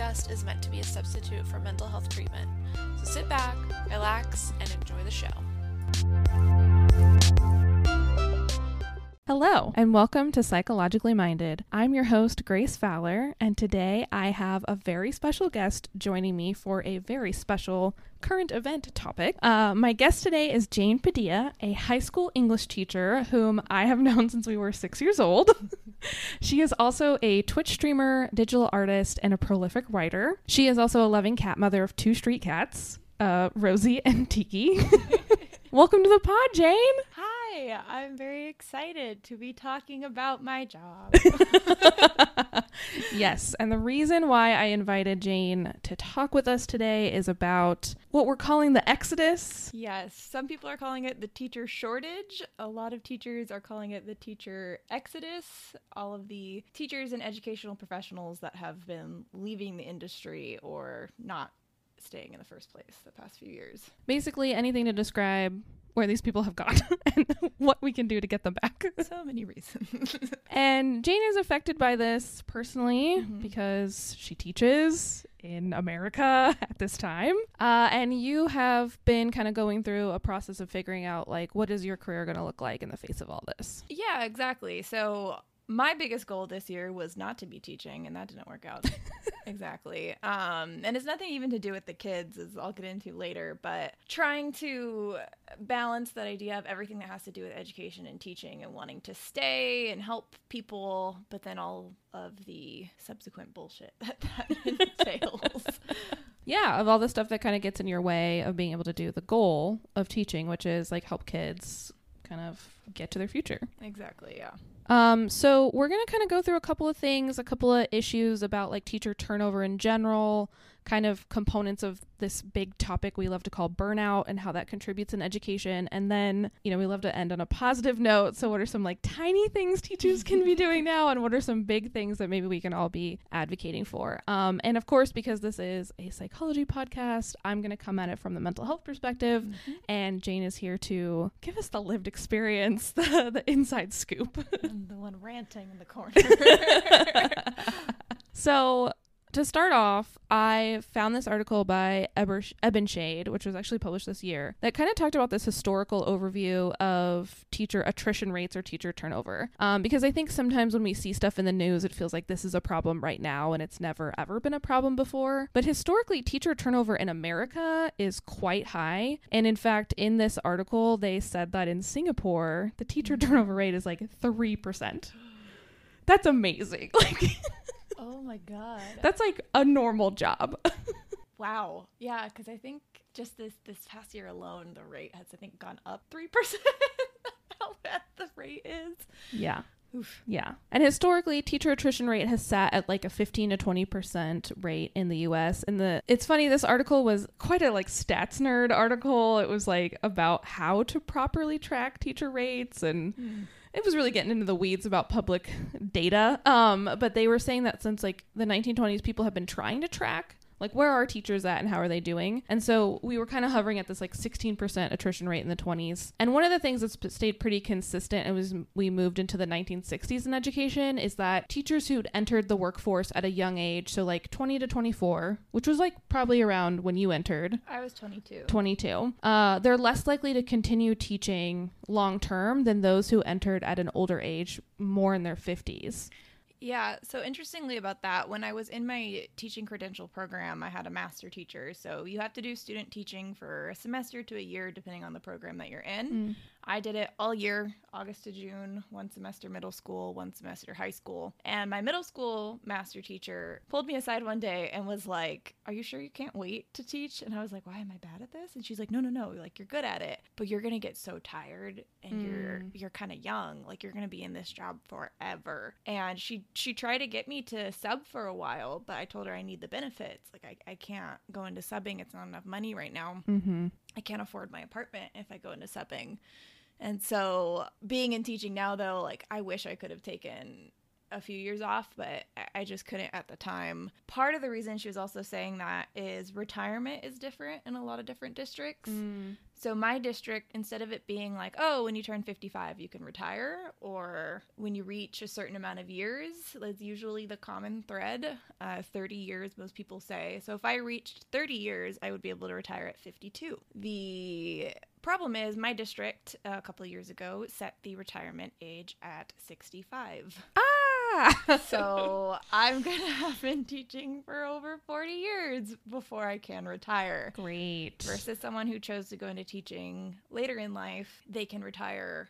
Discussed is meant to be a substitute for mental health treatment. So sit back, relax, and enjoy the show. Hello, and welcome to Psychologically Minded. I'm your host, Grace Fowler, and today I have a very special guest joining me for a very special current event topic. Uh, my guest today is Jane Padilla, a high school English teacher whom I have known since we were six years old. she is also a Twitch streamer, digital artist, and a prolific writer. She is also a loving cat mother of two street cats, uh, Rosie and Tiki. Welcome to the pod, Jane. Hi, I'm very excited to be talking about my job. yes, and the reason why I invited Jane to talk with us today is about what we're calling the exodus. yes, some people are calling it the teacher shortage. A lot of teachers are calling it the teacher exodus. All of the teachers and educational professionals that have been leaving the industry or not staying in the first place the past few years. Basically, anything to describe where these people have gone and what we can do to get them back. So many reasons. And Jane is affected by this personally Mhm. because she teaches in America at this time. Uh, and you have been kind of going through a process of figuring out, like, what is your career going to look like in the face of all this? yeah, exactly. So my biggest goal this year was not to be teaching, and that didn't work out exactly. Um, and it's nothing even to do with the kids, as I'll get into later, but trying to balance that idea of everything that has to do with education and teaching and wanting to stay and help people, but then all of the subsequent bullshit that that entails. Yeah, of all the stuff that kind of gets in your way of being able to do the goal of teaching, which is like help kids kind of get to their future. exactly, yeah. Um, so we're gonna kind of go through a couple of things, a couple of issues about like teacher turnover in general, kind of components of this big topic we love to call burnout and how that contributes in education, and then you know we love to end on a positive note. So what are some like tiny things teachers can be doing now, and what are some big things that maybe we can all be advocating for? Um, and of course, because this is a psychology podcast, I'm gonna come at it from the mental health perspective, and Jane is here to give us the lived experience, the the inside scoop. I'm the one ranting in the corner. So, to start off, I found this article by Eber- Eben Shade, which was actually published this year, that kind of talked about this historical overview of teacher attrition rates or teacher turnover. Um, because I think sometimes when we see stuff in the news, it feels like this is a problem right now and it's never ever been a problem before. But historically, teacher turnover in America is quite high. And in fact, in this article, they said that in Singapore, the teacher turnover rate is like 3%. That's amazing. Like, oh my god. that's like a normal job. Wow. Yeah, because I think just this this past year alone, the rate has I think gone up three percent. How bad the rate is. yeah. Oof. Yeah. And historically, teacher attrition rate has sat at like a 15 to 20% rate in the US. And the it's funny this article was quite a like stats nerd article. It was like about how to properly track teacher rates and hmm. It was really getting into the weeds about public data. Um, but they were saying that since like the 1920s, people have been trying to track like where are teachers at and how are they doing? And so we were kind of hovering at this like 16% attrition rate in the 20s and one of the things that's stayed pretty consistent and was we moved into the 1960s in education is that teachers who'd entered the workforce at a young age so like 20 to 24 which was like probably around when you entered. I was 22. 22 uh, they're less likely to continue teaching long term than those who entered at an older age more in their 50s Yeah, so interestingly about that, when I was in my teaching credential program, I had a master teacher. So you have to do student teaching for a semester to a year, depending on the program that you're in. Mm. I did it all year, August to June, one semester middle school, one semester high school. And my middle school master teacher pulled me aside one day and was like, Are you sure you can't wait to teach? And I was like, Why am I bad at this? And she's like, No, no, no. Like you're good at it, but you're gonna get so tired and you're you're kinda young. Like you're gonna be in this job forever. And she she tried to get me to sub for a while, but I told her I need the benefits. Like I, I can't go into subbing. It's not enough money right now. Mm-hmm. I can't afford my apartment if I go into subbing. And so being in teaching now though, like I wish I could have taken a few years off, but I- just couldn't at the time. Part of the reason she was also saying that is retirement is different in a lot of different districts. Mm. So my district, instead of it being like, oh, when you turn 55, you can retire, or when you reach a certain amount of years, that's usually the common thread. Uh, 30 years, most people say. So if I reached 30 years, I would be able to retire at 52. The problem is my district uh, a couple of years ago set the retirement age at 65. Ah. So I'm going to have been teaching for over 40 years before I can retire Great. versus someone who chose to go into teaching later in life, they can retire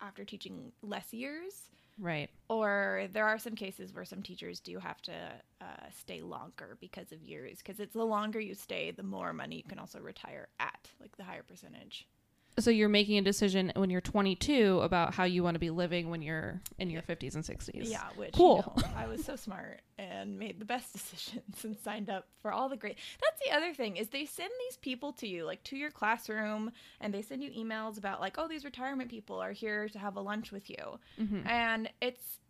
after teaching less years. Right. Or there are some cases where some teachers do have to uh, stay longer because of years. Because it's the longer you stay, the more money you can also retire at, like the higher percentage. So you're making a decision when you're 22 about how you want to be living when you're in your 50s and 60s. Yeah, which Cool. you know, I was so smart and made the best decisions and signed up for all the great. That's the other thing is they send these people to you like to your classroom and they send you emails about like oh these retirement people are here to have a lunch with you. Mhm. And it's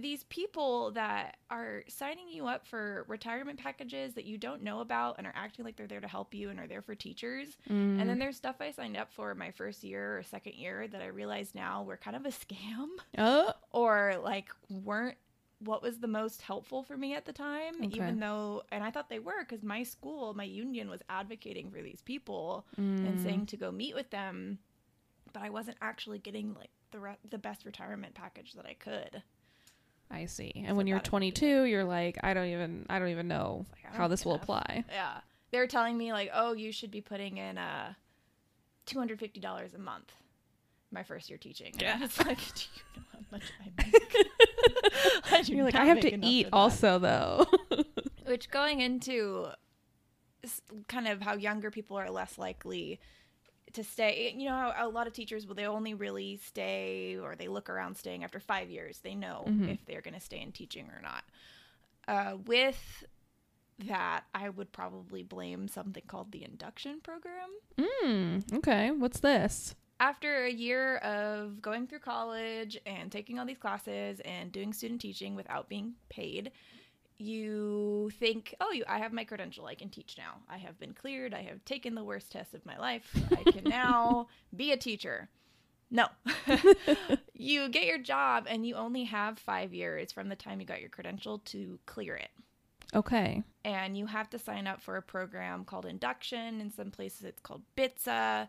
these people that are signing you up for retirement packages that you don't know about and are acting like they're there to help you and are there for teachers. Mm. And then there's stuff I signed up for my first year or second year that I realize now were kind of a scam Oh. or like weren't what was the most helpful for me at the time Okay. even though and i thought they were because my school my union was advocating for these people and Mm. saying to go meet with them but i wasn't actually getting like the re- the best retirement package that i could I see. And when you're that affected 22, you're like, I don't even, I don't even know like, how this will enough. apply. yeah they were telling me like oh you should be putting in uh $250 a month my first year teaching Yeah. i was like do you know how much i make I You're like, I have to eat for that." also though. which going into kind of how younger people are less likely to stay you know a lot of teachers will they only really stay or they look around staying after five years they know Mhm. if they're going to stay in teaching or not uh, with that i would probably blame something called the induction program mm, okay. What's this? after a year of going through college and taking all these classes and doing student teaching without being paid, you think, oh, you, I have my credential. I can teach now. I have been cleared. I have taken the worst test of my life. I can now be a teacher. No. you get your job and you only have five years from the time you got your credential to clear it Okay. and you have to sign up for a program called induction in some places it's called BTSA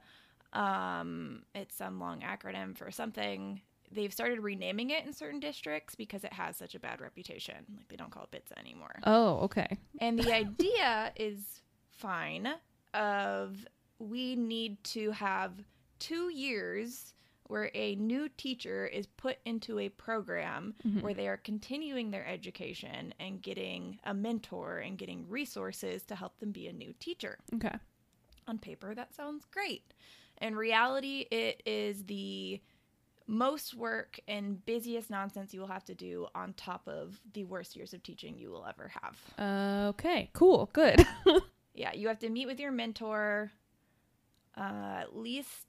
um, it's some long acronym for something they've started renaming it in certain districts because it has such a bad reputation like they don't call it BTSA anymore Oh, okay. and the idea is fine of we need to have two years where a new teacher is put into a program Mhm. where they are continuing their education and getting a mentor and getting resources to help them be a new teacher. Okay. On paper, that sounds great. In reality, it is the most work and busiest nonsense you will have to do on top of the worst years of teaching you will ever have. Okay. Cool. Good. Yeah, you have to meet with your mentor uh, at least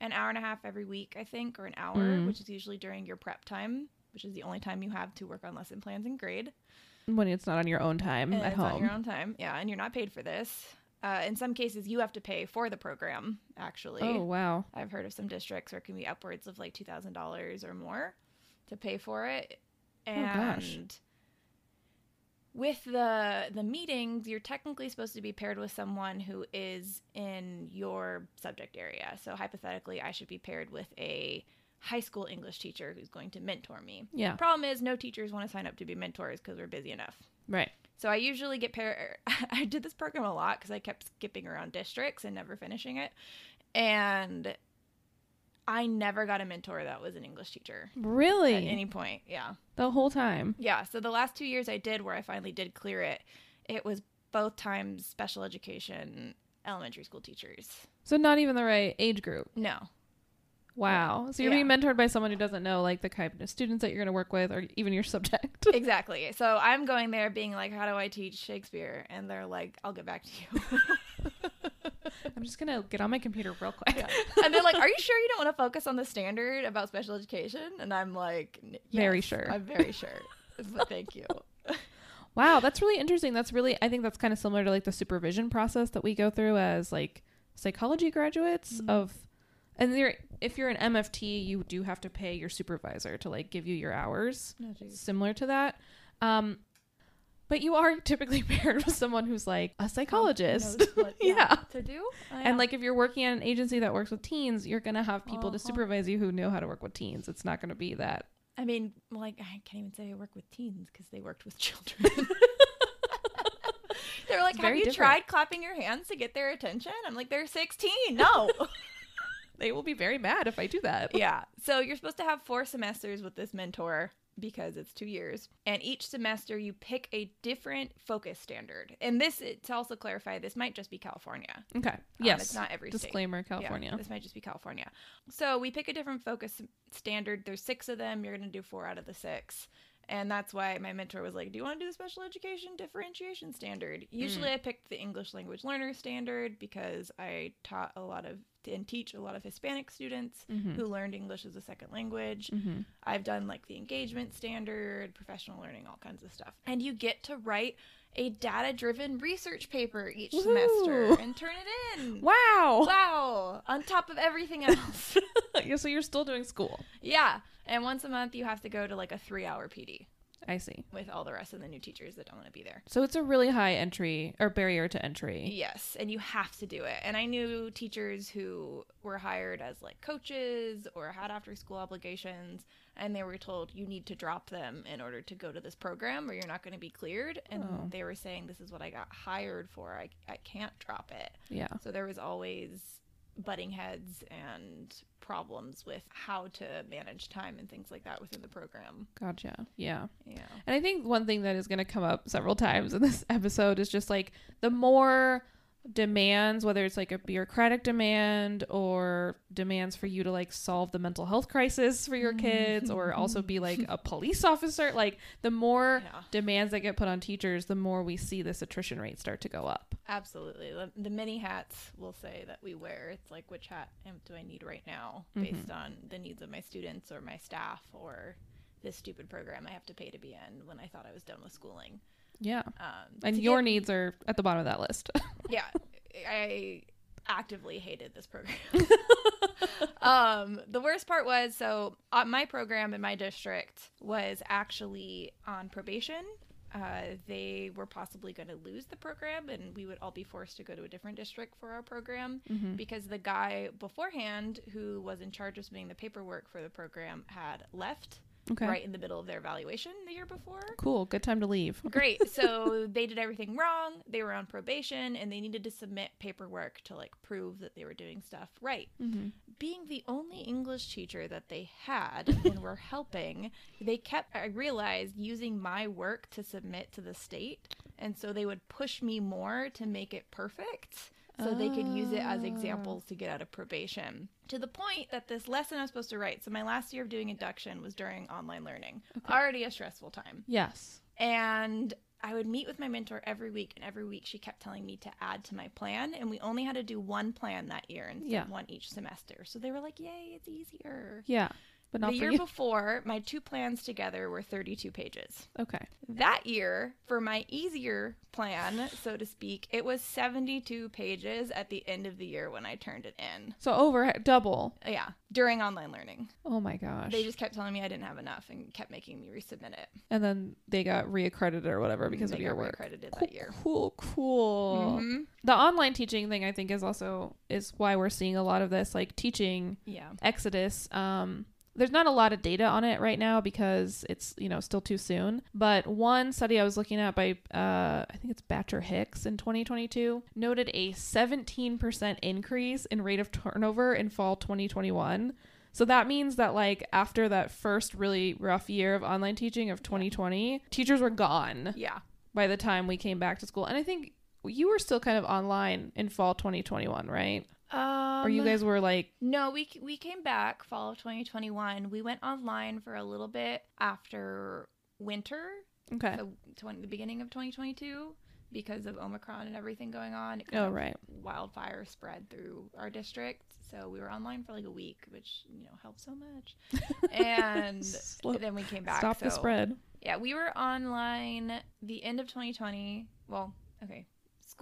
an hour and a half every week, I think, or an hour, Mm. which is usually during your prep time, which is the only time you have to work on lesson plans and grade. when it's not on your own time And at it's on home. your own time. Yeah, and you're not paid for this. Uh, in some cases, you have to pay for the program, actually. Oh wow. I've heard of some districts where it can be upwards of like $2,000 or more to pay for it. Oh, And gosh. with the the meetings, you're technically supposed to be paired with someone who is in your subject area. So hypothetically, I should be paired with a high school English teacher who's going to mentor me. Yeah. Problem is, no teachers want to sign up to be mentors because we're busy enough. Right. So I usually get paired. I did this program a lot because I kept skipping around districts and never finishing it. And I never got a mentor that was an English teacher Really? at any point. Yeah. the whole time. Yeah. So the last two years I did where I finally did clear it, it was both times special education elementary school teachers. So not even the right age group. No. Wow. So you're Yeah. being mentored by someone who doesn't know like the kind of students that you're going to work with or even your subject. exactly. So I'm going there being like, how do I teach Shakespeare? And they're like, I'll get back to you. I'm just going to get on my computer real quick. and they're like, Are you sure you don't want to focus on the standard about special education? And I'm like, "N- Very sure." I'm very sure. but thank you. Wow, that's really interesting. That's really I think that's kind of similar to like the supervision process that we go through as like psychology graduates Mm-hmm. of and you're, if you're an MFT, you do have to pay your supervisor to like give you your hours. Similar to that. Um but you are typically paired with someone who's like a psychologist. What- yeah. To do? Oh, And like if you're working at an agency that works with teens, you're gonna have people to Uh-huh. supervise you who know how to work with teens. It's not gonna be that. I mean, like, I can't even say I work with teens because they worked with children. They're like, Have you different. tried clapping your hands to get their attention? I'm like, They're 16. No. They will be very mad if I do that. yeah. So you're supposed to have four semesters with this mentor because it's two years. And each semester you pick a different focus standard. And this, to also clarify, this might just be California. Okay. Um, yes. it's not every state. Disclaimer, Yeah, California. this might just be California. So we pick a different focus standard. There's six of them. You're going to do four out of the six. And that's why my mentor was like, Do you want to do the special education differentiation standard? Usually I picked the English language learner standard because I taught a lot of and teach a lot of Hispanic students who learned English as a second language. Mm-hmm. I've done like the engagement standard, professional learning, all kinds of stuff. And you get to write a data driven research paper each semester and turn it in. Wow. Wow. On top of everything else. Yeah, so you're still doing school. yeah. And once a month, you have to go to like a three hour PD I see. with all the rest of the new teachers that don't want to be there. So it's a really high entry or barrier to entry. Yes. And you have to do it. And I knew teachers who were hired as like coaches or had after school obligations. And they were told you need to drop them in order to go to this program or you're not going to be cleared. And Oh. they were saying, This is what I got hired for. I, I can't drop it. Yeah. So there was always butting heads and problems with how to manage time and things like that within the program. Gotcha. Yeah. Yeah. And I think one thing that is going to come up several times in this episode is just like the more demands, whether it's like a bureaucratic demand or demands for you to like solve the mental health crisis for your kids or also be mm-hmm. like a police officer, like the more Yeah. demands that get put on teachers, the more we see this attrition rate start to go up. Absolutely. The, the many hats we'll say that we wear. It's like which hat do I need right now mm-hmm. based on the needs of my students or my staff or this stupid program I have to pay to be in when I thought I was done with schooling. Yeah. Um, And your get- needs are at the bottom of that list. yeah i actively hated this program um the worst part was so uh, my program in my district was actually on probation uh, they were possibly going to lose the program and we would all be forced to go to a different district for our program because the guy beforehand who was in charge of submitting the paperwork for the program had left Okay. right in the middle of their evaluation the year before cool. Good time to leave. Great. So they did everything wrong. They were on probation and they needed to submit paperwork to like prove that they were doing stuff right. Mm-hmm. Being the only English teacher that they had and were helping, they kept, I realized, using my work to submit to the state. And so they would push me more to make it perfect so they could use it as ah. examples to get out of probation. To the point that this lesson I was supposed to write, so my last year of doing induction was during online learning. okay. Already a stressful time. Yes. And I would meet with my mentor every week, and every week she kept telling me to add to my plan. And we only had to do one plan that year instead Yeah. of one each semester. So they were like, "Yay, it's easier." Yeah. But not the year you. before, my two plans together were 32 pages. okay. That year, for my easier plan, so to speak, it was 72 pages at the end of the year when I turned it in. So over double. Yeah, during online learning. Oh my gosh. They just kept telling me I didn't have enough and kept making me resubmit it. and then they got reaccredited or whatever because they of your work. accredited that year. Cool, cool. Mhm. The online teaching thing I think is also is why we're seeing a lot of this like teaching Yeah. exodus. Um there's not a lot of data on it right now because it's you know still too soon. But one study I was looking at by uh, I think it's Bacher-Hicks in 2022 noted a 17% increase in rate of turnover in fall 2021. So that means that like after that first really rough year of online teaching of 2020, teachers were gone Yeah. by the time we came back to school. And I think you were still kind of online in fall 2021, right? Um, or you guys were like No, we we came back fall of 2021. We went online for a little bit after winter, okay. so 20, the beginning of 2022, because of Omicron and everything going on. Oh, right. Wildfire spread through our district, so we were online for like a week, which you know helped so much. And Slow- then we came back. Stop the spread. Yeah, we were online the end of 2020. Well, okay.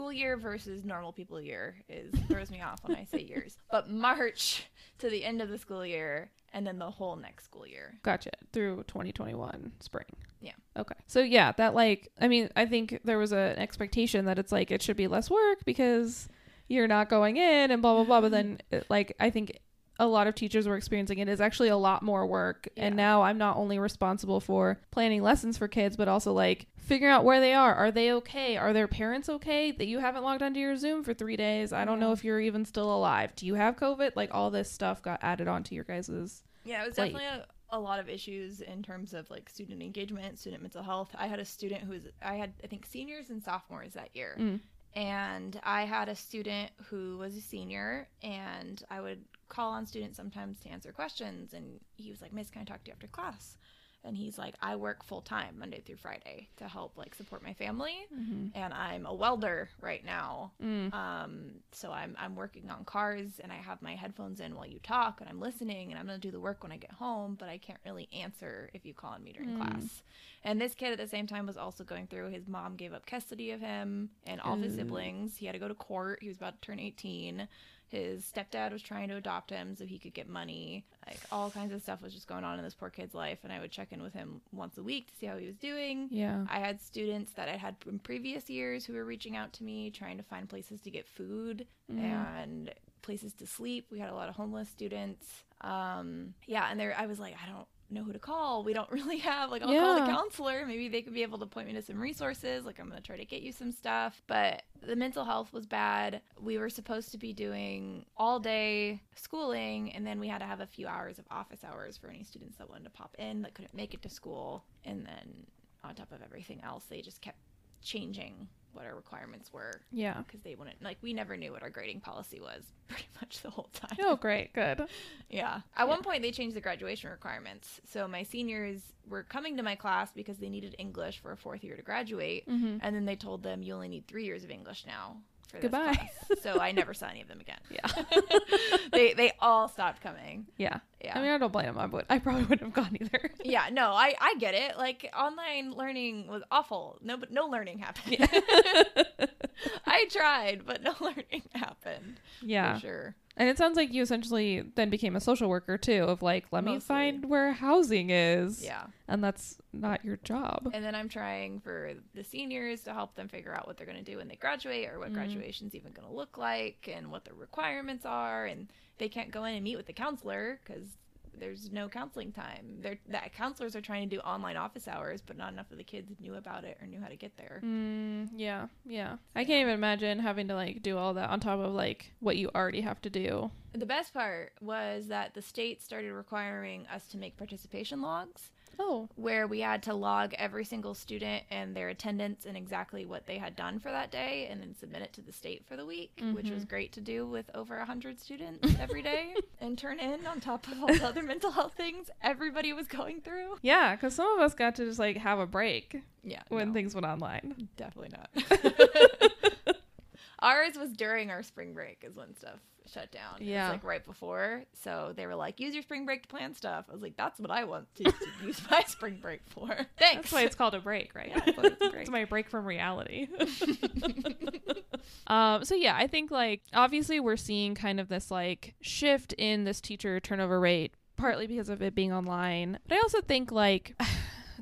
School year versus normal people year is throws me off when I say years. But March to the end of the school year and then the whole next school year. Gotcha. Through 2021 spring. Yeah. Okay. So yeah, that like I mean, I think there was an expectation that it's like it should be less work because you're not going in and blah blah blah, but then it, like I think a lot of teachers were experiencing it is actually a lot more work. And now I'm not only responsible for planning lessons for kids, but also like figuring out where they are. Are they okay? Are their parents okay? That you haven't logged onto your Zoom for three days. I don't know if you're even still alive. Do you have COVID? Like all this stuff got added onto your guys's Yeah, it was Plate. definitely a, a lot of issues in terms of like student engagement, student mental health. I had a student who was I had I think seniors and sophomores that year. Mm. And I had a student who was a senior and I would call on students sometimes to answer questions and he was like, "Miss, can I talk to you after class?" And he's like, "I work full time Monday through Friday to help like support my family and I'm a welder right now. Mm. Um, so I'm I'm working on cars and I have my headphones in while you talk and I'm listening and I'm gonna do the work when I get home, but I can't really answer if you call on me during class. And this kid at the same time was also going through his mom gave up custody of him and all of his siblings. He had to go to court. He was about to turn 18. His stepdad was trying to adopt him so he could get money. Like all kinds of stuff was just going on in this poor kid's life, and I would check in with him once a week to see how he was doing. Yeah. I had students that I had from previous years who were reaching out to me trying to find places to get food and places to sleep. We had a lot of homeless students. Um, yeah, and there I was like, I don't know who to call. We don't really have like I'll call the counselor. Maybe they could be able to point me to some resources. Like I'm gonna try to get you some stuff. But the mental health was bad. We were supposed to be doing all day schooling and then we had to have a few hours of office hours for any students that wanted to pop in that couldn't make it to school. And then on top of everything else, they just kept changing what our requirements were Yeah. because they wouldn't like we never knew what our grading policy was pretty much the whole time. Oh, great. Good. Yeah. At one point, they changed the graduation requirements. So my seniors were coming to my class because they needed English for a fourth year to graduate, Mm-hmm. and then they told them you only need three years of English now. For this Goodbye. class." So I never saw any of them again. Yeah. they they all stopped coming. Yeah. Yeah. I mean, I don't blame them. I would. I probably wouldn't have gone either. Yeah, no, I I get it. Like online learning was awful. No, but no learning happened. Yeah. I tried, but no learning happened. yeah. for sure. And it sounds like you essentially then became a social worker too, of like, let me find where housing is. Yeah. And that's not your job. And then I'm trying for the seniors to help them figure out what they're going to do when they graduate or what mm-hmm. graduation's even going to look like and what the requirements are. And they can't go in and meet with the counselor because there's no counseling time. They're, that counselors are trying to do online office hours, but not enough of the kids knew about it or knew how to get there. Mm, yeah. Yeah. I can't even imagine having to like do all that on top of like what you already have to do. The best part was that the state started requiring us to make participation logs. Oh. where we had to log every single student and their attendance and exactly what they had done for that day and then submit it to the state for the week which was mm-hmm. great to do with over 100 students every day and turn in on top of all the other mental health things everybody was going through Yeah, because some of us got to just like have a break yeah when no, things went online. definitely not ours was during our spring break is when stuff shut down It was, Yeah. like right before so they were like use your spring break to plan stuff i was like that's what i want to, to use my spring break for thanks That's why it's called a break, right? Yeah, that's it's break. it's my break from reality. um, so yeah, I think like obviously we're seeing kind of this like shift in this teacher turnover rate, partly because of it being online. But I also think like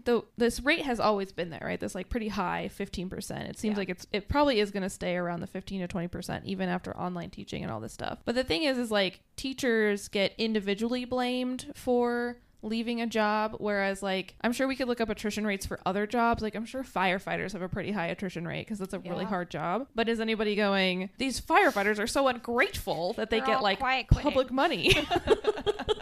the this rate has always been there, right? This like pretty high, fifteen percent. It seems Yeah. like it's it probably is going to stay around the fifteen to twenty percent even after online teaching and all this stuff. But the thing is, is like teachers get individually blamed for leaving a job whereas like i'm sure we could look up attrition rates for other jobs like i'm sure firefighters have a pretty high attrition rate because that's a really hard job but is anybody going these firefighters are so ungrateful that they They're get like public money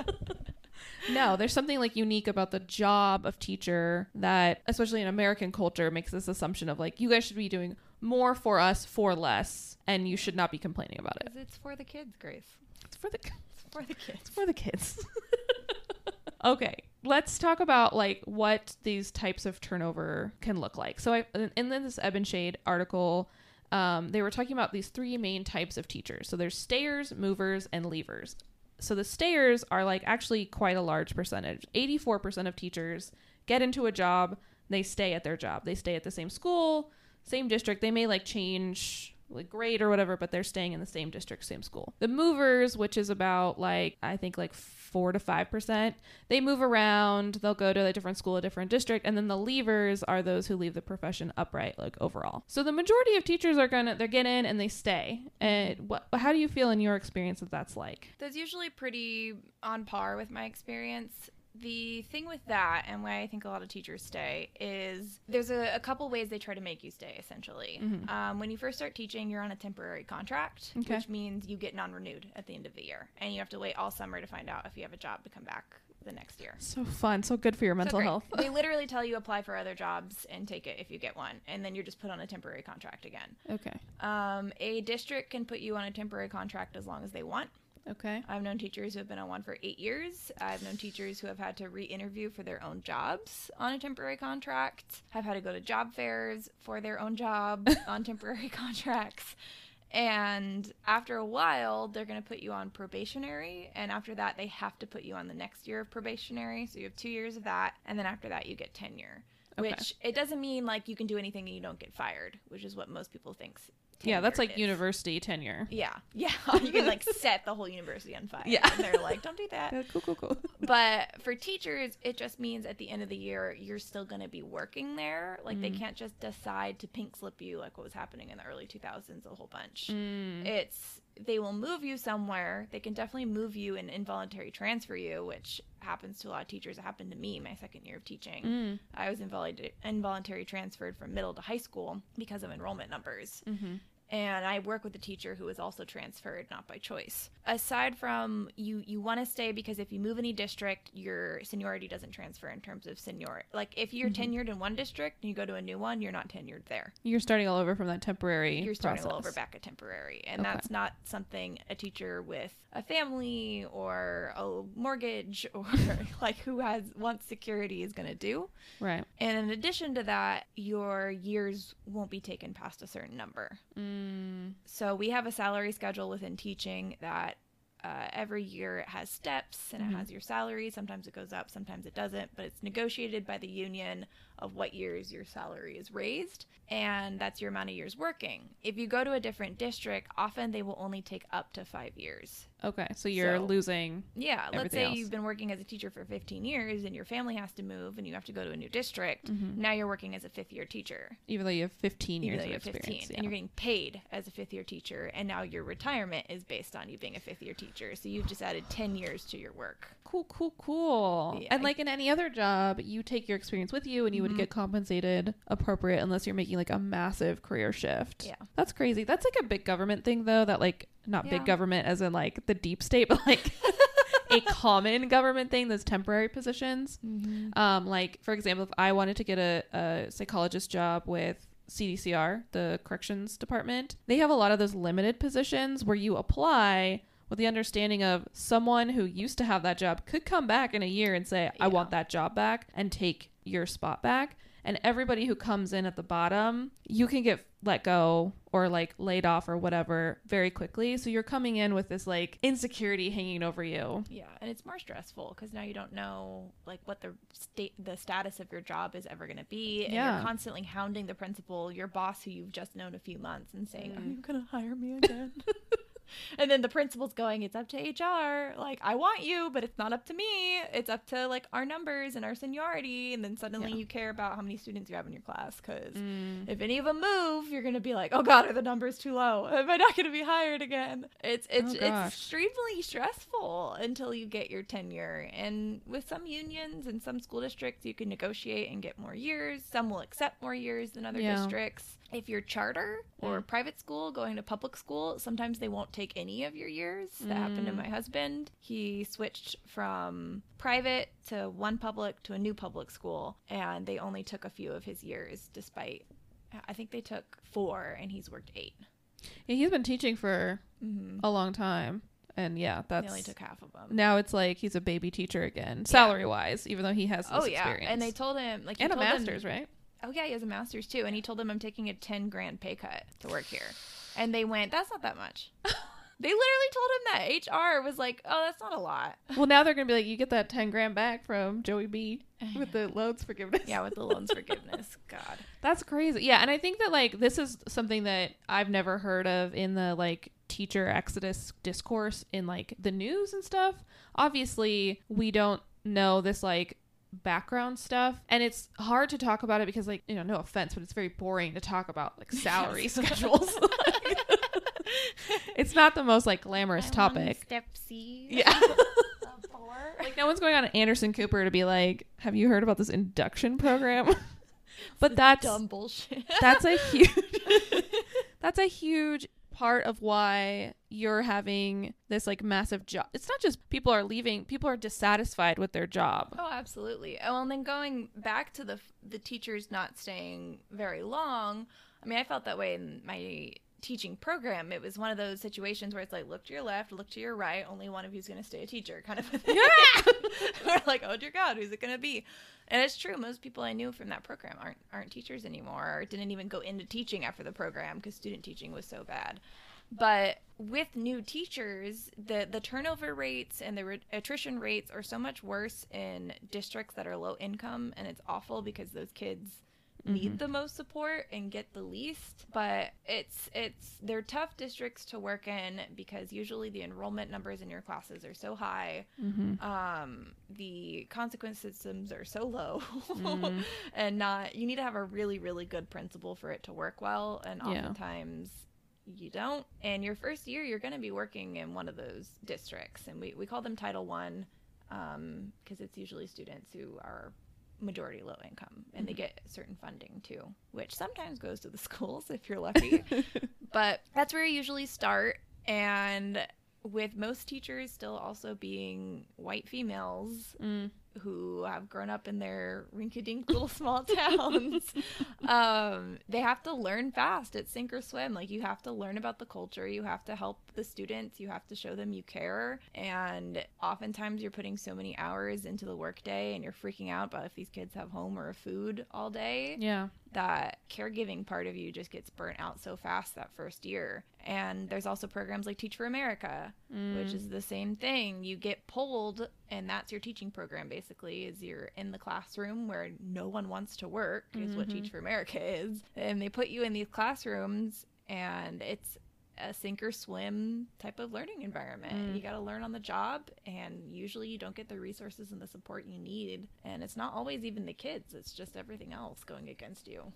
No, there's something like unique about the job of teacher that, especially in American culture, makes this assumption of like you guys should be doing more for us for less, and you should not be complaining about it. it's for the kids, Grace. It's for the It's for the kids. it's for the kids. okay, let's talk about like what these types of turnover can look like. So I in this Ebonshade article, um, they were talking about these three main types of teachers. So there's stayers, movers, and leavers. So the stayers are like actually quite a large percentage. 84% of teachers get into a job, they stay at their job. They stay at the same school, same district. They may like change like grade or whatever, but they're staying in the same district, same school. The movers, which is about like I think like four to five percent, they move around. They'll go to a different school, a different district, and then the leavers are those who leave the profession upright, like overall. So the majority of teachers are gonna they're get in and they stay. And what? How do you feel in your experience that that's like? That's usually pretty on par with my experience. The thing with that, and why I think a lot of teachers stay, is there's a, a couple ways they try to make you stay, essentially. Um, when you first start teaching, you're on a temporary contract, Okay. which means you get non renewed at the end of the year. And you have to wait all summer to find out if you have a job to come back the next year. So fun, so good for your mental great. health. they literally tell you apply for other jobs and take it if you get one, and then you're just put on a temporary contract again. okay, Um, a district can put you on a temporary contract as long as they want. Okay, I've known teachers who have been on one for eight years. I've known teachers who have had to re interview for their own jobs on a temporary contract, I've had to go to job fairs for their own job on temporary contracts. And after a while, they're going to put you on probationary. And after that, they have to put you on the next year of probationary. So you have two years of that. And then after that, you get tenure. Okay. Which it doesn't mean like you can do anything and you don't get fired, which is what most people think. Yeah, that's like is. university tenure. Yeah, yeah. you can like set the whole university on fire. Yeah. and they're like, don't do that. Yeah, cool, cool, cool. But for teachers, it just means at the end of the year, you're still going to be working there. Like Mm. they can't just decide to pink slip you like what was happening in the early 2000s a whole bunch. Mm. It's they will move you somewhere. They can definitely move you and involuntary transfer you, which happens to a lot of teachers. It happened to me my second year of teaching. Mm. I was involuntary, involuntary transferred from middle to high school because of enrollment numbers Mm-hmm. And I work with a teacher who was also transferred, not by choice. Aside from you, you want to stay because if you move any district, your seniority doesn't transfer in terms of senior. Like if you're Mm-hmm. tenured in one district and you go to a new one, you're not tenured there. You're starting all over from that temporary. You're starting all over process. back at temporary, and Okay. that's not something a teacher with a family or a mortgage or like who has wants security is going to do. Right. And in addition to that, your years won't be taken past a certain number. Mm. So we have a salary schedule within teaching that uh, every year it has steps and Mhm. it has your salary. Sometimes it goes up, sometimes it doesn't, but it's negotiated by the union of what years your salary is raised, and that's your amount of years working. If you go to a different district, often they will only take up to five years. Okay, so you're So- losing. Yeah, let's say else. you've been working as a teacher for 15 years and your family has to move and you have to go to a new district. Mhm. Now you're working as a fifth year teacher Even though you have 15 even years though of you have experience. 15 yeah. and you're getting paid as a fifth year teacher and now your retirement is based on you being a fifth year teacher so you've just added 10 years to your work cool, cool, cool. Yeah. And like in any other job, you take your experience with you and you Would get compensated appropriate unless you're making like a massive career shift. Yeah. That's crazy. That's like a big government thing though, that like not Yeah. big government as in like the deep state, but like a common government thing that's temporary positions. Um, like for example, if I wanted to get a, a psychologist job with CDCR, the corrections department, they have a lot of those limited positions where you apply with the understanding of someone who used to have that job could come back in a year and say, I Yeah. want that job back and take your spot back. And everybody who comes in at the bottom, you can get let go or like laid off or whatever very quickly. So you're coming in with this like insecurity hanging over you. yeah and it's more stressful because now you don't know like what the state the status of your job is ever going to be and Yeah. you're constantly hounding the principal your boss who you've just known a few months and saying are you going to hire me again and then the principal's going it's up to hr like i want you but it's not up to me. It's up to like our numbers and our seniority. And then suddenly Yeah. you care about how many students you have in your class because Mm. if any of them move you're going to be like oh god are the numbers too low? Am i not going to be hired again? It's it's Oh, it's extremely stressful until you get your tenure. And with some unions and some school districts you can negotiate and get more years. Some will accept more years than other Yeah. districts if you're charter or mm. private school going to public school, sometimes they won't take any of your years. That happened to mm. my husband. He switched from private to one public to a new public school, and they only took a few of his years, despite I think they took four, and he's worked eight. Yeah, he's been teaching for mm-hmm. a long time, and yeah, They that's only took half of them. now it's like he's a baby teacher again, salary wise, even though he has oh, this Oh yeah, experience. and they told him like he and a told him- master's, right? Oh yeah, he has a master's too, and he told them I'm taking a ten grand pay cut to work here, and they went, "That's not that much." they literally told him that. HR was like, "Oh, that's not a lot." Well, now they're gonna be like, you get that ten grand back from Joey B with the loans forgiveness. Yeah, with the loans forgiveness. God. That's crazy. Yeah, and I think that like this is something that I've never heard of in the like teacher exodus discourse in like the news and stuff. Obviously, we don't know this like background stuff and it's hard to talk about it because like, you know, no offense, but it's very boring to talk about like salary schedules. it's not the most like glamorous topic. Step C. Yeah. like no one's going on to Anderson Cooper to be like, "Have you heard about this induction program?" but that's Dumb bullshit. that's a huge that's a huge part of why you're having this like massive job. It's not just people are leaving, people are dissatisfied with their job. Oh, absolutely. Oh, and then going back to the the teachers not staying very long. I mean, I felt that way in my teaching program. It was one of those situations where it's like, look to your left, look to your right. Only one of you's going to stay a teacher, kind of. A thing. We're like, oh dear God, who's it going to be? And it's true. Most people I knew from that program aren't aren't teachers anymore, or didn't even go into teaching after the program because student teaching was so bad. But with new teachers, the the turnover rates and the re- attrition rates are so much worse in districts that are low income, and it's awful because those kids need mm-hmm. the most support and get the least. But it's it's they're tough districts to work in because usually the enrollment numbers in your classes are so high. Mm-hmm. Um, the consequence systems are so low, mm-hmm. and not you need to have a really really good principal for it to work well, and Yeah. oftentimes you don't and your first year you're going to be working in one of those districts and we, we call them title one um, because it's usually students who are majority low income and they mm-hmm. get certain funding too which sometimes goes to the schools if you're lucky. But that's where I usually start and with most teachers still also being white females mm. Who have grown up in their rinky-dink little small towns. Um, they have to learn fast at sink or swim. Like you have to learn about the culture. You have to help the students. You have to show them you care. And oftentimes you're putting so many hours into the workday and you're freaking out about if these kids have home or food all day. Yeah. That caregiving part of you just gets burnt out so fast that first year. And there's also programs like Teach for America, which is mm. the same thing. You get pulled and that's your teaching program basically is you're in the classroom where no one wants to work is what Teach mm-hmm. for America is. And they put you in these classrooms and it's a sink or swim type of learning environment. Mm. You got to learn on the job, and usually you don't get the resources and the support you need. And it's not always even the kids, it's just everything else going against you.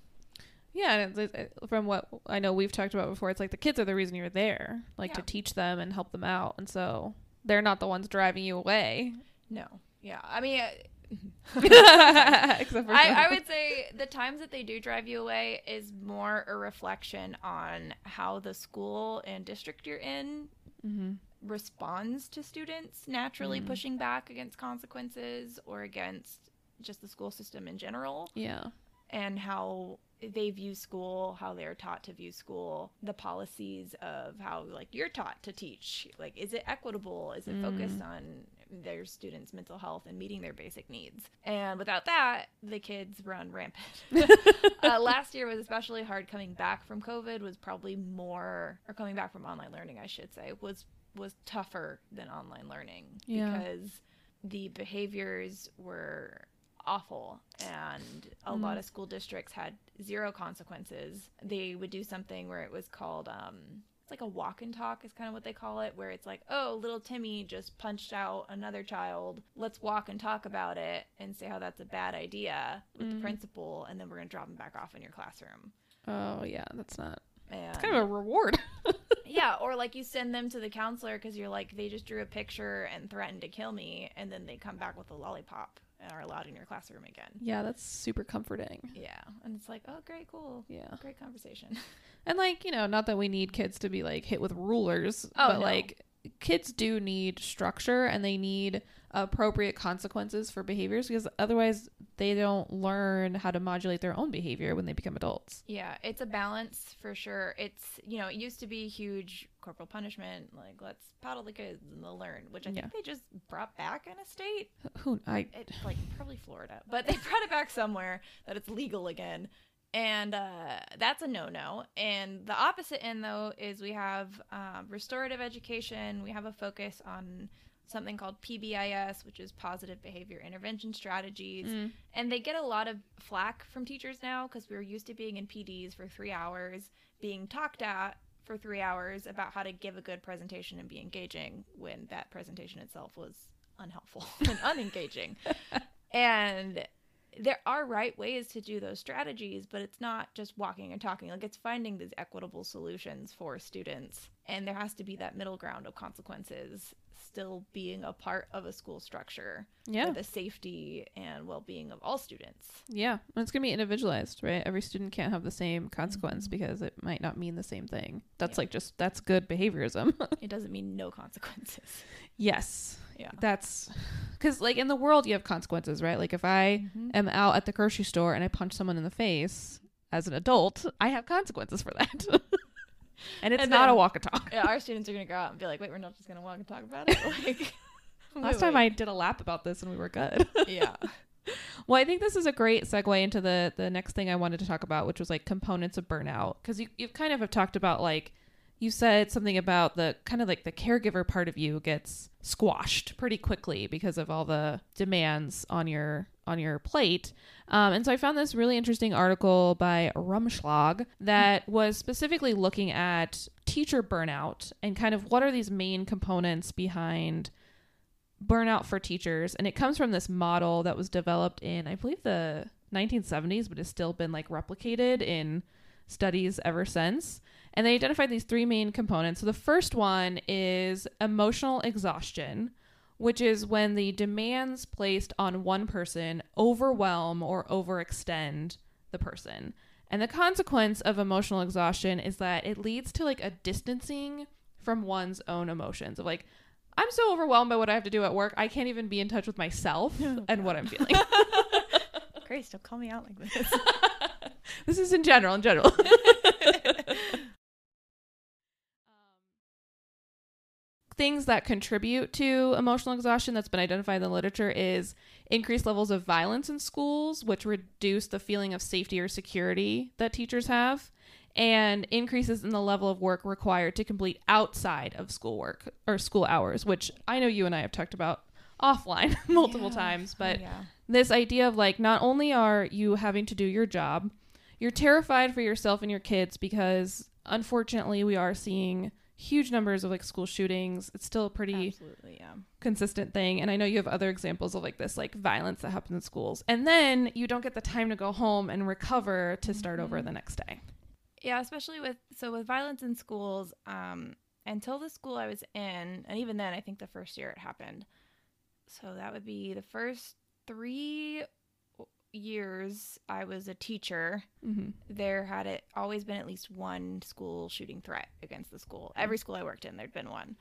Yeah, and it's, it, from what I know we've talked about before, it's like the kids are the reason you're there, like to teach them and help them out, and so they're not the ones driving you away. No. Yeah. I mean, Except for I, I would say the times that they do drive you away is more a reflection on how the school and district you're in mm-hmm. responds to students naturally mm-hmm. pushing back against consequences or against just the school system in general. Yeah, and how they view school, how they're taught to view school, the policies of how like you're taught to teach. Like is it equitable? Is it focused mm. on their students' mental health and meeting their basic needs? And without that, the kids run rampant. uh, last year was especially hard coming back from COVID was probably more or coming back from online learning, I should say, was was tougher than online learning Yeah. because the behaviors were awful and a lot of school districts had zero consequences they would do something where it was called um it's like a walk and talk is kind of what they call it where it's like oh little timmy just punched out another child let's walk and talk about it and say how that's a bad idea with the mm. principal and then we're going to drop him back off in your classroom oh yeah, that's not. And It's kind of a reward. yeah, or like you send them to the counselor because you're like they just drew a picture and threatened to kill me, and then they come back with a lollipop and are allowed in your classroom again. yeah, that's super comforting. Yeah, and it's like, oh, great, cool, Yeah. great conversation. And like, you know, not that we need kids to be like hit with rulers, Oh, but no. like kids do need structure and they need appropriate consequences for behaviors because otherwise they don't learn how to modulate their own behavior when they become adults. Yeah, it's a balance for sure. It's you know, it used to be huge corporal punishment, like let's paddle the kids and they'll learn, which I Yeah. think they just brought back in a state. Who I It's like probably Florida, but they brought it back somewhere that it's legal again. And uh, that's a no no. And the opposite end, though, is we have um, restorative education. We have a focus on something called PBIS, which is positive behavior intervention strategies. Mm. And they get a lot of flack from teachers now because we're used to being in PDs for three hours, being talked at for three hours about how to give a good presentation and be engaging when that presentation itself was unhelpful and unengaging. and there are right ways to do those strategies, but it's not just walking and talking. Like it's finding these equitable solutions for students. And there has to be that middle ground of consequences still being a part of a school structure Yeah. for the safety and well-being of all students. Yeah, and it's going to be individualized, right? Every student can't have the same consequence mm-hmm. because it might not mean the same thing. That's Yeah. like just that's good behaviorism. It doesn't mean no consequences. yes. Yeah. That's cuz like in the world you have consequences, right? Like if I Mm-hmm. am out at the grocery store and I punch someone in the face as an adult, I have consequences for that. and it's And not a walk and talk. Yeah, our students are gonna go out and be like, "Wait, we're not just gonna walk and talk about it." Like, Last time I did a lap about this and we were good. yeah, Well, I think this is a great segue into the the next thing I wanted to talk about, which was like components of burnout, because you you kind of have talked about like you said something about the kind of like the caregiver part of you gets squashed pretty quickly because of all the demands on your on your plate. Um, and so I found this really interesting article by Rumschlag that was specifically looking at teacher burnout and kind of what are these main components behind burnout for teachers and it comes from this model that was developed in i believe the 1970s but has still been like replicated in studies ever since and they identified these three main components so the first one is emotional exhaustion which is when the demands placed on one person overwhelm or overextend the person and the consequence of emotional exhaustion is that it leads to like a distancing from one's own emotions of like I'm so overwhelmed by what I have to do at work. I can't even be in touch with myself oh, and what I'm feeling. Grace, don't call me out like this. this is in general, in general. Things that contribute to emotional exhaustion that's been identified in the literature is increased levels of violence in schools, which reduce the feeling of safety or security that teachers have, and increases in the level of work required to complete outside of schoolwork or school hours, which I know you and I have talked about offline multiple Yeah. times, but yeah. this idea of like not only are you having to do your job, you're terrified for yourself and your kids because unfortunately we are seeing huge numbers of like school shootings. It's still a pretty absolutely, yeah. consistent thing. And I know you have other examples of like this like violence that happens in schools. And then you don't get the time to go home and recover to start over the next day. Yeah, especially with so with violence in schools, um, until the school I was in, and even then I think the first year it happened. So that would be the first three years I was a teacher. Mm-hmm. There had it always been at least one school shooting threat against the school. Every school I worked in, there'd been one.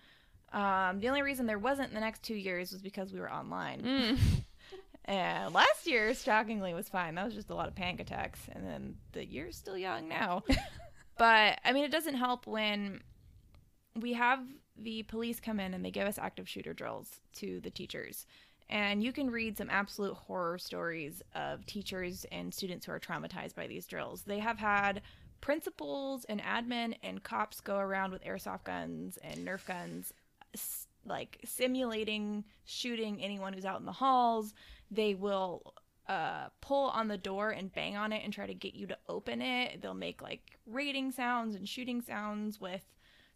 Um, the only reason there wasn't the next two years was because we were online. Mm. And last year, shockingly, was fine. That was just a lot of panic attacks. And then the year's still young now. but I mean, it doesn't help when we have the police come in and they give us active shooter drills to the teachers. And you can read some absolute horror stories of teachers and students who are traumatized by these drills. They have had principals and admin and cops go around with airsoft guns and Nerf guns, like simulating shooting anyone who's out in the halls. They will uh, pull on the door and bang on it and try to get you to open it. They'll make like raiding sounds and shooting sounds with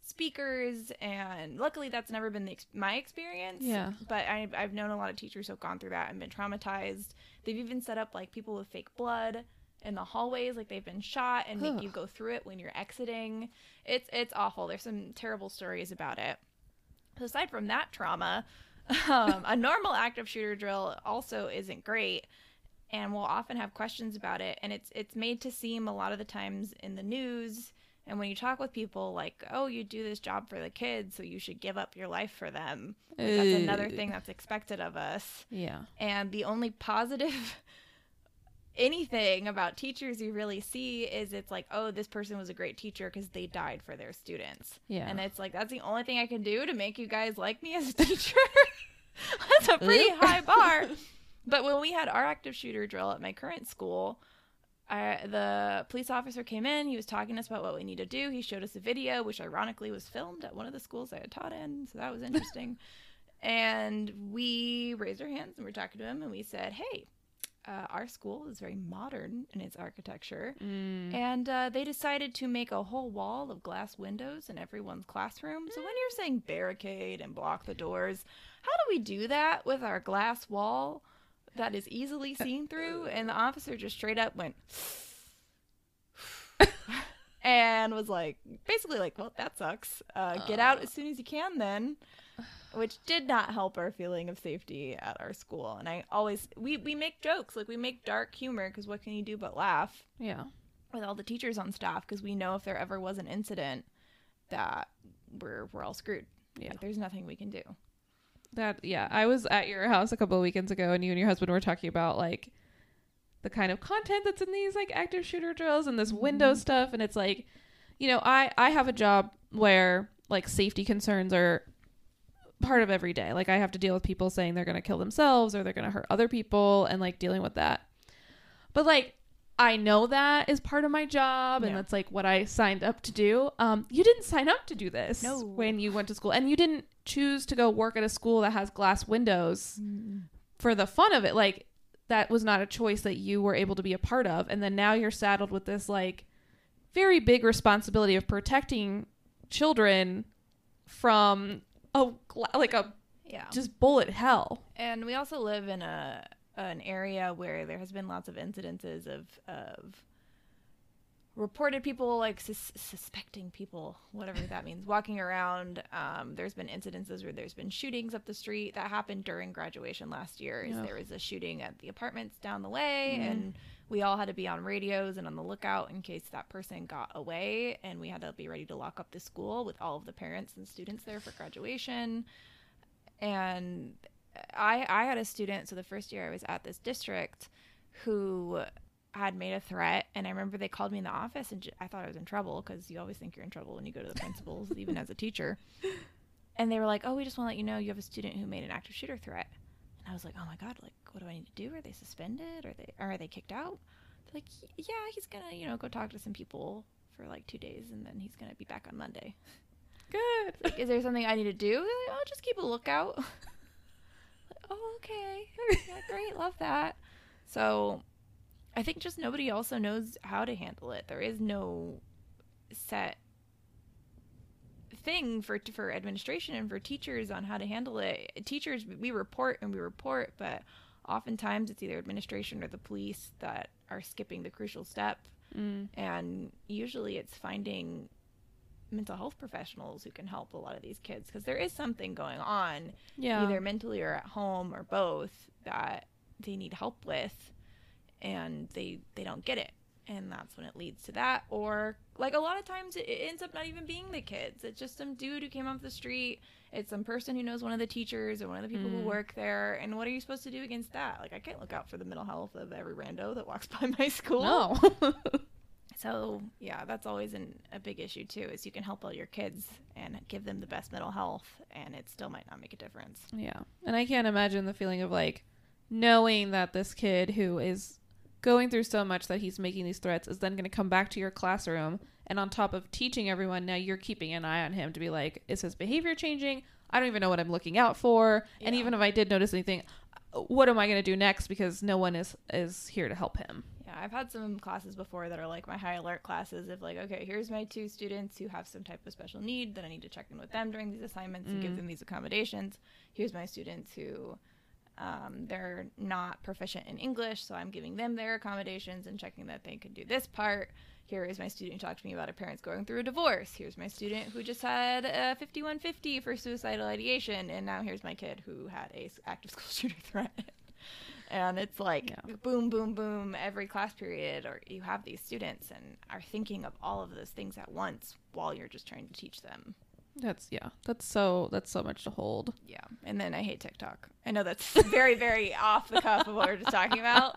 speakers and luckily that's never been the ex- my experience Yeah. but I, i've known a lot of teachers who've gone through that and been traumatized they've even set up like people with fake blood in the hallways like they've been shot and make you go through it when you're exiting. It's it's awful. There's some terrible stories about it. So aside from that trauma, um, a normal active shooter drill also isn't great and we'll often have questions about it and it's it's made to seem a lot of the times in the news and when you talk with people like oh you do this job for the kids so you should give up your life for them like, that's another thing that's expected of us. Yeah. and the only positive anything about teachers you really see is it's like oh this person was a great teacher because they died for their students. Yeah. and it's like that's the only thing i can do to make you guys like me as a teacher. That's a pretty high bar. But when we had our active shooter drill at my current school The police officer came in he was talking to us about what we need to do. He showed us a video which ironically was filmed at one of the schools i had taught in so that was interesting. And we raised our hands and we're talking to him and we said hey uh, our school is very modern in its architecture. And uh, they decided to make a whole wall of glass windows in everyone's classroom. So when you're saying barricade and block the doors how do we do that with our glass wall that is easily seen through and the officer just straight up went and was like basically like well that sucks. Uh, get out as soon as you can then which did not help our feeling of safety at our school. And i always we, we make jokes like we make dark humor because what can you do but laugh Yeah. with all the teachers on staff because we know if there ever was an incident that we're we're all screwed. Yeah. like, there's nothing we can do That yeah, I was at your house a couple of weekends ago, and you and your husband were talking about like the kind of content that's in these like active shooter drills and this Windows stuff, and it's like, you know, I I have a job where like safety concerns are part of every day. Like I have to deal with people saying they're gonna kill themselves or they're gonna hurt other people, and like dealing with that. But like I know that is part of my job and Yeah. that's like what I signed up to do. Um you didn't sign up to do this No. when you went to school and you didn't choose to go work at a school that has glass windows mm. for the fun of it. Like that was not a choice that you were able to be a part of and then now you're saddled with this like very big responsibility of protecting children from a like a yeah just bullet hell. and we also live in a an area where there has been lots of incidences of of reported people like sus- suspecting people whatever that means. Walking around um, there's been incidences where there's been shootings up the street that happened during graduation last year Ugh. there was a shooting at the apartments down the way and we all had to be on radios and on the lookout in case that person got away and we had to be ready to lock up the school with all of the parents and students there for graduation. And I I had a student so the first year I was at this district who had made a threat and I remember they called me in the office and j- I thought I was in trouble because you always think you're in trouble when you go to the principals even as a teacher and they were like oh we just want to let you know you have a student who made an active shooter threat and I was like oh my god like what do I need to do are they suspended are they or are they kicked out they're like yeah he's gonna you know go talk to some people for like two days and then he's gonna be back on Monday Good. like, is there something I need to do? They're like, oh, just keep a lookout. Like, oh, okay. Yeah, great. Love that. So I think just nobody also knows how to handle it. There is no set thing for for administration and for teachers on how to handle it. Teachers we report and we report, but oftentimes it's either administration or the police that are skipping the crucial step. Mm. And usually it's finding mental health professionals who can help a lot of these kids because there is something going on Yeah. either mentally or at home or both that they need help with and they they don't get it and that's when it leads to that or like a lot of times it, ends up not even being the kids it's just some dude who came off the street it's some person who knows one of the teachers or one of the people who Mm. work there and what are you supposed to do against that like i can't look out for the mental health of every rando that walks by my school No. so yeah, that's always an, a big issue too. Is you can help all your kids and give them the best mental health, and it still might not make a difference. Yeah. And I can't imagine the feeling of like knowing that this kid who is going through so much that he's making these threats is then going to come back to your classroom and on top of teaching everyone now you're keeping an eye on him to be like is his behavior changing? I don't even know what I'm looking out for. And even if I did notice anything, uh, what am I going to do next because no one is is here to help him. Yeah, I've had some classes before that are like my high alert classes. Of like, okay, here's my two students who have some type of special need that I need to check in with them during these assignments and give mm. them these accommodations. Here's my students who Um, they're not proficient in English, so I'm giving them their accommodations and checking that they can do this part. Here is my student who talked to me about her parents going through a divorce. Here's my student who just had a 5150 for suicidal ideation, and now here's my kid who had a active school shooter threat. and it's like Yeah. boom, boom, boom every class period, or you have these students and are thinking of all of those things at once while you're just trying to teach them. That's yeah. That's so that's so much to hold. Yeah, and then I hate TikTok. I know that's very, very off the cuff of what we're just talking about,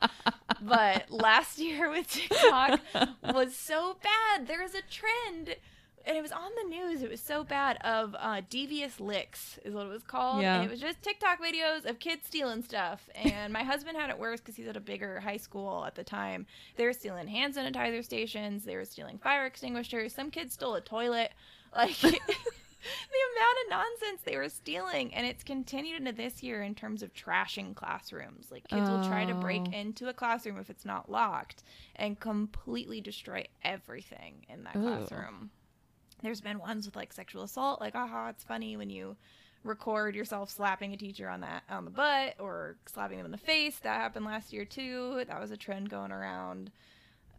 but last year with TikTok was so bad. There was a trend, and it was on the news. It was so bad of uh, devious licks is what it was called, Yeah. and it was just TikTok videos of kids stealing stuff. And my husband had it worse because he's at a bigger high school at the time. They were stealing hand sanitizer stations. They were stealing fire extinguishers. Some kids stole a toilet. Like. the amount of nonsense they were stealing. And it's continued into this year in terms of trashing classrooms. Like kids will try to break Oh. into a classroom if it's not locked and completely destroy everything in that Ooh. classroom. There's been ones with like sexual assault like aha it's funny when you record yourself slapping a teacher on that on the butt or slapping them in the face. That happened last year too. That was a trend going around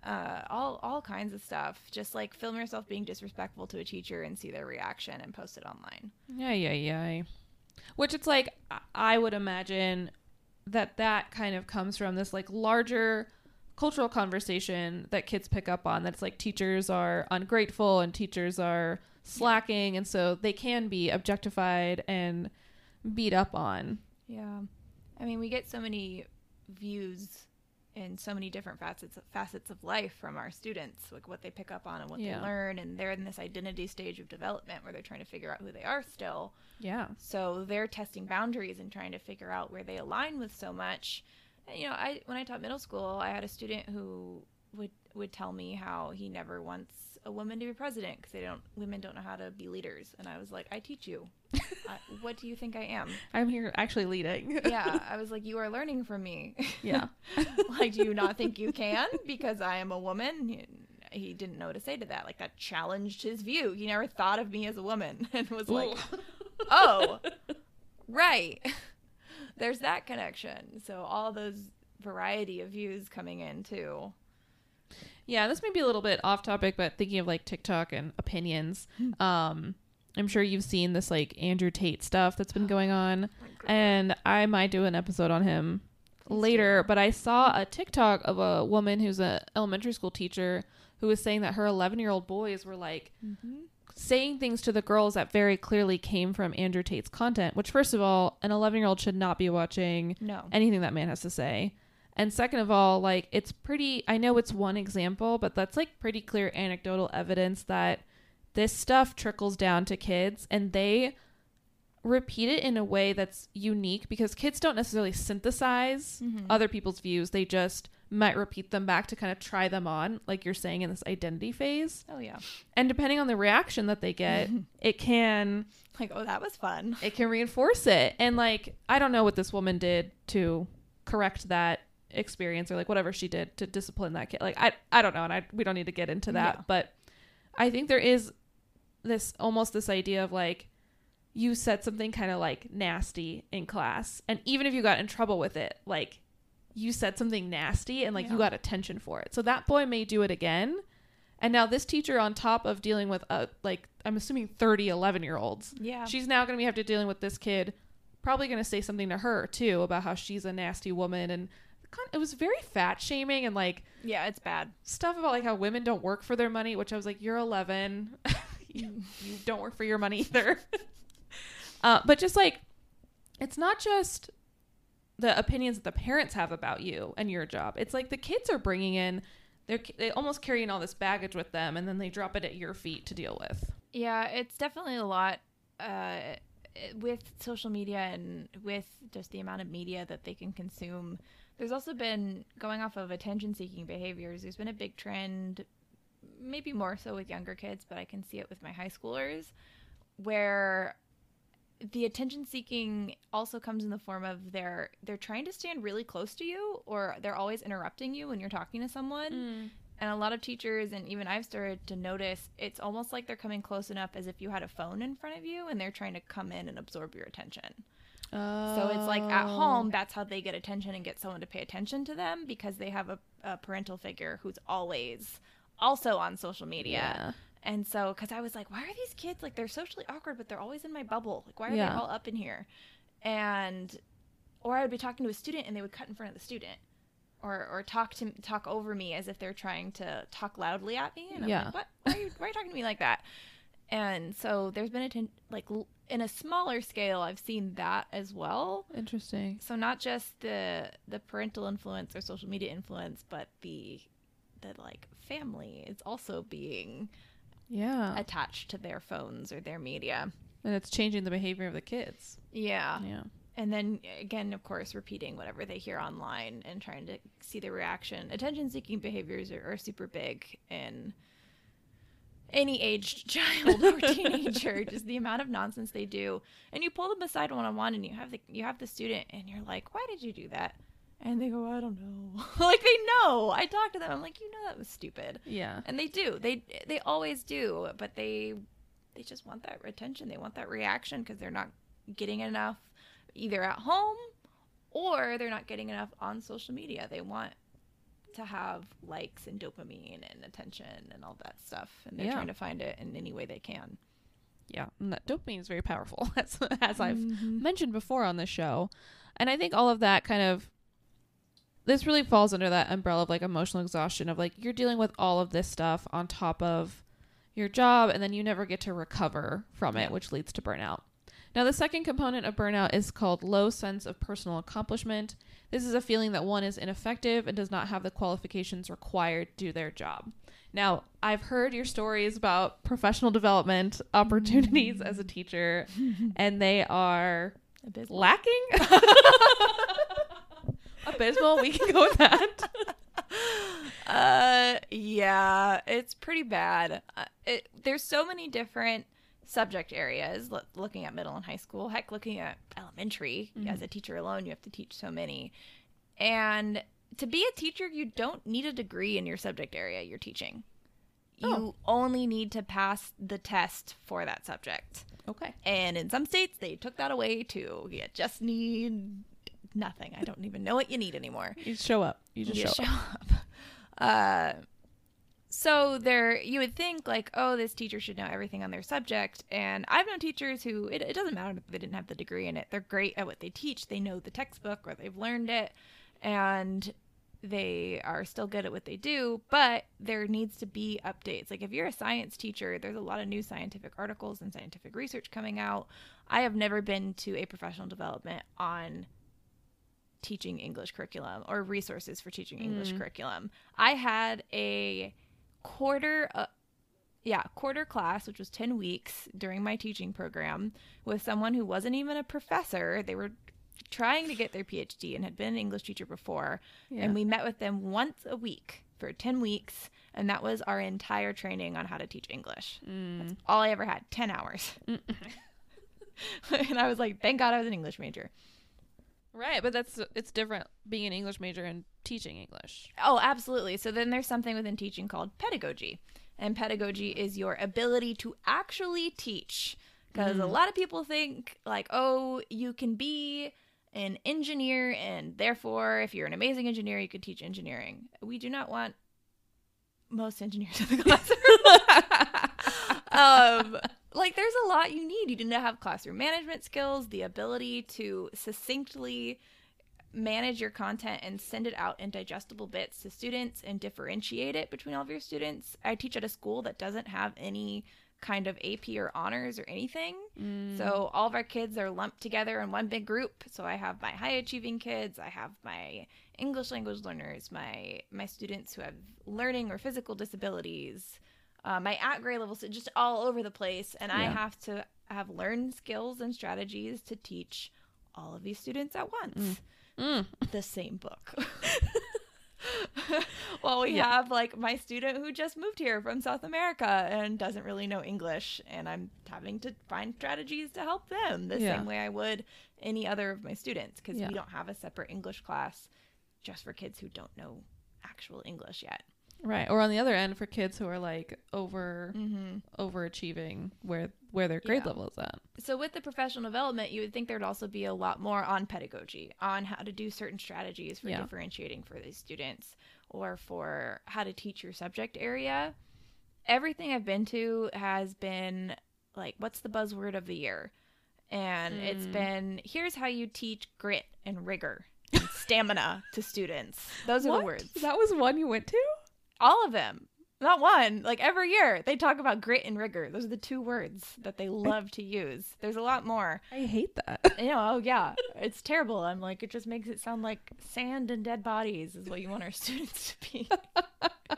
uh, all all kinds of stuff. Just like film yourself being disrespectful to a teacher and see their reaction and post it online. Yeah, yeah, yeah. Which it's like I- I would imagine that that kind of comes from this like larger cultural conversation that kids pick up on that's like teachers are ungrateful and teachers are slacking and so they can be objectified and beat up on. Yeah, I mean, we get so many views in so many different facets facets of life from our students, like what they pick up on and what Yeah. they learn, and they're in this identity stage of development where they're trying to figure out who they are still. Yeah. So they're testing boundaries and trying to figure out where they align with so much. And, you know, I when I taught middle school, I had a student who would would tell me how he never wants a woman to be president because they don't women don't know how to be leaders. And I was like, I teach you. I, what do you think I am? I'm here actually leading. Yeah, I was like, you are learning from me. Yeah. like, do you not think you can because I am a woman? He, he didn't know what to say to that. Like that challenged his view. He never thought of me as a woman and was like, oh, right. There's that connection. So all those variety of views coming in too. Yeah, this may be a little bit off topic, but thinking of like TikTok and opinions, um, I'm sure you've seen this like Andrew Tate stuff that's been going on, and I might do an episode on him later. But I saw a TikTok of a woman who's an elementary school teacher who was saying that her 11 year old boys were like saying things to the girls that very clearly came from Andrew Tate's content. Which, first of all, an 11 year old should not be watching No. anything that man has to say. And second of all, like it's pretty I know it's one example, but that's like pretty clear anecdotal evidence that this stuff trickles down to kids and they repeat it in a way that's unique because kids don't necessarily synthesize mm-hmm. other people's views. They just might repeat them back to kind of try them on, like you're saying in this identity phase. Oh yeah. And depending on the reaction that they get, it can Like, oh, that was fun. it can reinforce it. And like, I don't know what this woman did to correct that experience or like whatever she did to discipline that kid. Like, I, I don't know. And I, we don't need to get into that, Yeah. but I think there is this almost this idea of like, you said something kind of like nasty in class. And even if you got in trouble with it, like you said something nasty and like you got attention for it. So that boy may do it again. And now this teacher on top of dealing with uh like I'm assuming 30 11 year olds Yeah. she's now going to be have to dealing with this kid probably going to say something to her too about how she's a nasty woman and kind- it was very fat shaming and like yeah, it's bad. stuff about like how women don't work for their money which i was like you're 11 you, you don't work for your money either uh, but just like it's not just the opinions that the parents have about you and your job it's like the kids are bringing in they're they almost carrying all this baggage with them and then they drop it at your feet to deal with Yeah, it's definitely a lot uh, with social media and with just the amount of media that they can consume. There's also been going off of attention seeking behaviors. There's been a big trend, maybe more so with younger kids, but I can see it with my high schoolers, where the attention seeking also comes in the form of they're they're trying to stand really close to you or they're always interrupting you when you're talking to someone mm. and a lot of teachers and even I've started to notice it's almost like they're coming close enough as if you had a phone in front of you and they're trying to come in and absorb your attention. So it's like at home, oh. that's how they get attention and get someone to pay attention to them because they have a, a parental figure who's always also on social media. Yeah. And so, because I was like, why are these kids like they're socially awkward, but they're always in my bubble? Like, why are Yeah. they all up in here? And, or I would be talking to a student and they would cut in front of the student. Or, or talk to talk over me as if they're trying to talk loudly at me, and I'm Yeah. like, "What? Why are you why are you talking to me like that?" And so there's been a ten- like l- in a smaller scale, I've seen that as well. Interesting. So not just the the parental influence or social media influence, but the the like family is also being Yeah. attached to their phones or their media. and it's changing the behavior of the kids. Yeah. Yeah. And then again, of course, repeating whatever they hear online and trying to see the reaction. Attention seeking behaviors are, are super big in any aged child or teenager. Just the amount of nonsense they do. And you pull them aside one on one and you have the you have the student and you're like, Why did you do that? And they go, I don't know. like they know. I talk to them, I'm like, you know that was stupid. Yeah. And they do. They they always do, but they they just want that attention. They want that reaction because they're not getting enough either at home or they're not getting enough on social media. They want to have likes and dopamine and attention and all that stuff, and they're Yeah. trying to find it in any way they can. Yeah, and that dopamine is very powerful, as, as I've Mm-hmm. mentioned before on this show. And I think all of that kind of this really falls under that umbrella of like emotional exhaustion of like you're dealing with all of this stuff on top of your job and then you never get to recover from it, which leads to burnout. Now, the second component of burnout is called low sense of personal accomplishment. This is a feeling that one is ineffective and does not have the qualifications required to do their job. Now, I've heard your stories about professional development opportunities as a teacher, and they are Abysmal. lacking. Abysmal. We can go with that. Uh, yeah, it's pretty bad. Uh, it, there's so many different subject areas. Lo- looking at middle and high school, heck, looking at elementary as a teacher alone, you have to teach so many. And to be a teacher, you don't need a degree in your subject area you're teaching. You only need to pass the test for that subject. Okay. And in some states, they took that away too. You just need nothing. I don't even know what you need anymore You just show up. You just you show, show up. up. Uh, so there, you would think like, oh, this teacher should know everything on their subject. And I've known teachers who it, it doesn't matter if they didn't have the degree in it. They're great at what they teach. They know the textbook or they've learned it, and they are still good at what they do. But there needs to be updates. Like if you're a science teacher, there's a lot of new scientific articles and scientific research coming out. I have never been to a professional development on teaching English curriculum or resources for teaching English mm. curriculum. I had a quarter uh, yeah, quarter class which was 10 weeks during my teaching program with someone who wasn't even a professor. They were trying to get their PhD and had been an English teacher before, Yeah. and we met with them once a week for 10 weeks and that was our entire training on how to teach English. That's all I ever had, 10 hours. and I was like, thank God I was an English major. Right, but that's it's different being an English major and teaching English. Oh, absolutely. So then there's something within teaching called pedagogy. And pedagogy is your ability to actually teach. Because a lot of people think, like, oh, you can be an engineer, and therefore, if you're an amazing engineer, you could teach engineering. We do not want most engineers in the classroom. um, like, there's a lot you need. You need to have classroom management skills, the ability to succinctly manage your content and send it out in digestible bits to students and differentiate it between all of your students. I teach at a school that doesn't have any kind of AP or honors or anything. So mm. all of our kids are lumped together in one big group. So I have my high achieving kids, I have my English language learners, my my students who have learning or physical disabilities, uh, my at grade level, levels, just all over the place. And I have to have learned skills and strategies to teach all of these students at once the same book. well, we Yeah. have like my student who just moved here from South America and doesn't really know English, and I'm having to find strategies to help them the Yeah. same way I would any other of my students because Yeah. we don't have a separate English class just for kids who don't know actual English yet. Right. Or on the other end for kids who are like over Mm-hmm. overachieving where where their grade Yeah. level is at. So with the professional development, you would think there'd also be a lot more on pedagogy, on how to do certain strategies for Yeah. differentiating for these students or for how to teach your subject area. Everything I've been to has been like what's the buzzword of the year? And it's been here's how you teach grit and rigor and stamina to students. Those are What? the words. That was one you went to? All of them. Not one. Like every year, they talk about grit and rigor. Those are the two words that they love to use. There's a lot more. I hate that. You know, oh yeah, it's terrible. I'm like, it just makes it sound like sand and dead bodies is what you want our students to be.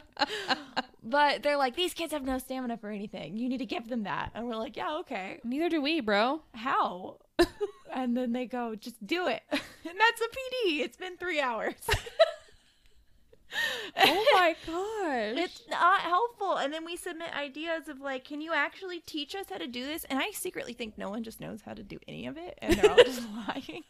but they're like, these kids have no stamina for anything. You need to give them that. And we're like, yeah, okay. Neither do we, bro. How? and then they go, just do it. and that's a PD. It's been three hours. Oh my gosh. It's not helpful. And then we submit ideas of like, can you actually teach us how to do this? And I secretly think no one just knows how to do any of it. And they're all just lying.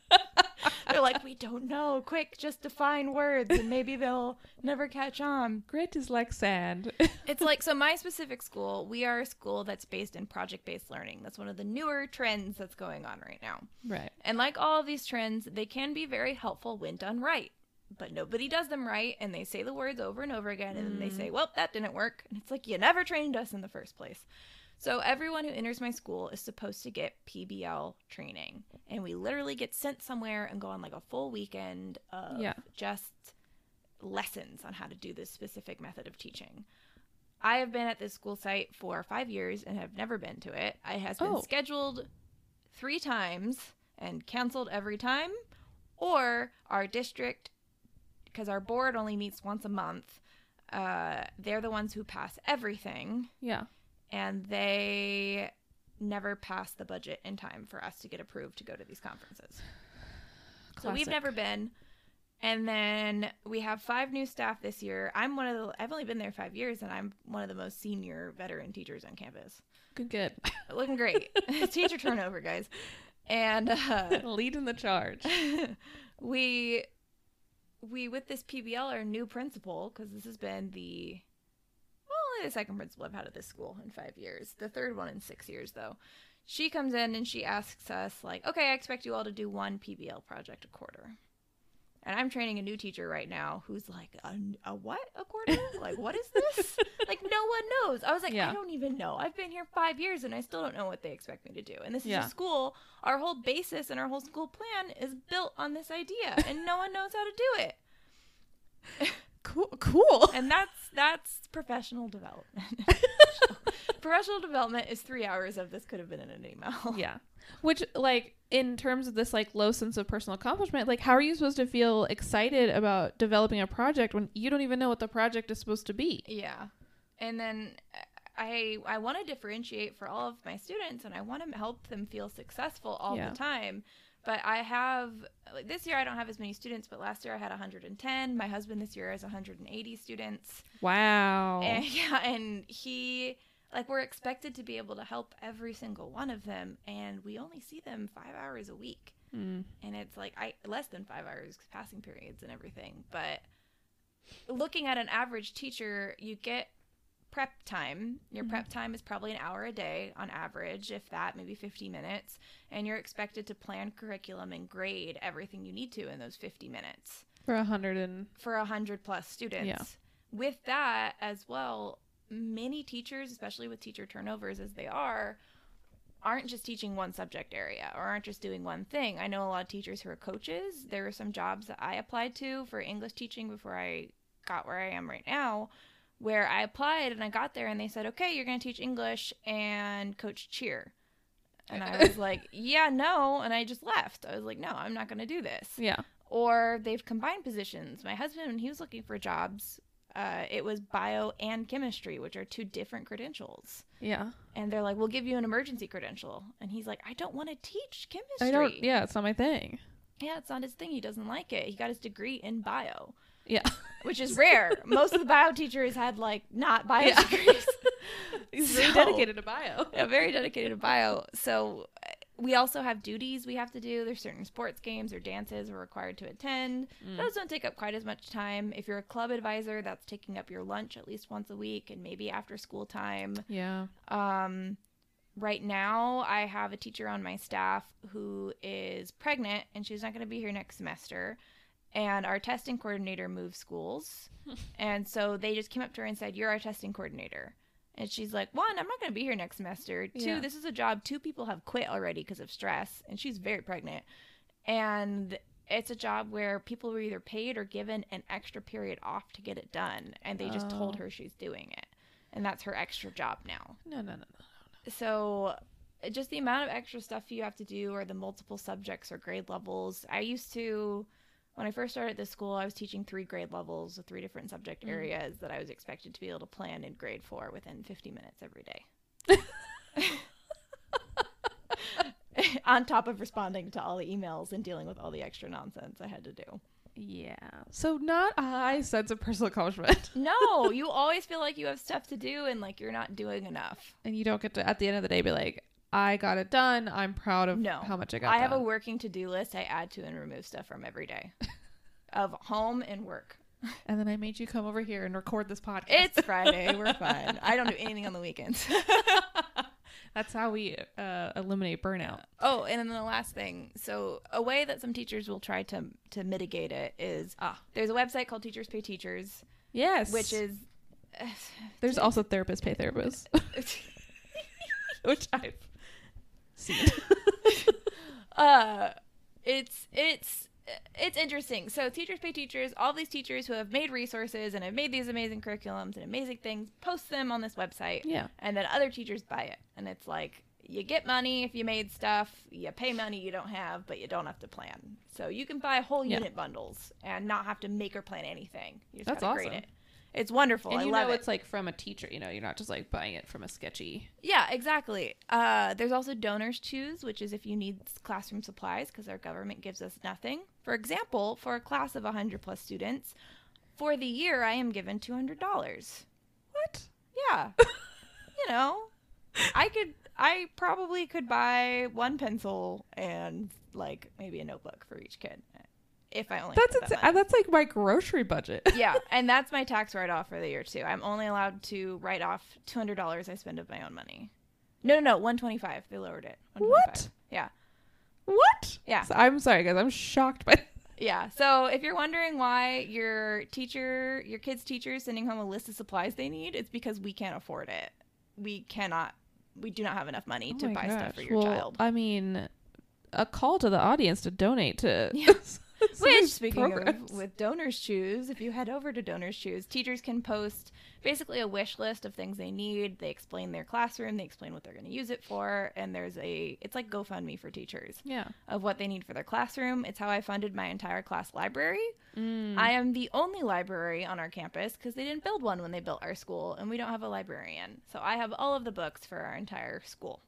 they're like, we don't know. Quick, just define words and maybe they'll never catch on. Grit is like sand. It's like, so my specific school, we are a school that's based in project based learning. That's one of the newer trends that's going on right now. right. And like all of these trends, they can be very helpful when done right. But nobody does them right, and they say the words over and over again, and then they say, mm. Well, that didn't work. And it's like, You never trained us in the first place. So everyone who enters my school is supposed to get PBL training. And we literally get sent somewhere and go on like a full weekend of Yeah. just lessons on how to do this specific method of teaching. I have been at this school site for five years and have never been to it. I has been Oh. scheduled three times and canceled every time, or our district, because our board only meets once a month, uh, they're the ones who pass everything, Yeah. and they never pass the budget in time for us to get approved to go to these conferences. So we've never been. And then we have five new staff this year. I'm one of the I've only been there 5 years and I'm one of the most senior veteran teachers on campus. Good, good. Looking great. Teacher turnover, guys. And uh, Leading the charge. we we with this PBL our new principal because this has been the well only the second principal I've had at this school in five years. The third one in six years though. She comes in and she asks us like, okay, I expect you all to do one PBL project a quarter. And I'm training a new teacher right now who's like, a, a what? A quarter? like, what is this? like, no one knows. I was like, Yeah. I don't even know. I've been here five years and I still don't know what they expect me to do. And this is a school. Our whole basis and our whole school plan is built on this idea, and no one knows how to do it. Cool. Cool. And that's that's professional development. professional development is three hours of this could have been in an email. Yeah. Which, like, in terms of this, like, low sense of personal accomplishment, like, how are you supposed to feel excited about developing a project when you don't even know what the project is supposed to be? Yeah. And then uh, I I want to differentiate for all of my students and I want to help them feel successful all Yeah. the time. But I have this year I don't have as many students, but last year I had 110. My husband this year has 180 students. Wow. And yeah, and he like we're expected to be able to help every single one of them and we only see them 5 hours a week Mm. and it's like I less than five hours passing periods and everything. But looking at an average teacher, you get prep time. Your prep time is probably an hour a day on average, if that, maybe 50 minutes, and you're expected to plan curriculum and grade everything you need to in those 50 minutes For a hundred and for a hundred plus students. Yeah. With that as well, many teachers, especially with teacher turnovers as they are, aren't just teaching one subject area or aren't just doing one thing. I know a lot of teachers who are coaches. There were some jobs that I applied to for English teaching before I got where I am right now, where I applied and I got there and they said, "Okay, you're going to teach English and coach cheer." And I was like, "Yeah, no," and I just left. I was like, "No, I'm not going to do this." yeah. or they've combined positions. My husband, when he was looking for jobs, uh, it was bio and chemistry, which are two different credentials. Yeah. And they're like, "We'll give you an emergency credential," and he's like, "I don't want to teach chemistry." I don't. Yeah, it's not my thing. yeah, it's not his thing. He doesn't like it. He got his degree in bio, Yeah. which is rare. Most of the bio teachers had like not bio Yeah. degrees. He's very dedicated to bio. yeah, very dedicated to bio. So we also have duties we have to do. There's certain sports games or dances we're required to attend. Those don't take up quite as much time. If you're a club advisor, that's taking up your lunch at least once a week and maybe after school time. Yeah. Um, right now, I have a teacher on my staff who is pregnant and she's not going to be here next semester. And our testing coordinator moved schools. and so they just came up to her and said, You're our testing coordinator. And she's like, One, I'm not going to be here next semester. Two, Yeah. this is a job two people have quit already because of stress. And she's very pregnant. And it's a job where people were either paid or given an extra period off to get it done. And they just told Oh. her she's doing it. And that's her extra job now No, No, no, no, no. so just the amount of extra stuff you have to do or the multiple subjects or grade levels i used to when i first started this school i was teaching three grade levels of three different subject mm. areas that i was expected to be able to plan in grade four within 50 minutes every day on top of responding to all the emails and dealing with all the extra nonsense i had to do Yeah. So not a high sense of personal accomplishment. no you always feel like you have stuff to do and like you're not doing enough and you don't get to at the end of the day be like, I got it done. I'm proud of No. how much I got I have a working to do list I add to and remove stuff from every day of home and work. and then I made you come over here and record this podcast. It's Friday. We're fine. I don't do anything on the weekends. That's how we uh, eliminate burnout. oh, and then the last thing. So, a way that some teachers will try to to mitigate it is Ah. there's a website called Teachers Pay Teachers, Yes. which is there's also therapists pay therapists, which Uh it's it's it's interesting. So teachers pay teachers. All these teachers who have made resources and have made these amazing curriculums and amazing things post them on this website. Yeah. And then other teachers buy it. And it's like you get money if you made stuff, you pay money you don't have, but you don't have to plan. So you can buy whole Yeah. unit bundles and not have to make or plan anything. You just That's grade awesome. it. It's wonderful. and I you love know it. it's like from a teacher. You know, you're not just like buying it from a sketchy. Yeah, exactly. Uh, there's also donors choose, which is if you need classroom supplies because our government gives us nothing. For example, for a class of 100 plus students, for the year I am given $200. What? Yeah. you know, I could, I probably could buy one pencil and like maybe a notebook for each kid if I only That's that ins- that's like my grocery budget. yeah, and that's my tax write off for the year too. I'm only allowed to write off two hundred dollars I spend of my own money. No, no, no, one twenty five. They lowered it. What? Yeah, what? Yeah. So I'm sorry, guys. I'm shocked by. yeah. So if you're wondering why your teacher, your kid's teacher, is sending home a list of supplies they need, it's because we can't afford it. We cannot. We do not have enough money oh to Oh my buy stuff for your Well, child. I mean, a call to the audience to donate to. Yeah. Which, speaking programs. of with Donors Choose, if you head over to Donors Choose, teachers can post basically a wish list of things they need. They explain their classroom, they explain what they're going to use it for, and there's a it's like GoFundMe for teachers yeah. of what they need for their classroom. It's how I funded my entire class library. Mm. I am the only library on our campus because they didn't build one when they built our school, and we don't have a librarian. So I have all of the books for our entire school.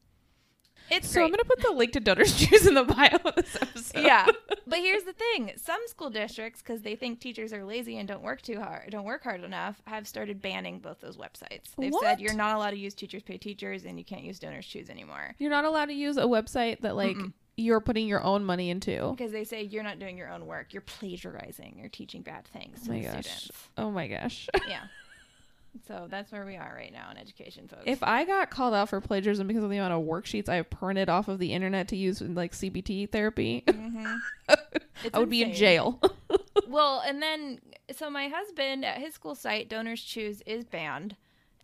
It's So I'm gonna put the link to Donors Choose in the bio of this episode. yeah but here's the thing some school districts because they think teachers are lazy and don't work too hard don't work hard enough have started banning both those websites they've What? said you're not allowed to use teachers pay teachers and you can't use donors choose anymore You're not allowed to use a website that like you're putting your own money into. because they say you're not doing your own work you're plagiarizing you're teaching bad things Oh to my gosh. students Oh my gosh. yeah so that's where we are right now in education folks If I got called out for plagiarism because of the amount of worksheets I printed off of the internet to use in like CBT therapy, Mhm. I would be in jail. well, and then so my husband at his school site, Donors Choose is banned,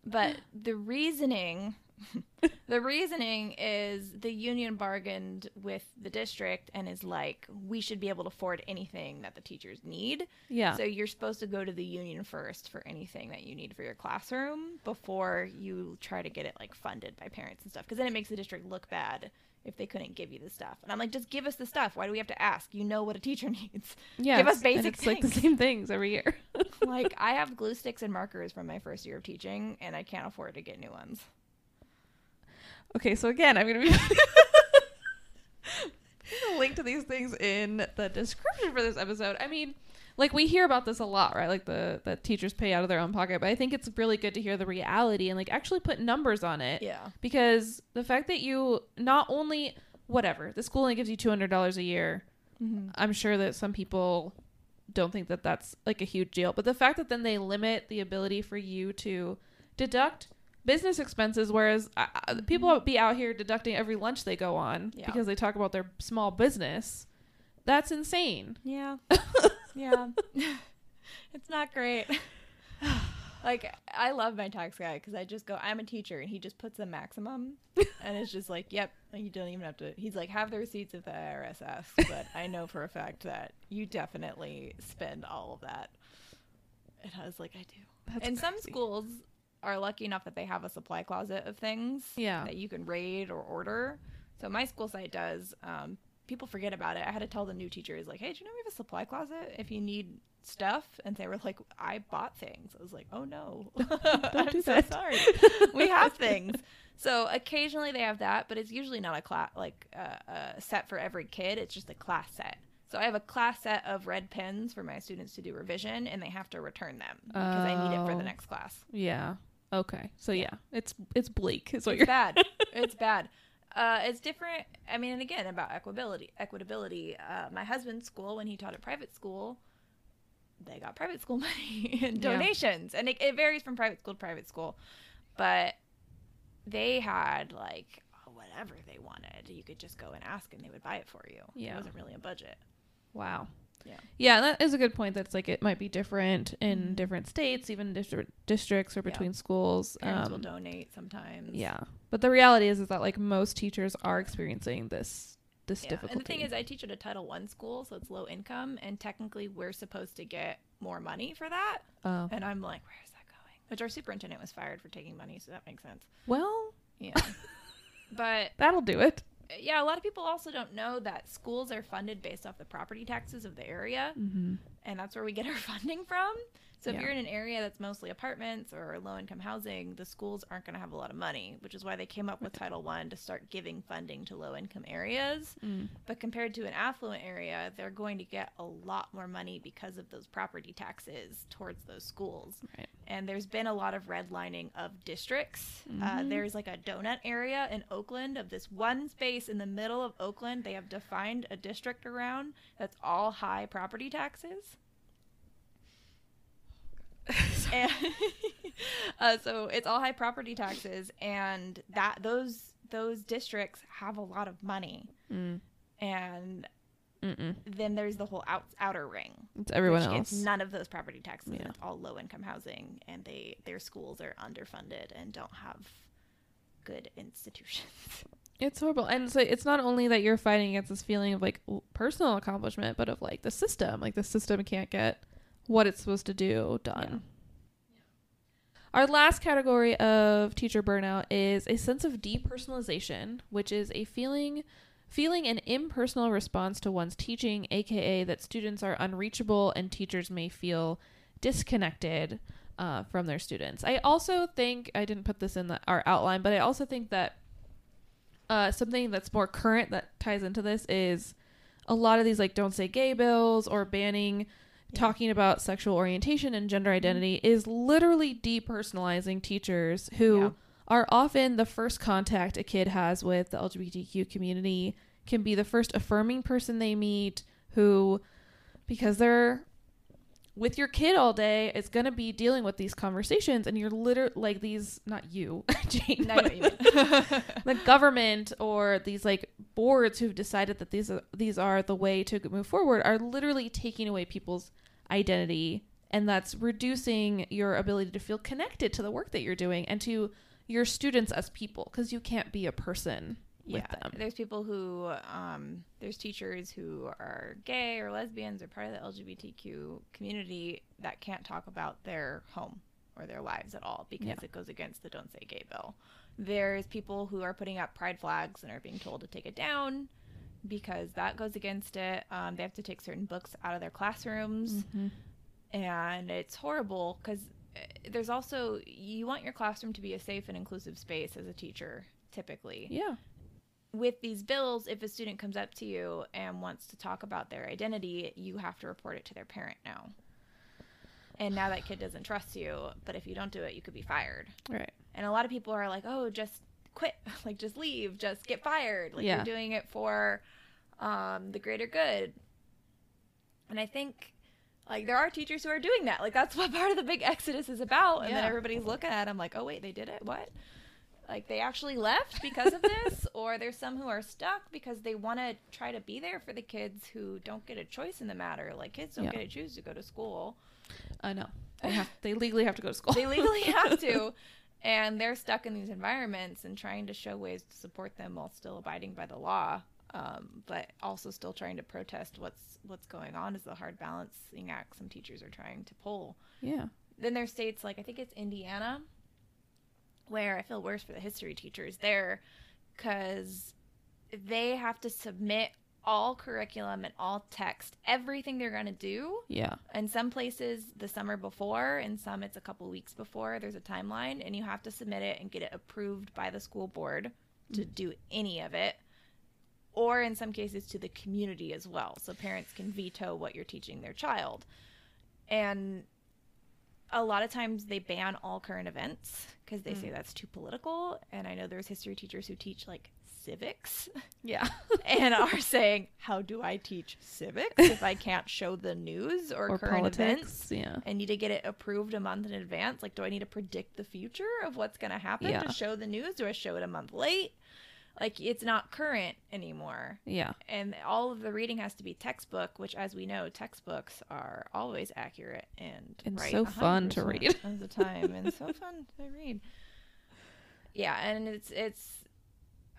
but the reasoning the reasoning is the union bargained with the district and is like we should be able to afford anything that the teachers need. yeah. So you're supposed to go to the union first for anything that you need for your classroom before you try to get it like funded by parents and stuff because then it makes the district look bad if they couldn't give you the stuff. And I'm like just give us the stuff. Why do we have to ask? You know what a teacher needs. yeah. give us basic it's like the same things every year. like I have glue sticks and markers from my first year of teaching, and I can't afford to get new ones. Okay, so again, I'm gonna be link to these things in the description for this episode. I mean, like we hear about this a lot, right? Like the the teachers pay out of their own pocket, but I think it's really good to hear the reality and like actually put numbers on it. Yeah. Because the fact that you not only whatever. The school only gives you two hundred dollars a year. Mm-hmm. I'm sure that some people don't think that that's like a huge deal, but the fact that then they limit the ability for you to deduct business expenses, whereas uh, uh, people would be out here deducting every lunch they go on Yeah. because they talk about their small business. That's insane. Yeah. yeah. it's not great. like I love my tax guy because I just go, I'm a teacher, and he just puts the maximum, and it's just like, yep, you don't even have to. He's like, have the receipts if the IRS asks, but I know for a fact that you definitely spend all of that. And I was like, I do. That's and some schools are lucky enough that they have a supply closet of things Yeah. that you can raid or order. So my school site does. Um, people forget about it. I had to tell the new teachers like, "Hey, do you know we have a supply closet if you need stuff?" And they were like, "I bought things." I was like, "Oh no, I'm do so sorry. we have things." So occasionally they have that, but it's usually not a class like uh, a set for every kid. It's just a class set. So I have a class set of red pens for my students to do revision, and they have to return them because I need it for Oh. the next class. Yeah. Okay. So yeah, it's it's bleak. Is what It's you're. bad. it's bad. Uh, it's different. I mean, and again about equability. Equitability. Uh, my husband's school, when he taught at private school, they got private school money and Yeah. donations, and it, it varies from private school to private school, but they had like whatever they wanted. You could just go and ask, and they would buy it for you. Yeah. it wasn't really a budget. Wow. Yeah. Yeah, that is a good point. That's like it might be different in Mhm. different states, even different districts or Yeah. between schools. Parents will Um, donate sometimes. yeah, but the reality is, is that like most teachers are experiencing this this Yeah. difficulty. And the thing is, I teach at a Title One school, so it's low income, and technically we're supposed to get more money for that. oh And I'm like, where is that going? Which our superintendent was fired for taking money, so that makes sense. well, Yeah. but that'll do it. Yeah, a lot of people also don't know that schools are funded based off the property taxes of the area, Mm-hmm. and that's where we get our funding from. So if Yeah. you're in an area that's mostly apartments or low income housing, the schools aren't going to have a lot of money, which is why they came up with Title One to start giving funding to low income areas. Mm. But compared to an affluent area, they're going to get a lot more money because of those property taxes towards those schools. Right. And there's been a lot of redlining of districts. Uh, Mhm. there's like a donut area in Oakland of this one space in the middle of Oakland. They have defined a district around that's all high property taxes. and uh, so it's all high property taxes, and that those those districts have a lot of money, Mm. and Mm-mm. then there's the whole out, outer ring. It's everyone else. It's none of those property taxes. Yeah. It's all low income housing, and they their schools are underfunded and don't have good institutions. It's horrible. And so it's not only that you're fighting against this feeling of like personal accomplishment, but of like the system. Like the system can't get what it's supposed to do done. Our last category of teacher burnout is a sense of depersonalization, which is a feeling feeling an impersonal response to one's teaching, aka that students are unreachable and teachers may feel disconnected uh, from their students. I also think I didn't put this in the, our outline, but I also think that uh, something that's more current that ties into this is a lot of these like don't say gay bills or banning talking about sexual orientation and gender mm-hmm. identity is literally depersonalizing teachers who Yeah. are often the first contact a kid has with the LGBTQ community can be the first affirming person they meet who because they're with your kid all day is going to be dealing with these conversations and you're literally like these not you Jane know you—the government or these like boards who've decided that these are these are the way to move forward are literally taking away people's identity and that's reducing your ability to feel connected to the work that you're doing and to your students as people because you can't be a person with them There's people who, um, there's teachers who are gay or lesbians or part of the LGBTQ community that can't talk about their home or their lives at all because Yeah. it goes against the Don't Say Gay bill. There's people who are putting up pride flags and are being told to take it down because that goes against it. Um, they have to take certain books out of their classrooms Mhm. and it's horrible because there's also you want your classroom to be a safe and inclusive space as a teacher typically yeah with these bills, if a student comes up to you and wants to talk about their identity, you have to report it to their parent now. And now that kid doesn't trust you, but if you don't do it, you could be fired. right And a lot of people are like, oh, just quit, like just leave, just get fired. Like Yeah. you're doing it for um, the greater good. And I think like there are teachers who are doing that. Like that's what part of the big exodus is about. And then everybody's looking at them like, oh wait, they did it. What? Like they actually left because of this, or there's some who are stuck because they want to try to be there for the kids who don't get a choice in the matter. Like kids don't Yeah. get to choose to go to school I know. They have they legally have to go to school. they legally have to and they're stuck in these environments and trying to show ways to support them while still abiding by the law um, but also still trying to protest what's what's going on is the hard balancing act some teachers are trying to pull yeah. then there's states like i think it's indiana where i feel worse for the history teachers there because they have to submit all curriculum and all text everything they're going to do. Yeah. in some places the summer before and some it's a couple weeks before there's a timeline and you have to submit it and get it approved by the school board to mm. do any of it or in some cases to the community as well so parents can veto what you're teaching their child. And a lot of times they ban all current events because they say mm. that's too political and i know there's history teachers who teach like civics Yeah. and are saying, "How do I teach civics if I can't show the news or, or current politics. events? Yeah. I need to get it approved a month in advance. Like, do I need to predict the future of what's going to happen Yeah. to show the news? Do I show it a month late? Like, it's not current anymore." Yeah. And all of the reading has to be textbook, which, as we know, textbooks are always accurate and And right so fun to read. of the time, and so fun to read. Yeah, and it's it's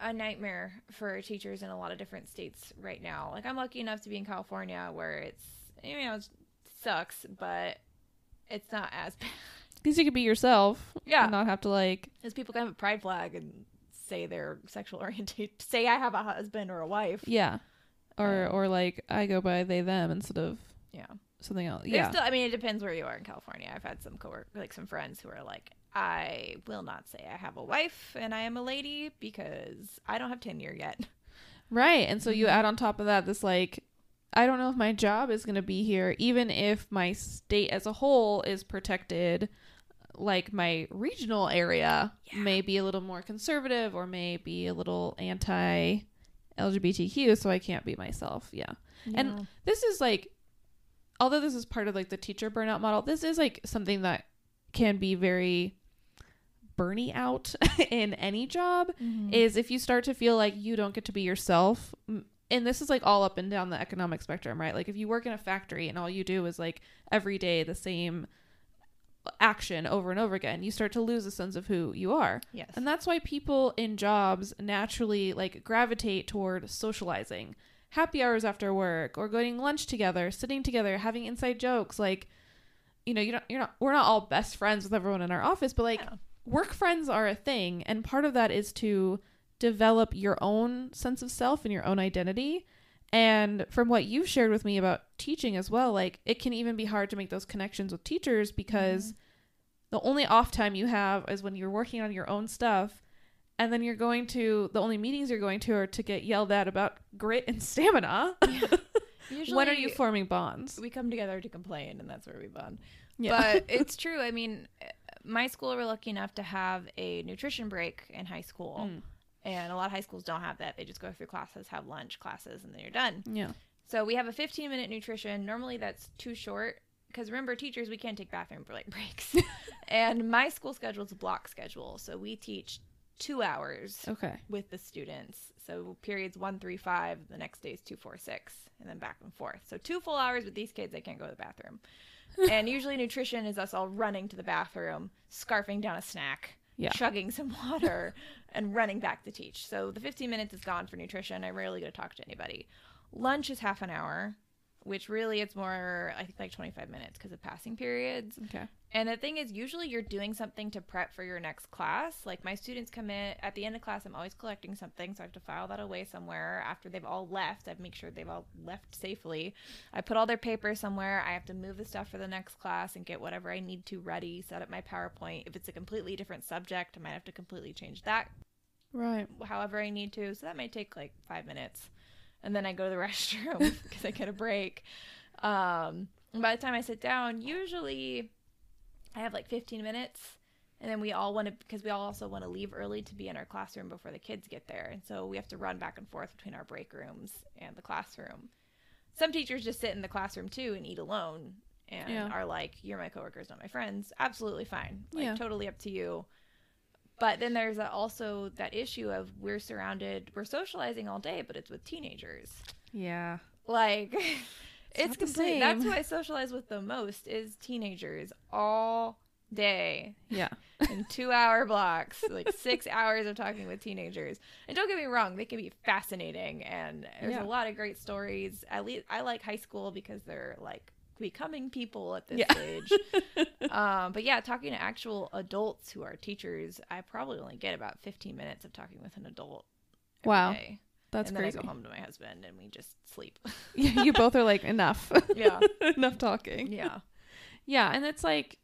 a nightmare for teachers in a lot of different states right now. Like I'm lucky enough to be in California where it's you know it sucks, but it's not as bad Because you could be yourself. Yeah. And not have to like. Because people can have a pride flag and say their sexual orientation, say I have a husband or a wife. Yeah. Or Um, or like I go by they them instead of Yeah. something else. There's Yeah. Still, I mean, it depends where you are in California. I've had some cowork, like some friends who are like, I will not say I have a wife and I am a lady because I don't have tenure yet. Right. And so you Mhm. add on top of that this like I don't know if my job is going to be here even if my state as a whole is protected like my regional area Yeah. may be a little more conservative or may be a little anti LGBTQ so I can't be myself. Yeah. And this is like although this is part of like the teacher burnout model, this is like something that can be very burny out in any job Mhm. is if you start to feel like you don't get to be yourself and this is like all up and down the economic spectrum right like if you work in a factory and all you do is like every day the same action over and over again you start to lose a sense of who you are yes. and that's why people in jobs naturally like gravitate toward socializing happy hours after work or going lunch together sitting together having inside jokes like you know you don't you're not we're not all best friends with everyone in our office but like Yeah. work friends are a thing and part of that is to develop your own sense of self and your own identity and from what you've shared with me about teaching as well like it can even be hard to make those connections with teachers because the only off time you have is when you're working on your own stuff. And then you're going to the only meetings you're going to are to get yelled at about grit and stamina. Usually, when are you forming bonds? we come together to complain, and that's where we bond. yeah. But it's true. I mean, my school we're lucky enough to have a nutrition break in high school, Mm. And a lot of high schools don't have that. They just go through classes, have lunch, classes, and then you're done. yeah So we have a 15 minute nutrition. Normally that's too short because remember, teachers we can't take bathroom like breaks, and my school schedule is a block schedule, so we teach two hours okay with the students. So periods one, three, five. The next day is two, four, six, and then back and forth. So two full hours with these kids. They can't go to the bathroom. and usually nutrition is us all running to the bathroom, scarfing down a snack, Yeah. chugging some water, and running back to teach. So the 15 minutes is gone for nutrition. I rarely get to talk to anybody. Lunch is half an hour, which really it's more I think like 25 minutes because of passing periods. okay And the thing is, usually you're doing something to prep for your next class. Like my students come in at the end of class, I'm always collecting something, so I have to file that away somewhere. After they've all left, I make sure they've all left safely. I put all their papers somewhere. I have to move the stuff for the next class and get whatever I need to ready. Set up my PowerPoint. If it's a completely different subject, I might have to completely change that right however I need to. So that might take like five minutes. And then I go to the restroom because I get a break. Um, and by the time I sit down, usually I have like 15 minutes. And then we all want to, because we all also want to leave early to be in our classroom before the kids get there. And so we have to run back and forth between our break rooms and the classroom. Some teachers just sit in the classroom too and eat alone and Yeah. are like, you're my coworkers, not my friends. Absolutely fine. Like, Yeah. totally up to you. But then there's also that issue of we're surrounded, we're socializing all day, but it's with teenagers. Yeah. Like, it's, the complete. That's who I socialize with the most is teenagers all day Yeah. in two hour blocks, like six hours of talking with teenagers. And don't get me wrong, they can be fascinating, and there's Yeah. a lot of great stories. At least I like high school because they're like becoming people at this Yeah. stage. um, but yeah, talking to actual adults who are teachers, I probably only get about 15 minutes of talking with an adult. Wow. day. That's and crazy. then I go home to my husband and we just sleep. Yeah, you both are like enough. yeah, enough talking. yeah, Yeah, and it's like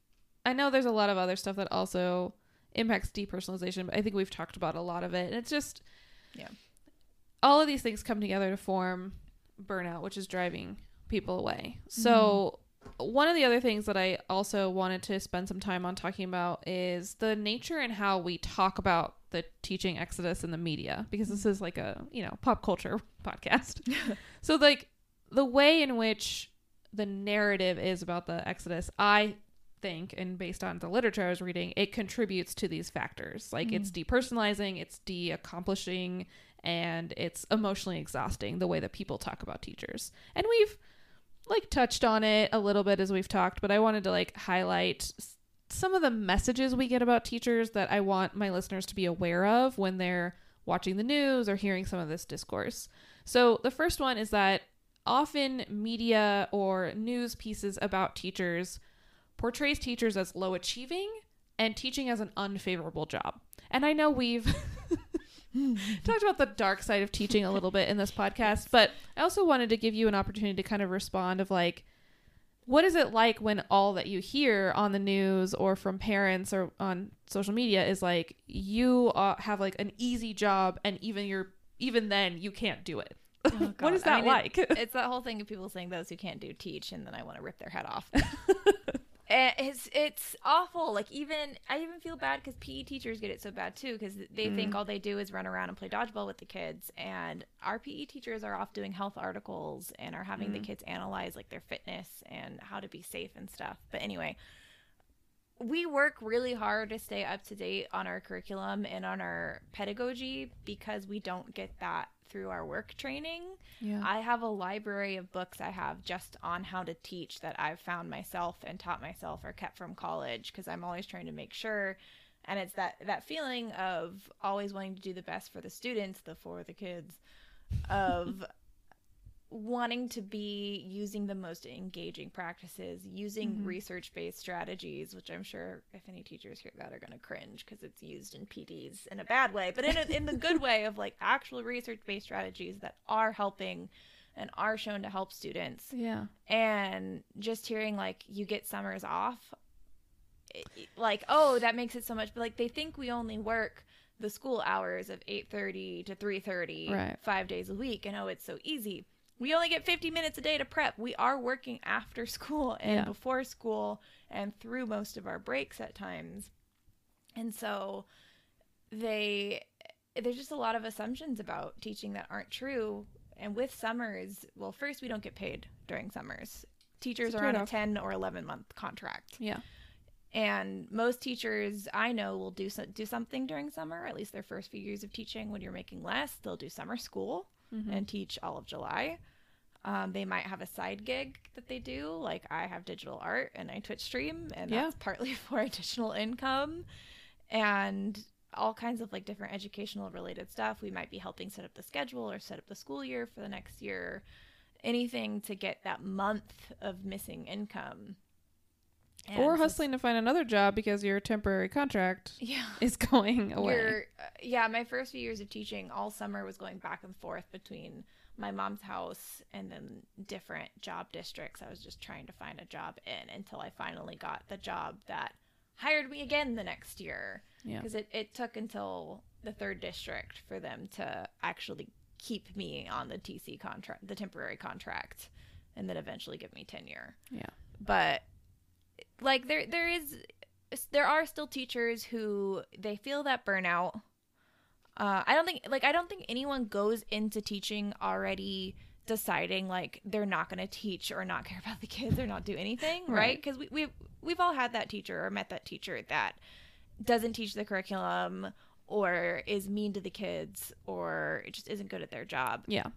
I know there's a lot of other stuff that also impacts depersonalization, but I think we've talked about a lot of it. And it's just Yeah. All of these things come together to form burnout, which is driving people away. Mm-hmm. So one of the other things that I also wanted to spend some time on talking about is the nature and how we talk about the teaching exodus in the media because this is like a, you know, pop culture podcast. so like the way in which the narrative is about the exodus, I think and based on the literature I was reading, it contributes to these factors. Like it's mm-hmm. depersonalizing, it's de-accomplishing and it's emotionally exhausting the way that people talk about teachers. And we've like touched on it a little bit as we've talked, but I wanted to like highlight some of the messages we get about teachers that I want my listeners to be aware of when they're watching the news or hearing some of this discourse. So, the first one is that often media or news pieces about teachers portrays teachers as low achieving and teaching as an unfavorable job. And I know we've talked about the dark side of teaching a little bit in this podcast, but I also wanted to give you an opportunity to kind of respond of like what is it like when all that you hear on the news or from parents or on social media is like you uh, have like an easy job and even you're even then you can't do it. what God. is I that mean, it- like? it's that whole thing of people saying those who can't do teach, and then I want to rip their head off. And it's it's awful. Like even I even feel bad because PE teachers get it so bad too because they Mm. think all they do is run around and play dodgeball with the kids. And our PE teachers are off doing health articles and are having Mm. the kids analyze like their fitness and how to be safe and stuff. But anyway, we work really hard to stay up to date on our curriculum and on our pedagogy because we don't get that through our work training. yeah. I have a library of books I have just on how to teach that I've found myself and taught myself or kept from college because I'm always trying to make sure and it's that that feeling of always wanting to do the best for the students, the for the kids of wanting to be using the most engaging practices, using mm-hmm. research-based strategies, which I'm sure if any teachers hear that are going to cringe because it's used in PDs in a bad way, but in a, in the good way of like actual research-based strategies that are helping and are shown to help students. yeah. And just hearing like you get summers off, it- like oh that makes it so much, but like they think we only work the school hours of 8:30 to 3:30 Right. 5 days a week and oh it's so easy. We only get 50 minutes a day to prep. We are working after school and Yeah. before school and through most of our breaks at times. And so they there's just a lot of assumptions about teaching that aren't true. And with summers, well, first we don't get paid during summers. Teachers It's are on a 10 or 11 month contract. Yeah. And most teachers I know will do so, do something during summer, at least their first few years of teaching when you're making less. They'll do summer school Mm-hmm. and teach all of July. Um, they might have a side gig that they do, like I have digital art and I Twitch stream, and Yeah. that's partly for additional income and all kinds of like different educational related stuff. We might be helping set up the schedule or set up the school year for the next year, anything to get that month of missing income. And or hustling to find another job because your temporary contract Yeah. is going away. Uh, yeah, my first few years of teaching all summer was going back and forth between my mom's house and then different job districts. I was just trying to find a job in until I finally got the job that hired me again the next year. Yeah. Because it, it took until the third district for them to actually keep me on the TC contract, the temporary contract, and then eventually give me tenure Yeah. but like there there is there are still teachers who they feel that burnout. Uh, I don't think like I don't think anyone goes into teaching already deciding like they're not going to teach or not care about the kids or not do anything, right? Because we we've we've all had that teacher or met that teacher that doesn't teach the curriculum or is mean to the kids or just isn't good at their job. Yeah.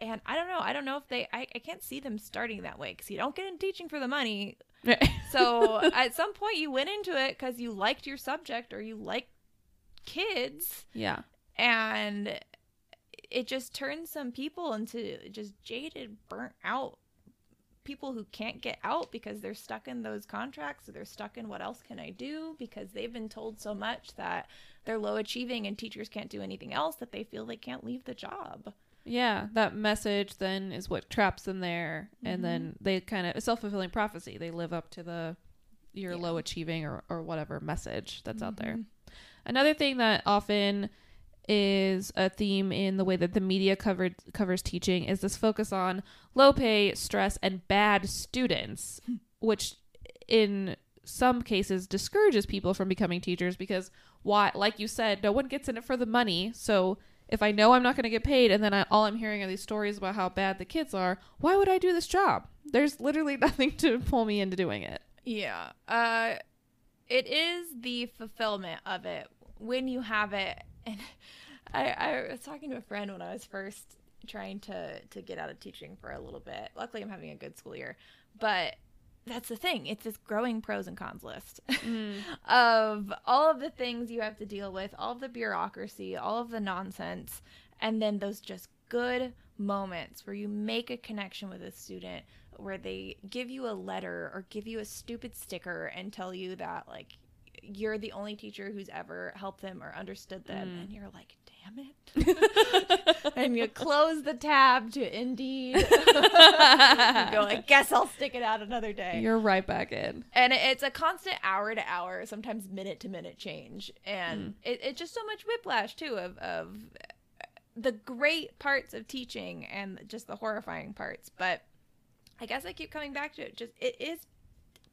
And I don't know. I don't know if they. I, I can't see them starting that way because you don't get in teaching for the money. So at some point you went into it because you liked your subject or you liked kids, yeah. and it just turns some people into just jaded, burnt out people who can't get out because they're stuck in those contracts or they're stuck in what else can I do because they've been told so much that they're low achieving and teachers can't do anything else that they feel they can't leave the job. Yeah, that message then is what traps them there, and then mm-hmm. they kind of self fulfilling prophecy. They live up to the you're Yeah. low achieving or or whatever message that's out there. Mm-hmm. Another thing that often is a theme in the way that the media covered covers teaching is this focus on low pay, stress, and bad students, which in some cases discourages people from becoming teachers because why like you said no one gets in it for the money so if i know i'm not going to get paid and then I, all i'm hearing are these stories about how bad the kids are why would i do this job there's literally nothing to pull me into doing it Yeah. Uh it is the fulfillment of it when you have it and I, I was talking to a friend when I was first trying to to get out of teaching for a little bit. Luckily I'm having a good school year. But that's the thing. It's this growing pros and cons list mm. of all of the things you have to deal with, all of the bureaucracy, all of the nonsense, and then those just good moments where you make a connection with a student, where they give you a letter or give you a stupid sticker and tell you that, like, you're the only teacher who's ever helped them or understood them, mm. and you're like, damn it. and you close the tab to Indeed. go, I guess I'll stick it out another day. You're right back in. And it's a constant hour to hour sometimes minute to minute change. And hmm. it, it's just so much whiplash too of, of the great parts of teaching and just the horrifying parts. But i guess i keep coming back to it. Just it is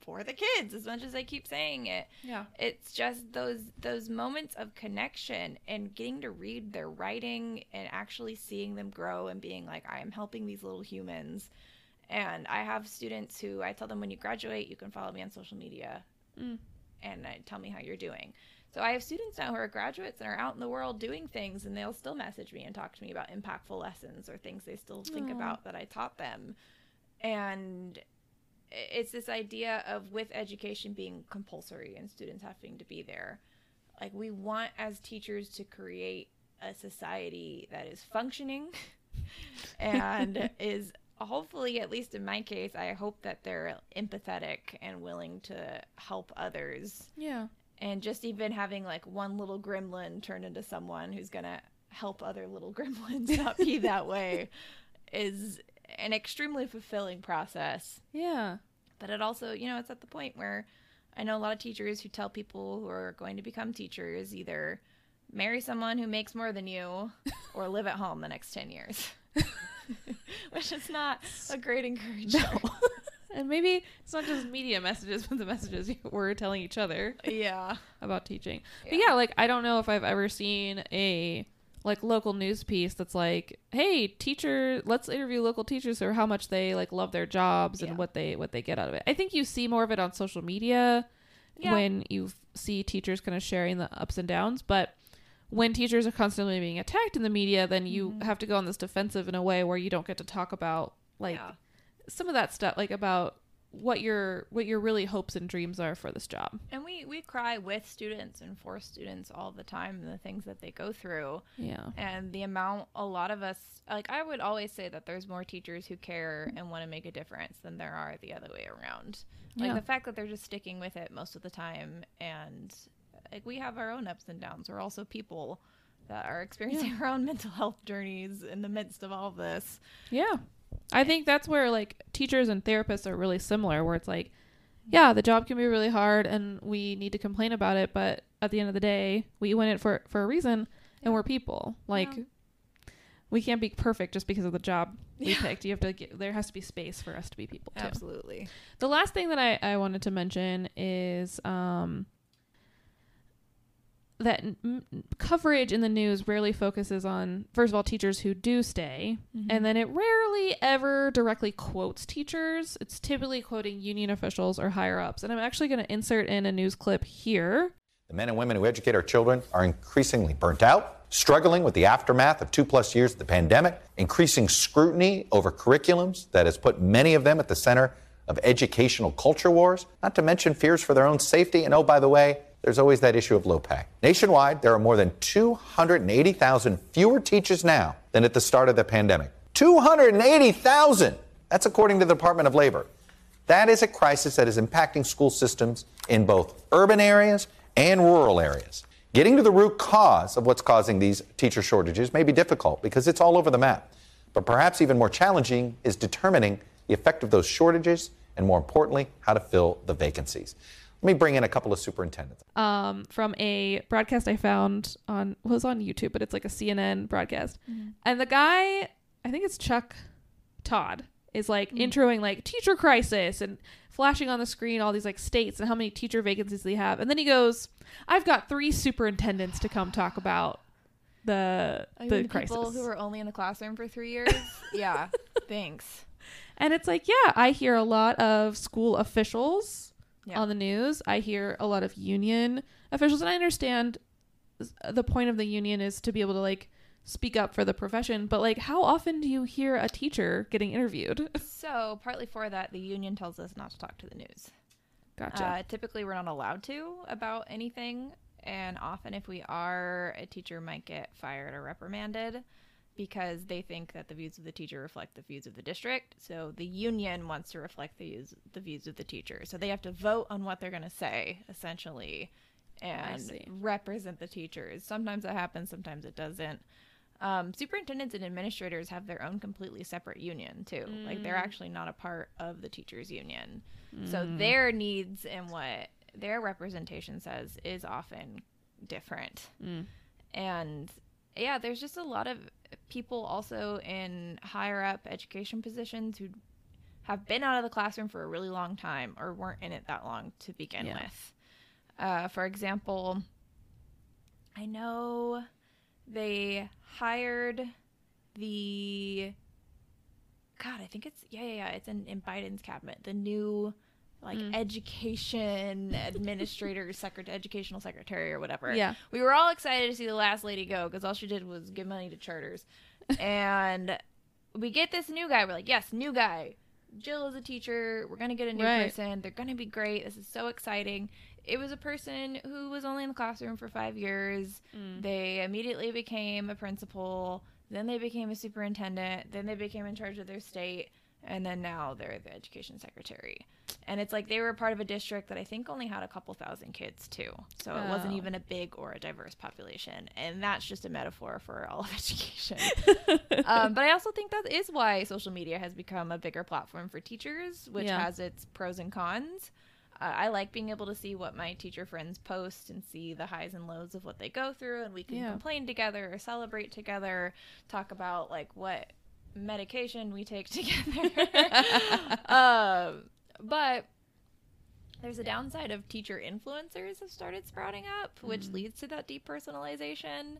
for the kids as much as i keep saying it. Yeah. It's just those those moments of connection and getting to read their writing and actually seeing them grow and being like i am helping these little humans. And i have students who i tell them when you graduate you can follow me on social media Mm. and uh, tell me how you're doing. So i have students now who are graduates and are out in the world doing things and they'll still message me and talk to me about impactful lessons or things they still think Aw. about that i taught them. And it's this idea of with education being compulsory and students having to be there like we want as teachers to create a society that is functioning and is hopefully at least in my case i hope that they're empathetic and willing to help others. Yeah. And just even having like one little gremlin turn into someone who's gonna help other little gremlins not be that way is an extremely fulfilling process. Yeah. But it also you know it's at the point where i know a lot of teachers who tell people who are going to become teachers either marry someone who makes more than you or live at home the next 10 years which is not a great encouragement. And maybe it's not just media messages but the messages we're telling each other yeah. about teaching. But Yeah. yeah, like I don't know if I've ever seen a like local news piece that's like, "Hey, teacher, let's interview local teachers or how much they like love their jobs Yeah. and what they what they get out of it." I think you see more of it on social media Yeah. when you f- see teachers kind of sharing the ups and downs, but when teachers are constantly being attacked in the media, then you Mm-hmm. have to go on this defensive in a way where you don't get to talk about like Yeah. some of that stuff like about what your what your really hopes and dreams are for this job. and we we cry with students and for students all the time the things that they go through Yeah. and the amount a lot of us like i would always say that there's more teachers who care and want to make a difference than there are the other way around like Yeah. the fact that they're just sticking with it most of the time and like we have our own ups and downs we're also people that are experiencing our own mental health journeys in the midst of all of this Yeah. I think that's where like teachers and therapists are really similar where it's like yeah, the job can be really hard and we need to complain about it, but at the end of the day, we win it for for a reason and we're people. Like Yeah. we can't be perfect just because of the job we Yeah. picked. You have to get, there has to be space for us to be people too. Absolutely. The last thing that I, I wanted to mention is um, that n- n- coverage in the news rarely focuses on, first of all, teachers who do stay, mm-hmm. and then it rarely ever directly quotes teachers. It's typically quoting union officials or higher ups. And I'm actually going to insert in a news clip here. The men and women who educate our children are increasingly burnt out, struggling with the aftermath of two plus years of the pandemic, increasing scrutiny over curriculums that has put many of them at the center of educational culture wars, not to mention fears for their own safety. And oh, by the way, there's always that issue of low pay. Nationwide, there are more than 280,000 fewer teachers now than at the start of the pandemic. 280,000! That's according to the Department of Labor. That is a crisis that is impacting school systems in both urban areas and rural areas. Getting to the root cause of what's causing these teacher shortages may be difficult because it's all over the map. But perhaps even more challenging is determining the effect of those shortages and, more importantly, how to fill the vacancies. Let me bring in a couple of superintendents. um, from a broadcast I found on was on YouTube, but it's like a CNN broadcast. And the guy, I think it's Chuck Todd, is like introing like teacher crisis and flashing on the screen all these like states and how many teacher vacancies they have. And then he goes, "I've got three superintendents to come talk about the I the mean, crisis." people who were only in the classroom for three years. yeah. Thanks. And it's like, yeah, I hear a lot of school officials Yeah. on the news. I hear a lot of union officials, and I understand the point of the union is to be able to like speak up for the profession. But like, how often do you hear a teacher getting interviewed? So, partly for that, the union tells us not to talk to the news. gotcha. Uh, typically, we're not allowed to about anything, and often, if we are, a teacher might get fired or reprimanded because they think that the views of the teacher reflect the views of the district. So the union wants to reflect the views the views of the teacher. So they have to vote on what they're going to say, essentially, and represent the teachers. Sometimes that happens, sometimes it doesn't. Um, superintendents and administrators have their own completely separate union too. Like they're mm. actually not a part of the teachers union. So mm. their needs and what their representation says is often different. Mm. And yeah, there's just a lot of people also in higher up education positions who have been out of the classroom for a really long time or weren't in it that long to begin Yeah. with. Uh, for example, I know they hired the God, I think it's yeah, yeah, yeah. It's in, in Biden's cabinet. The new like mm. education administrator, secretary, educational secretary, or whatever. Yeah. we were all excited to see the last lady go because all she did was give money to charters, and we get this new guy. We're like, yes, new guy. Jill is a teacher. We're gonna get a new Right. person. They're gonna be great. This is so exciting. It was a person who was only in the classroom for five years. Mm. They immediately became a principal. Then they became a superintendent. Then they became in charge of their state. And then now they're the education secretary. And it's like they were part of a district that I think only had a couple thousand kids too. So it wasn't Oh. even a big or a diverse population. And that's just a metaphor for all of education. um, but I also think that is why social media has become a bigger platform for teachers, which Yeah. has its pros and cons. Uh, I like being able to see what my teacher friends post and see the highs and lows of what they go through, and we can Yeah. complain together or celebrate together, talk about like what medication we take together. um, but there's a downside of teacher influencers have started sprouting up, which leads to that depersonalization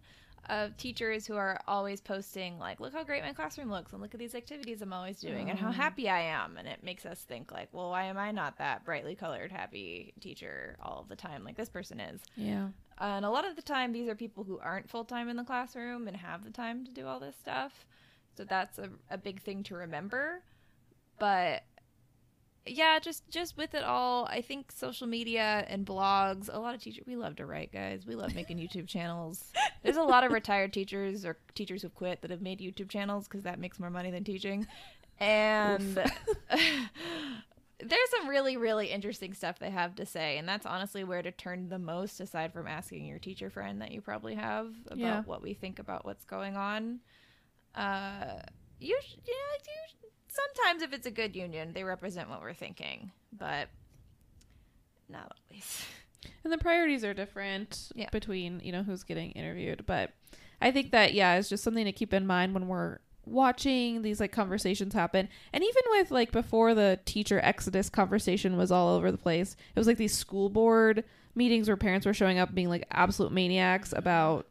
of teachers who are always posting like, "Look how great my classroom looks, and look at these activities I'm always doing, and how happy I am." And it makes us think like, "Well, why am I not that brightly colored, happy teacher all the time like this person is?" yeah. And a lot of the time, these are people who aren't full time in the classroom and have the time to do all this stuff. So that's a, a big thing to remember. But yeah, just just with it all, I think social media and blogs. A lot of teachers, we love to write, guys. We love making YouTube channels. There's a lot of retired teachers or teachers who've quit that have made YouTube channels because that makes more money than teaching. And there's some really really interesting stuff they have to say and that's honestly where to turn the most aside from asking your teacher friend that you probably have about Yeah. what we think about what's going on uh you sh- yeah you, sometimes if it's a good union they represent what we're thinking but not always And the priorities are different Yeah. between, you know, who's getting interviewed. But I think that yeah, it's just something to keep in mind when we're watching these like conversations happen. And even with like before the teacher exodus conversation was all over the place, it was like these school board meetings where parents were showing up being like absolute maniacs about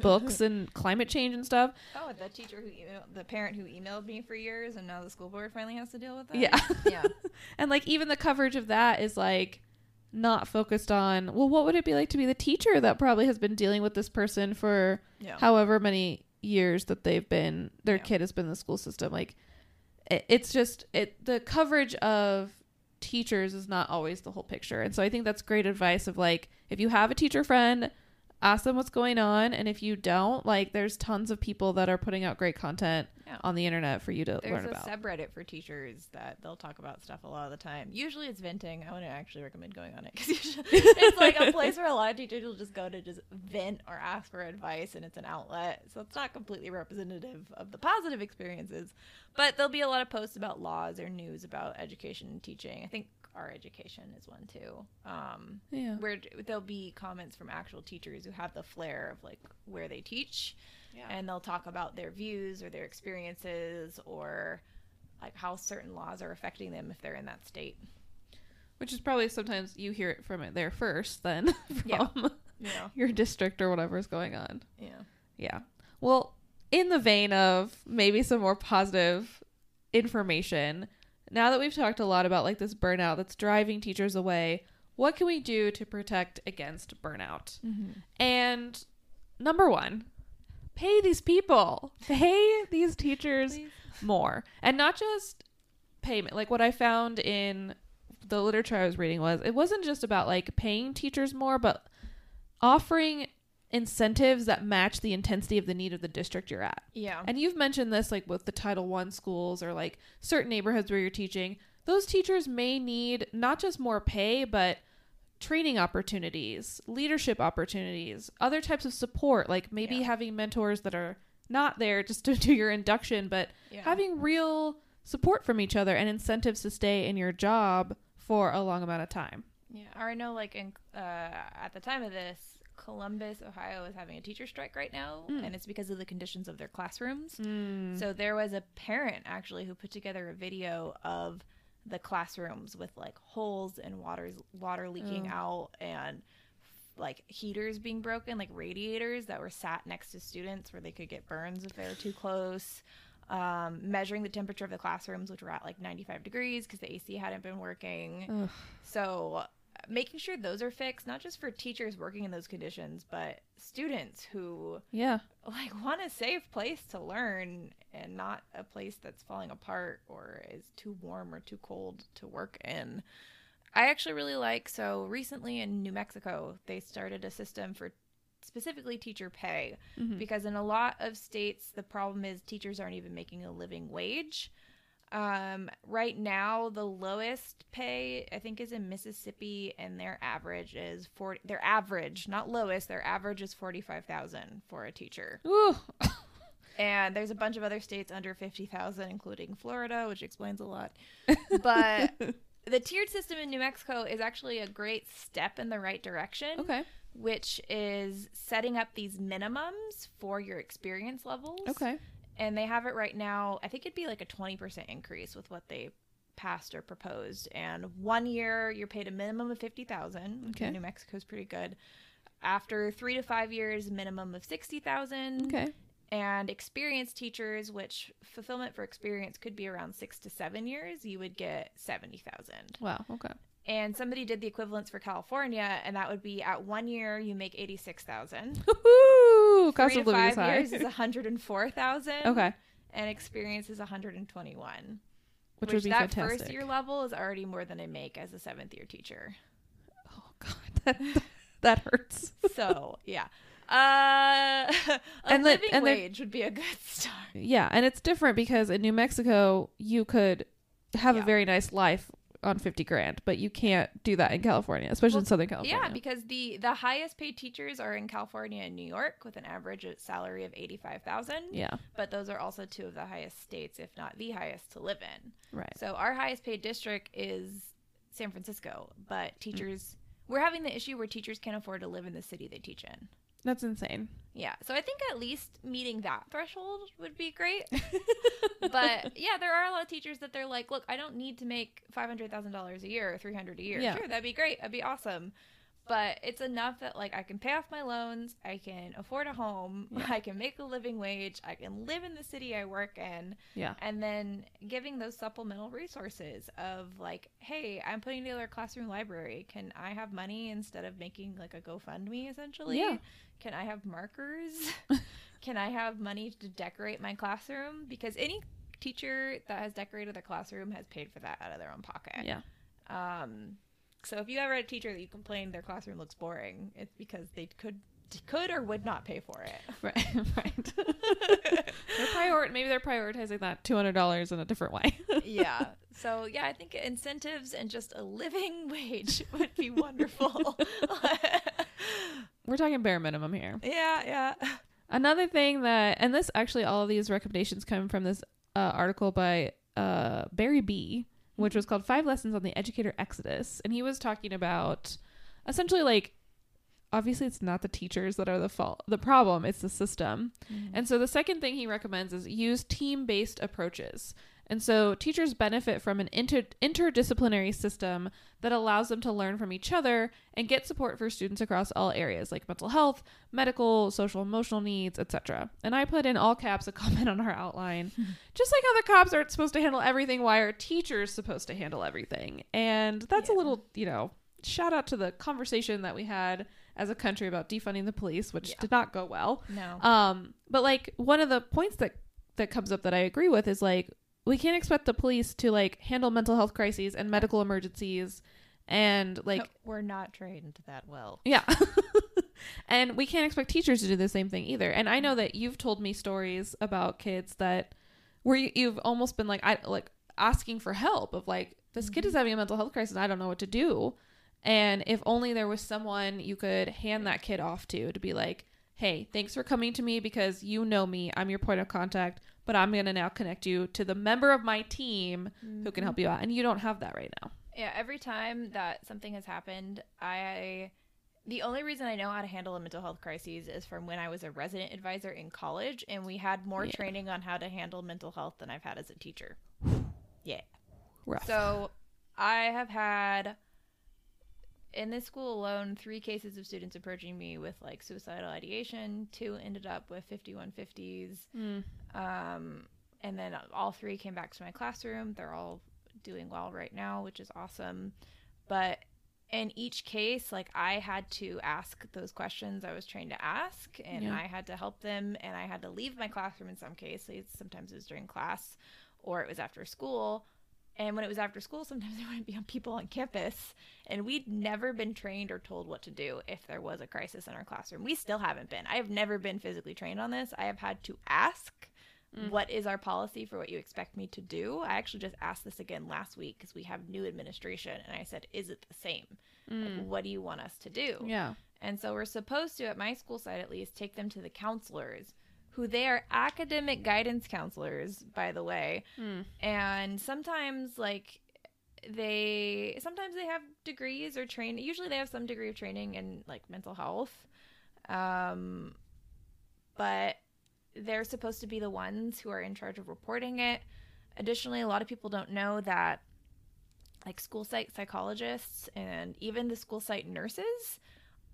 books and climate change and stuff. Oh, the teacher who emailed, the parent who emailed me for years, and now the school board finally has to deal with that. Yeah. yeah. And like even the coverage of that is like not focused on, well, what would it be like to be the teacher that probably has been dealing with this person for Yeah. however many years that they've been their Yeah. kid has been in the school system like it, it's just it the coverage of teachers is not always the whole picture and so i think that's great advice of like if you have a teacher friend ask them what's going on and if you don't like there's tons of people that are putting out great content Yeah. on the internet for you to There's learn a subreddit for teachers that they'll talk about stuff a lot of the time. Usually it's venting. I wouldn't actually recommend going on it because it's like a place where a lot of teachers will just go to just vent or ask for advice, and it's an outlet. So it's not completely representative of the positive experiences, but there'll be a lot of posts about laws or news about education and teaching. I think r/education is one too. Um, yeah. where there'll be comments from actual teachers who have the flair of like where they teach. And they'll talk about their views or their experiences or like how certain laws are affecting them if they're in that state. Which is probably sometimes you hear it from it there first then from Yeah. yeah. your district or whatever is going on. Yeah. Yeah. Well, in the vein of maybe some more positive information, now that we've talked a lot about like this burnout that's driving teachers away, what can we do to protect against burnout? Mm-hmm. And number one, pay these people, pay these teachers more. And not just payment. Like what I found in the literature I was reading was it wasn't just about like paying teachers more, but offering incentives that match the intensity of the need of the district you're at. yeah And you've mentioned this like with the Title One schools or like certain neighborhoods where you're teaching. Those teachers may need not just more pay, but training opportunities, leadership opportunities, other types of support, like maybe Yeah. having mentors that are not there just to do your induction, but Yeah. having real support from each other and incentives to stay in your job for a long amount of time. yeah or i know like in uh, at the time of this columbus ohio is having a teacher strike right now and it's because of the conditions of their classrooms. So there was a parent actually who put together a video of the classrooms with like holes and waters water leaking out and like heaters being broken, like radiators that were sat next to students where they could get burns if they were too close. Um, measuring the temperature of the classrooms, which were at like 95 degrees because the AC hadn't been working. So uh, making sure those are fixed, not just for teachers working in those conditions, but students who Yeah. like want a safe place to learn and not a place that's falling apart or is too warm or too cold to work in. I actually really like so recently in New Mexico they started a system for specifically teacher pay mm-hmm. because in a lot of states the problem is teachers aren't even making a living wage. Um, right now the lowest pay I think is in Mississippi and their average is 40 their average, not lowest, their average is 45,000 for a teacher. Ooh. And there's a bunch of other states under 50,000 including Florida, which explains a lot. But the tiered system in New Mexico is actually a great step in the right direction okay. which is setting up these minimums for your experience levels. Okay. And they have it right now. I think it'd be like a 20% increase with what they passed or proposed. And one year you're paid a minimum of 50,000. Okay. New Mexico's pretty good. After 3 to 5 years minimum of 60,000. Okay. And experienced teachers, which fulfillment for experience could be around 6 to 7 years, you would get 70,000 Wow. Okay. And somebody did the equivalents for California, and that would be at one year you make eighty six thousand. Woohoo! Cost of living five is high. years is one hundred and four thousand. Okay. and experience is one hundred and twenty one. Which, would be that fantastic. first year level is already more than I make as a seventh year teacher. oh God, that, that hurts. So yeah, uh, a And the- living and the- wage would be a good start. Yeah, and it's different because in New Mexico you could have a very nice life on 50 grand, but you can't do that in California, especially in Southern California. Yeah, because the the highest paid teachers are in California and New York with an average salary of eighty five thousand. yeah, but those are also two of the highest states, if not the highest, to live in. right. So our highest paid district is San Francisco, but mm. teachers we're having the issue where teachers can't afford to live in the city they teach in. That's insane. Yeah. So I think at least meeting that threshold would be great. but yeah, there are a lot of teachers that they're like, look, I don't need to make five hundred thousand dollars a year or three hundred a year. Yeah. Sure, that'd be great. That'd be awesome. But it's enough that like I can pay off my loans, I can afford a home, I can make a living wage, I can live in the city I work in. Yeah. And then giving those supplemental resources of like, hey, I'm putting together a classroom library. Can I have money instead of making like a GoFundMe essentially? Yeah. Can I have markers? Can I have money to decorate my classroom? Because any teacher that has decorated their classroom has paid for that out of their own pocket. Yeah. Um, so if you ever had a teacher that you complained their classroom looks boring, it's because they could could or would not pay for it. Right. right. they're prior- maybe they're prioritizing that two hundred dollars in a different way. yeah. So yeah, I think incentives and just a living wage would be wonderful. We're talking bare minimum here. yeah, yeah. Another thing that, and this actually, all of these recommendations come from this uh, article by uh, Barry B, which was called Five Lessons on the Educator Exodus. And he was talking about essentially like, obviously, it's not the teachers that are the fault, the problem, it's the system. Mm-hmm. And so the second thing he recommends is use team based approaches. And so teachers benefit from an inter- interdisciplinary system that allows them to learn from each other and get support for students across all areas like mental health, medical, social emotional needs, etc. And I put in all caps a comment on our outline. Just like how the cops aren't supposed to handle everything, why are teachers supposed to handle everything? And that's a little, you know, shout out to the conversation that we had as a country about defunding the police, which did not go well. No. Um, but like one of the points that that comes up that I agree with is like we can't expect the police to like handle mental health crises and medical emergencies and like we're not trained that well. yeah. and we can't expect teachers to do the same thing either. And I know that you've told me stories about kids that where you, you've almost been like I like asking for help of like this kid is mm-hmm. having a mental health crisis. I don't know what to do. And if only there was someone you could hand that kid off to to be like, "Hey, thanks for coming to me because you know me. I'm your point of contact, but I'm going to now connect you to the member of my team who can help mm-hmm. you out." And you don't have that right now. Yeah, every time that something has happened, I the only reason I know how to handle a mental health crisis is from when I was a resident advisor in college and we had more Yeah. training on how to handle mental health than I've had as a teacher. Yeah. Rough. So, I have had in this school alone three cases of students approaching me with like suicidal ideation. Two ended up with 5150s. Um, and then all three came back to my classroom. They're all doing well right now, which is awesome. But in each case, like I had to ask those questions I was trained to ask, and Yeah. I had to help them, and I had to leave my classroom in some cases. Sometimes it was during class, or it was after school. And when it was after school, sometimes I wouldn't be on people on campus. And we'd never been trained or told what to do if there was a crisis in our classroom. We still haven't been. I have never been physically trained on this. I have had to ask, mm. what is our policy for what you expect me to do? I actually just asked this again last week because we have new administration. And I said, is it the same? Like, mm. what do you want us to do? yeah. And so we're supposed to, at my school site at least, take them to the counselors, who they are academic guidance counselors, by the way. And sometimes, like, they sometimes they have degrees or train. Usually, they have some degree of training in like mental health, um, but they're supposed to be the ones who are in charge of reporting it. Additionally, a lot of people don't know that like school site psychologists and even the school site nurses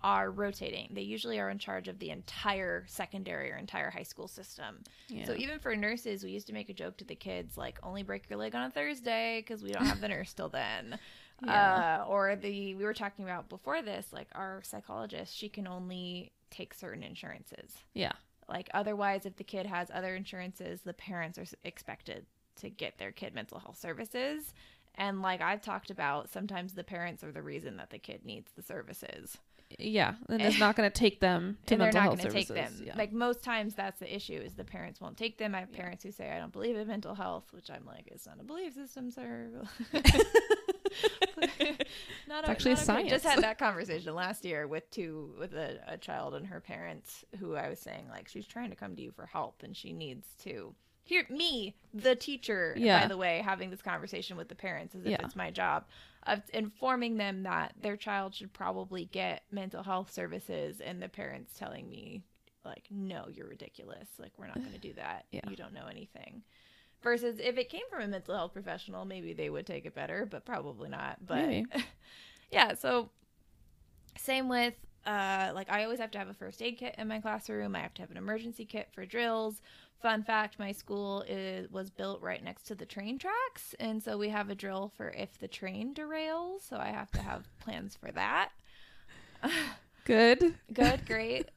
are rotating. They usually are in charge of the entire secondary or entire high school system. So even for nurses, we used to make a joke to the kids like, only break your leg on a Thursday because we don't have the nurse till then. Uh, or the we were talking about before this, like our psychologist, she can only take certain insurances. Yeah. Like otherwise, if the kid has other insurances, the parents are expected to get their kid mental health services. And like I've talked about, sometimes the parents are the reason that the kid needs the services, Yeah. And it's eh. not going to take them to and they're not health going to take them. Yeah. Like most times, that's the issue: is the parents won't take them. I have parents who say, "I don't believe in mental health," which I'm like, "It's not a belief system, sir." not actually not okay. Just had that conversation last year with two with a, a child and her parents, who I was saying like she's trying to come to you for help and she needs to hear me, the teacher. Yeah. By the way, having this conversation with the parents as if Yeah. it's my job. Of informing them that their child should probably get mental health services and the parents telling me like no you're ridiculous. Like we're not going to do that. Yeah. you don't know anything. Versus if it came from a mental health professional maybe they would take it better but probably not. But yeah so same with uh like i always have to have a first aid kit in my classroom. I have to have an emergency kit for drills fun fact my school is was built right next to the train tracks and so we have a drill for if the train derails so i have to have plans for that Good. good great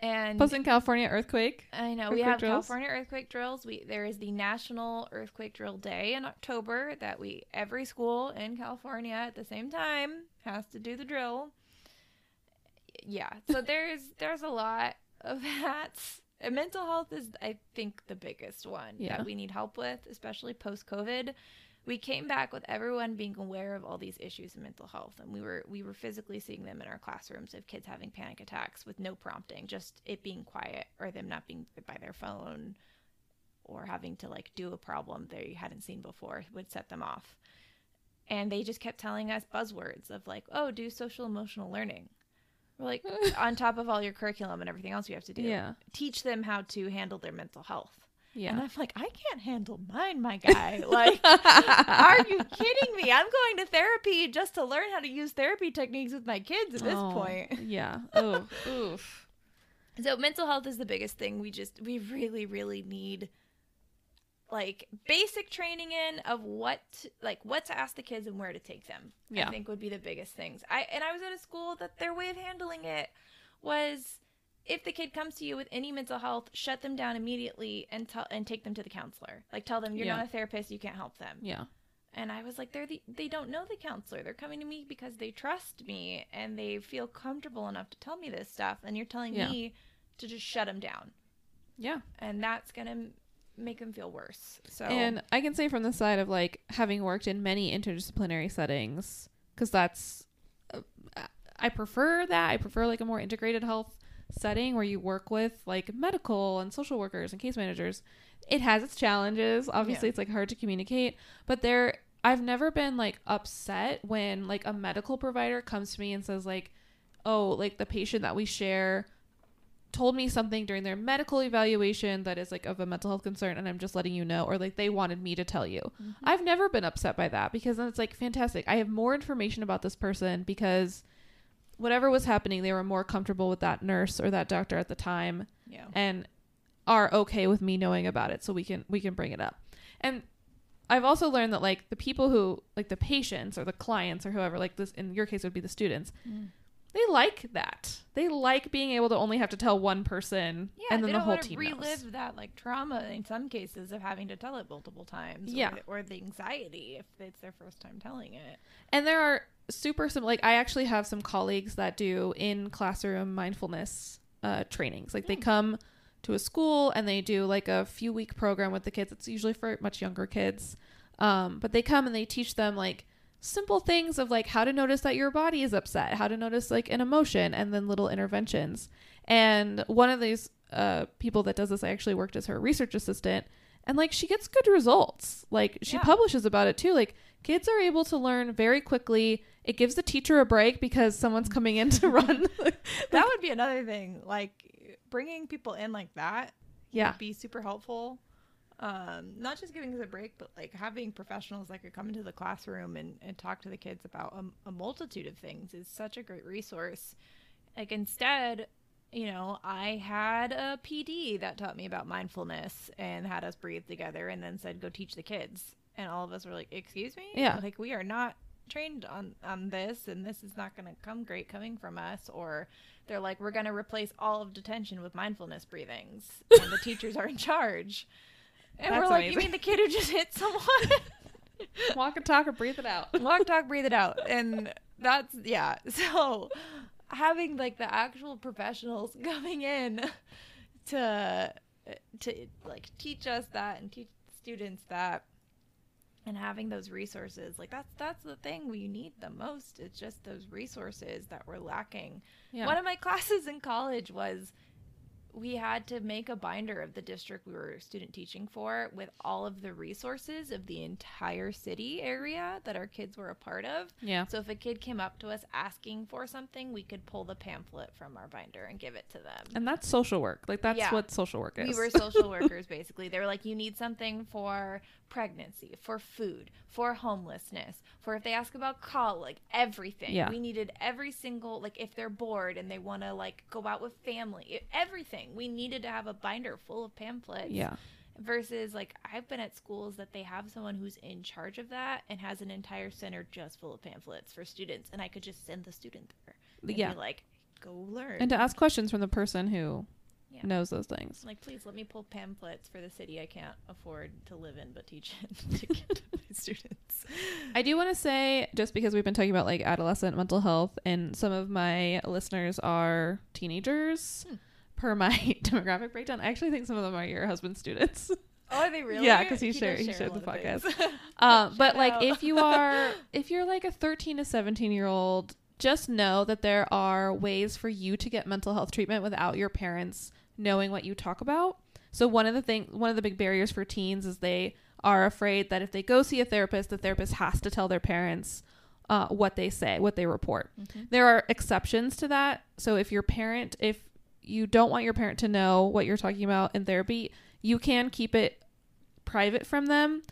and Plus in California, earthquake. I know we have drills? California earthquake drills. We there is the National Earthquake Drill Day in October that we every school in California at the same time has to do the drill. Yeah, so there's there's a lot of that. And mental health is I think the biggest one Yeah. that we need help with, especially post COVID. We came back with everyone being aware of all these issues in mental health, and we were we were physically seeing them in our classrooms of kids having panic attacks with no prompting, just it being quiet or them not being by their phone or having to like do a problem they hadn't seen before would set them off. And they just kept telling us buzzwords of like, oh, do social emotional learning. Like, on top of all your curriculum and everything else you have to do, Yeah. teach them how to handle their mental health. yeah. And I'm like, I can't handle mine, my guy. Like, are you kidding me? I'm going to therapy just to learn how to use therapy techniques with my kids at this Oh, point. Yeah. Oh, oof. So mental health is the biggest thing. We just we really really need like basic training in of what to- like what to ask the kids and where to take them. Yeah. I think would be the biggest things. I and I was at a school that their way of handling it was if the kid comes to you with any mental health, shut them down immediately and tell and take them to the counselor. Like tell them you're Yeah. not a therapist, you can't help them. Yeah. And I was like, they're the, they don't know the counselor. They're coming to me because they trust me and they feel comfortable enough to tell me this stuff. And you're telling Yeah. me to just shut them down, Yeah. and that's gonna make them feel worse. So And I can say from the side of like having worked in many interdisciplinary settings, because that's, uh, I prefer that. I prefer like a more integrated health setting where you work with like medical and social workers and case managers. It has its challenges. Obviously, Yeah. it's like hard to communicate, but there, I've never been like upset when like a medical provider comes to me and says like, oh, like the patient that we share told me something during their medical evaluation that is like of a mental health concern and I'm just letting you know or like they wanted me to tell you. I've never been upset by that because then it's like fantastic. I have more information about this person because whatever was happening they were more comfortable with that nurse or that doctor at the time yeah, and are okay with me knowing about it so we can we can bring it up. And I've also learned that like the people who like the patients or the clients or whoever like this in your case would be the students Mm. They like that. They like being able to only have to tell one person yeah. and then they the whole want to team relive knows. that like trauma in some cases of having to tell it multiple times. Yeah. or, or the anxiety if it's their first time telling it. And there are super simple like I actually have some colleagues that do in classroom mindfulness uh, trainings. Like they come to a school and they do like a few week program with the kids. It's usually for much younger kids. Um, but they come and they teach them like simple things of like how to notice that your body is upset, how to notice like an emotion, and then little interventions. And one of these uh, people that does this, I actually worked as her research assistant, and like she gets good results. Like she Yeah. publishes about it too. Like kids are able to learn very quickly. It gives the teacher a break because someone's coming in to run. that would be another thing. Like bringing people in like that yeah, would be super helpful. Um, not just giving us a break, but like having professionals that could come into the classroom and, and talk to the kids about a, a multitude of things is such a great resource. Like instead, you know, I had a PD that taught me about mindfulness and had us breathe together and then said, go teach the kids. And all of us were like, excuse me? Yeah. Like we are not trained on, on this and this is not going to come great coming from us. Or they're like, we're going to replace all of detention with mindfulness breathings and the teachers are in charge. And That's we're like, you mean the kid who just hit someone? walk and talk or breathe it out. Walk, talk, breathe it out. And that's, yeah. So having like the actual professionals coming in to, to like teach us that and teach students that and having those resources like that's that's the thing we need the most it's just those resources that we're lacking Yeah. one of my classes in college was we had to make a binder of the district we were student teaching for with all of the resources of the entire city area that our kids were a part of. Yeah. So if a kid came up to us asking for something, we could pull the pamphlet from our binder and give it to them. And that's social work. Like that's Yeah. what social work is. We were social workers basically. They were like, you need something for pregnancy, for food, for homelessness, for if they ask about call, like everything. Yeah. We needed every single like if they're bored and they want to like go out with family, e- We needed to have a binder full of pamphlets. yeah. Versus like I've been at schools that they have someone who's in charge of that and has an entire center just full of pamphlets for students, and I could just send the student there. And Yeah. Be like, go learn. And to ask questions from the person who Yeah. knows those things. Like, please let me pull pamphlets for the city I can't afford to live in but teach in to get my students. I do want to say, just because we've been talking about like adolescent mental health, and some of my listeners are teenagers, Hmm. Per my demographic breakdown, I actually think some of them are your husband's students. Oh, are they really? Yeah, 'cause he does shared- he shared the podcast. Um, but like, out. if you are, if you're like a 13 to 17 year old, just know that there are ways for you to get mental health treatment without your parents knowing what you talk about. So one of the thing, one of the big barriers for teens is they are afraid that if they go see a therapist, the therapist has to tell their parents uh, what they say, what they report. There are exceptions to that. So if your parent, if you don't want your parent to know what you're talking about in therapy, you can keep it private from them,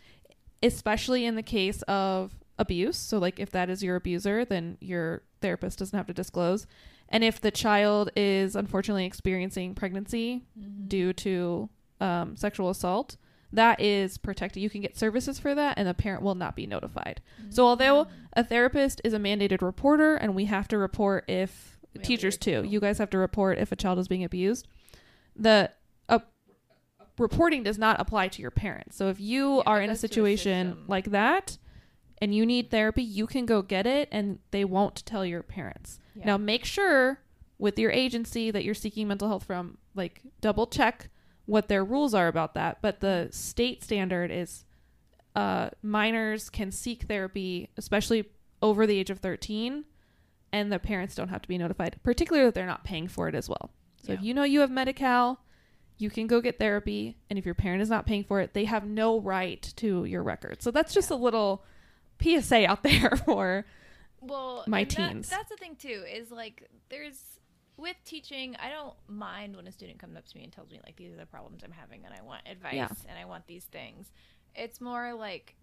especially in the case of abuse. So, like, if that is your abuser, then your therapist doesn't have to disclose. And if the child is unfortunately experiencing pregnancy due to um, sexual assault, that is protected. You can get services for that, and the parent will not be notified. So, although a therapist is a mandated reporter, and we have to report if Teachers too, you guys have to report if a child is being abused. The uh, reporting does not apply to your parents. So if you Yeah, are in a goes to a situation like that and you need therapy, you can go get it and they won't tell your parents. Yeah. Now make sure with your agency that you're seeking mental health from, like double check what their rules are about that. But the state standard is uh, minors can seek therapy, especially over the age of 13, and the parents don't have to be notified, particularly if they're not paying for it as well. So if you know you have Medi-Cal, you can go get therapy, and if your parent is not paying for it, they have no right to your record. So that's just a little PSA out there for well my and that- teens. that's the thing too is like there's with teaching i don't mind when a student comes up to me and tells me like these are the problems i'm having and i want advice Yeah. and i want these things it's more like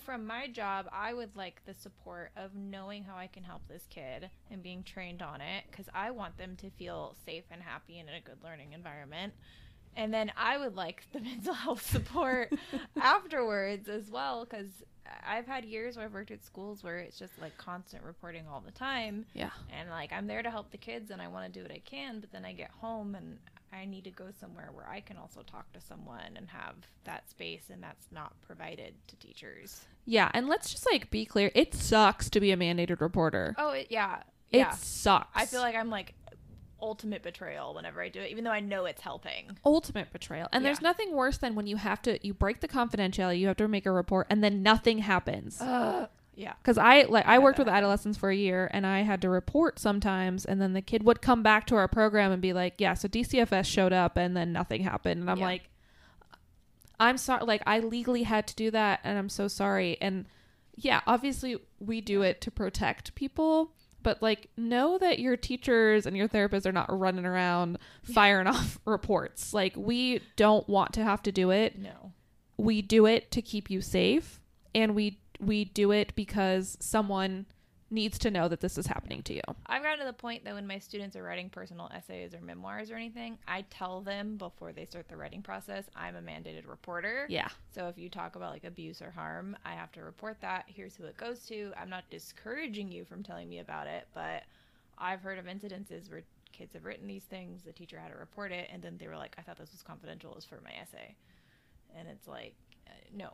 from my job i would like the support of knowing how i can help this kid and being trained on it because i want them to feel safe and happy and in a good learning environment and then I would like the mental health support afterwards as well because I've had years where I've worked at schools where it's just like constant reporting all the time. yeah. And like I'm there to help the kids and I want to do what I can, but then I get home and I need to go somewhere where I can also talk to someone and have that space and that's not provided to teachers. Yeah, and let's just like be clear, it sucks to be a mandated reporter. Oh, it, yeah. It Yeah. sucks. I feel like I'm like ultimate betrayal whenever I do it, even though I know it's helping. ultimate betrayal. And there's nothing worse than when you have to you break the confidentiality, you have to make a report and then nothing happens. Yeah. Cuz I like I worked with adolescents for a year and I had to report sometimes and then the kid would come back to our program and be like, "Yeah, so DCFS showed up and then nothing happened." And I'm Yeah. like I'm sorry like I legally had to do that and I'm so sorry. And yeah, obviously we do it to protect people, but like know that your teachers and your therapists are not running around firing off reports. Like we don't want to have to do it. No. We do it to keep you safe and we we do it because someone needs to know that this is happening to you. I've gotten to the point that when my students are writing personal essays or memoirs or anything, I tell them before they start the writing process, I'm a mandated reporter. Yeah. So if you talk about like abuse or harm, I have to report that. Here's who it goes to. I'm not discouraging you from telling me about it, but I've heard of incidences where kids have written these things, the teacher had to report it, and then they were like, I thought this was confidential, it was for my essay. And it's like, no.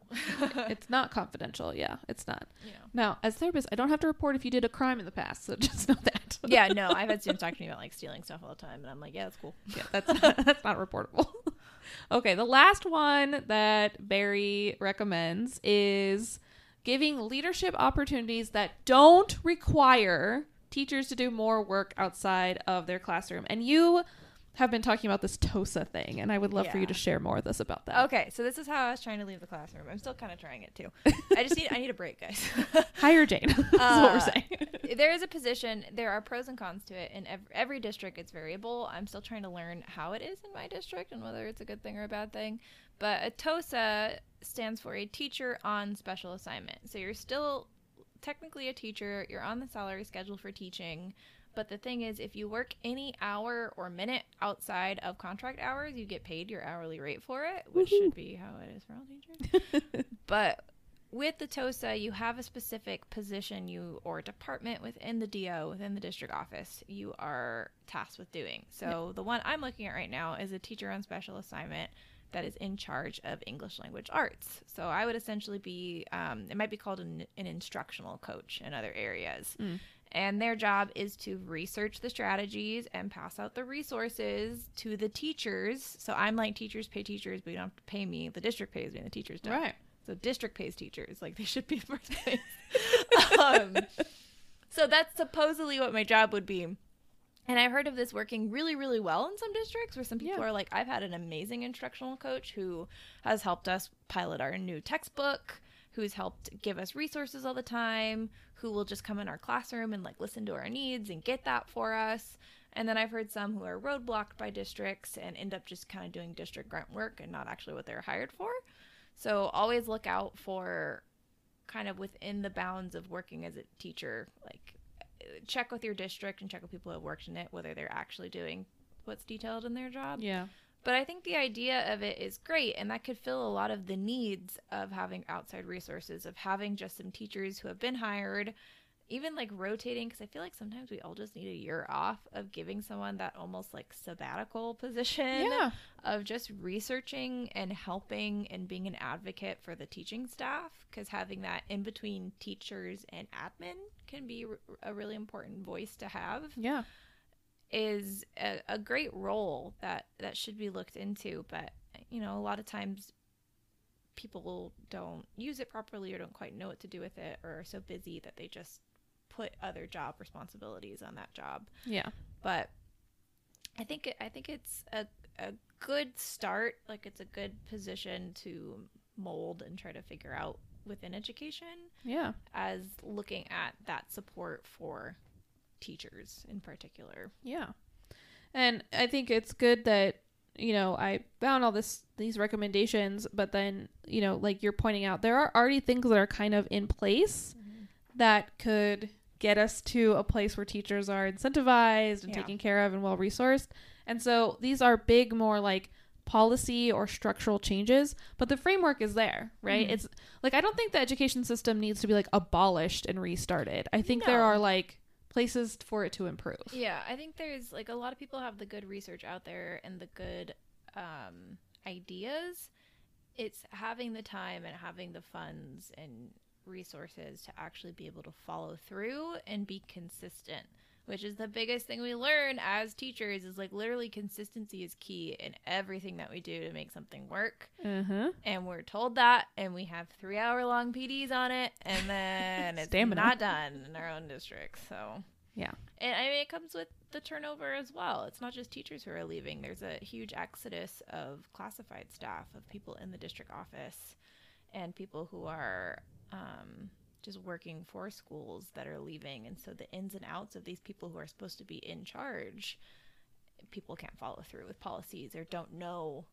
It's not confidential. Yeah, it's not. know. Now, as therapist, I don't have to report if you did a crime in the past, so just know that. Yeah, no, I've had students talk to me about like stealing stuff all the time, and I'm like, yeah, that's cool. yeah, that's that's not reportable. okay, the last one that Barry recommends is giving leadership opportunities that don't require teachers to do more work outside of their classroom. And you have been talking about this TOSA thing, and I would love for you to share more with us about that. Okay, so this is how I was trying to leave the classroom. I'm still kind of trying it too. I just need I need a break, guys. Hire Jane. That's what Uh, we're saying. there is a position. There are pros and cons to it. In ev- every district, it's variable. I'm still trying to learn how it is in my district and whether it's a good thing or a bad thing. But a TOSA stands for a teacher on special assignment. So you're still technically a teacher. You're on the salary schedule for teaching. But the thing is, if you work any hour or minute outside of contract hours, you get paid your hourly rate for it, which should be how it is for all teachers. but with the TOSA, you have a specific position you or department within the DO, within the district office, you are tasked with doing. So the one I'm looking at right now is a teacher on special assignment that is in charge of English language arts. So I would essentially be, um, it might be called an, an instructional coach in other areas. And their job is to research the strategies and pass out the resources to the teachers. So I'm like, teachers pay teachers, but you don't have to pay me. The district pays me, and the teachers don't. Right. So district pays teachers, like they should be first place. um, so that's supposedly what my job would be. And I've heard of this working really, really well in some districts where some people Yeah. are like, I've had an amazing instructional coach who has helped us pilot our new textbook, who's helped give us resources all the time, who will just come in our classroom and like listen to our needs and get that for us. And then I've heard some who are roadblocked by districts and end up just kind of doing district grunt work and not actually what they're hired for. So always look out for kind of within the bounds of working as a teacher, like check with your district and check with people who have worked in it whether they're actually doing what's detailed in their job. Yeah. But I think the idea of it is great, and that could fill a lot of the needs of having outside resources, of having just some teachers who have been hired, even like rotating, because I feel like sometimes we all just need a year off of giving someone that almost like sabbatical position Yeah. of just researching and helping and being an advocate for the teaching staff, because having that in between teachers and admin can be r- a really important voice to have Yeah. Is a, a great role that that should be looked into but you know a lot of times people don't use it properly or don't quite know what to do with it or are so busy that they just put other job responsibilities on that job Yeah. but i think it, i think it's a, a good start like it's a good position to mold and try to figure out within education Yeah. as looking at that support for teachers in particular Yeah. And I think it's good that you know I found all this these recommendations, but then you know like you're pointing out there are already things that are kind of in place mm-hmm. that could get us to a place where teachers are incentivized and Yeah. taken care of and well resourced. And so these are big more like policy or structural changes, but the framework is there, right? Mm-hmm. It's like I don't think the education system needs to be like abolished and restarted. I think there are like places for it to improve. Yeah, I think there's like a lot of people have the good research out there and the good um, ideas. It's having the time and having the funds and resources to actually be able to follow through and be consistent, which is the biggest thing we learn as teachers is like literally consistency is key in everything that we do to make something work. Uh-huh. And we're told that and we have 3 hour long PDs on it and then it's not done in our own district. So Yeah. and I mean, it comes with the turnover as well. It's not just teachers who are leaving. There's a huge exodus of classified staff, of people in the district office, and people who are um, just working for schools that are leaving. And so the ins and outs of these people who are supposed to be in charge, people can't follow through with policies or don't know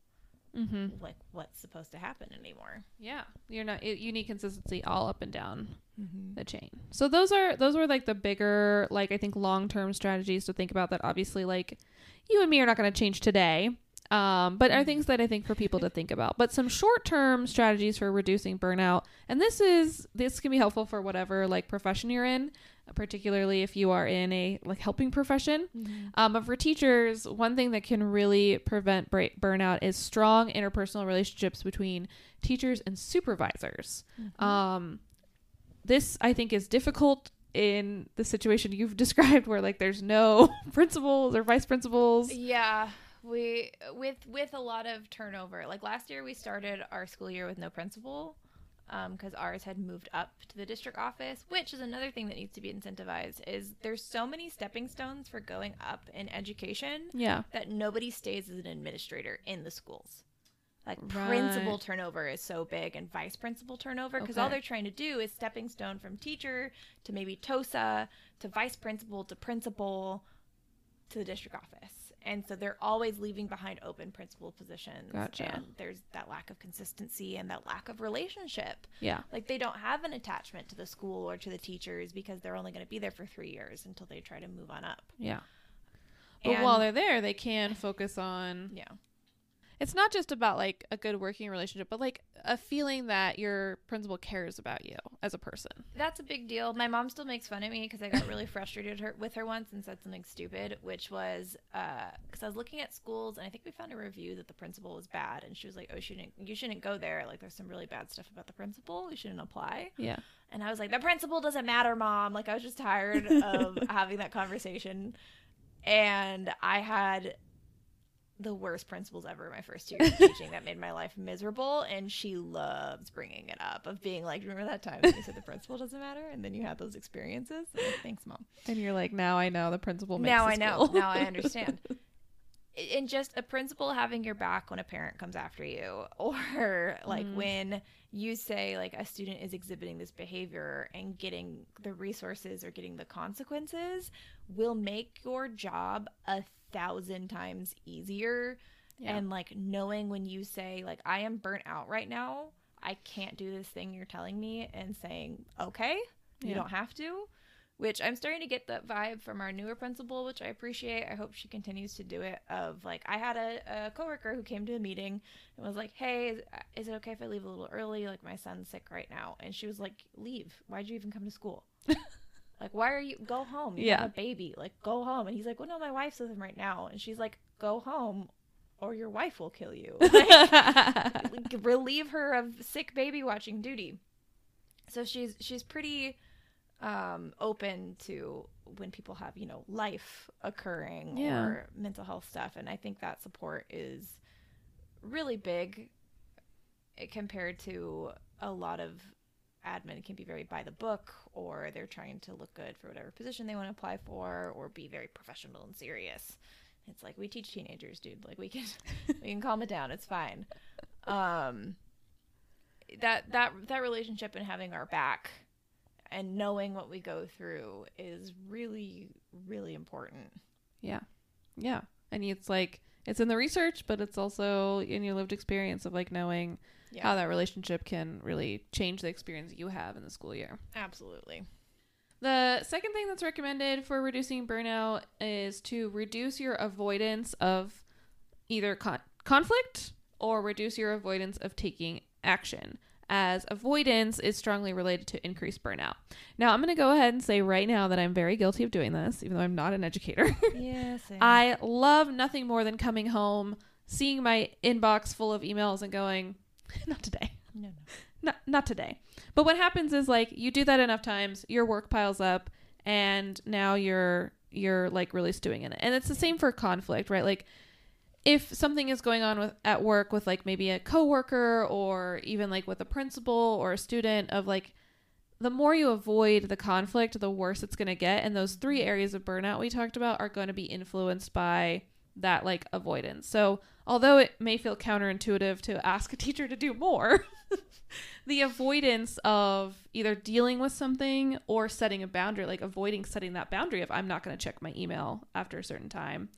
Mm-hmm. like what's supposed to happen anymore. Yeah, you're not you you need consistency all up and down Mm-hmm. the chain. So those are those were like the bigger like I think long term strategies to think about that obviously like you and me are not going to change today. Um, but are things that I think for people to think about. But some short term strategies for reducing burnout, and this is this can be helpful for whatever like profession you're in, particularly if you are in a like helping profession. Um, but for teachers, one thing that can really prevent bra- burnout is strong interpersonal relationships between teachers and supervisors. Um, this I think is difficult in the situation you've described, where like there's no principals or vice principals. Yeah, we with with a lot of turnover. Like last year, we started our school year with no principal. Um, because ours had moved up to the district office, which is another thing that needs to be incentivized. Is there's so many stepping stones for going up in education Yeah. that nobody stays as an administrator in the schools. Like principal turnover is so big and vice principal turnover because all they're trying to do is stepping stone from teacher to maybe TOSA to vice principal to principal to the district office. And so they're always leaving behind open principal positions. Gotcha. And there's that lack of consistency and that lack of relationship. Yeah. Like they don't have an attachment to the school or to the teachers because they're only going to be there for three years until they try to move on up. Yeah. But And- while they're there, they can focus on Yeah. It's not just about like a good working relationship, but like a feeling that your principal cares about you as a person. That's a big deal. My mom still makes fun of me because I got really frustrated her, with her once and said something stupid, which was uh, because I was looking at schools and I think we found a review that the principal was bad, and she was like, "Oh, you shouldn't you shouldn't go there. Like, there's some really bad stuff about the principal. You shouldn't apply." Yeah. And I was like, "The principal doesn't matter, mom." Like, I was just tired of having that conversation, and I had the worst principals ever my first year of teaching that made my life miserable and she loves bringing it up of being like remember that time when you said the principal doesn't matter and then you had those experiences like, thanks mom And you're like, now I know the principal makes now i know school." now i understand and just a principal having your back when a parent comes after you or like Mm-hmm. when you say like a student is exhibiting this behavior and getting the resources or getting the consequences will make your job a thousand times easier. Yeah. and like knowing when you say like i am burnt out right now. I can't do this thing you're telling me and saying okay you don't have to which i'm starting to get that vibe from our newer principal which i appreciate. I hope she continues to do it of like i had a, a coworker who came to a meeting and was like hey is, is it okay if i leave a little early? Like my son's sick right now. And she was like leave. Why'd you even come to school like why are you go home. You Yeah. have a baby. Like go home. And he's like well no my wife's with him right now. And she's like go home or your wife will kill you. Like, relieve her of sick baby watching duty. So she's she's pretty um open to when people have you know life occurring Yeah. or mental health stuff. And i think that support is really big eh, compared to a lot of admin can be very by the book or they're trying to look good for whatever position they want to apply for or be very professional and serious. It's like we teach teenagers dude. Like we can we can calm it down. It's fine. Um that that that relationship and having our back and knowing what we go through is really really important. Yeah. Yeah. And it's like it's in the research, but it's also in your lived experience of like knowing Yeah. how that relationship can really change the experience you have in the school year. absolutely The second thing that's recommended for reducing burnout is to reduce your avoidance of either con- conflict or reduce your avoidance of taking action, as avoidance is strongly related to increased burnout. Now, I'm going to go ahead and say right now that I'm very guilty of doing this, even though I'm not an educator. yes I love nothing more than coming home, seeing my inbox full of emails, and going, not today no no not not today. But what happens is like you do that enough times, your work piles up and now you're you're like really stewing in it. And it's the same for conflict, right? Like if something is going on with at work with like maybe a coworker or even like with a principal or a student of like the more you avoid the conflict, the worse it's going to get. And those three areas of burnout we talked about are going to be influenced by that like avoidance. So, although it may feel counterintuitive to ask a teacher to do more, the avoidance of either dealing with something or setting a boundary, like avoiding setting that boundary of I'm not going to check my email after a certain time,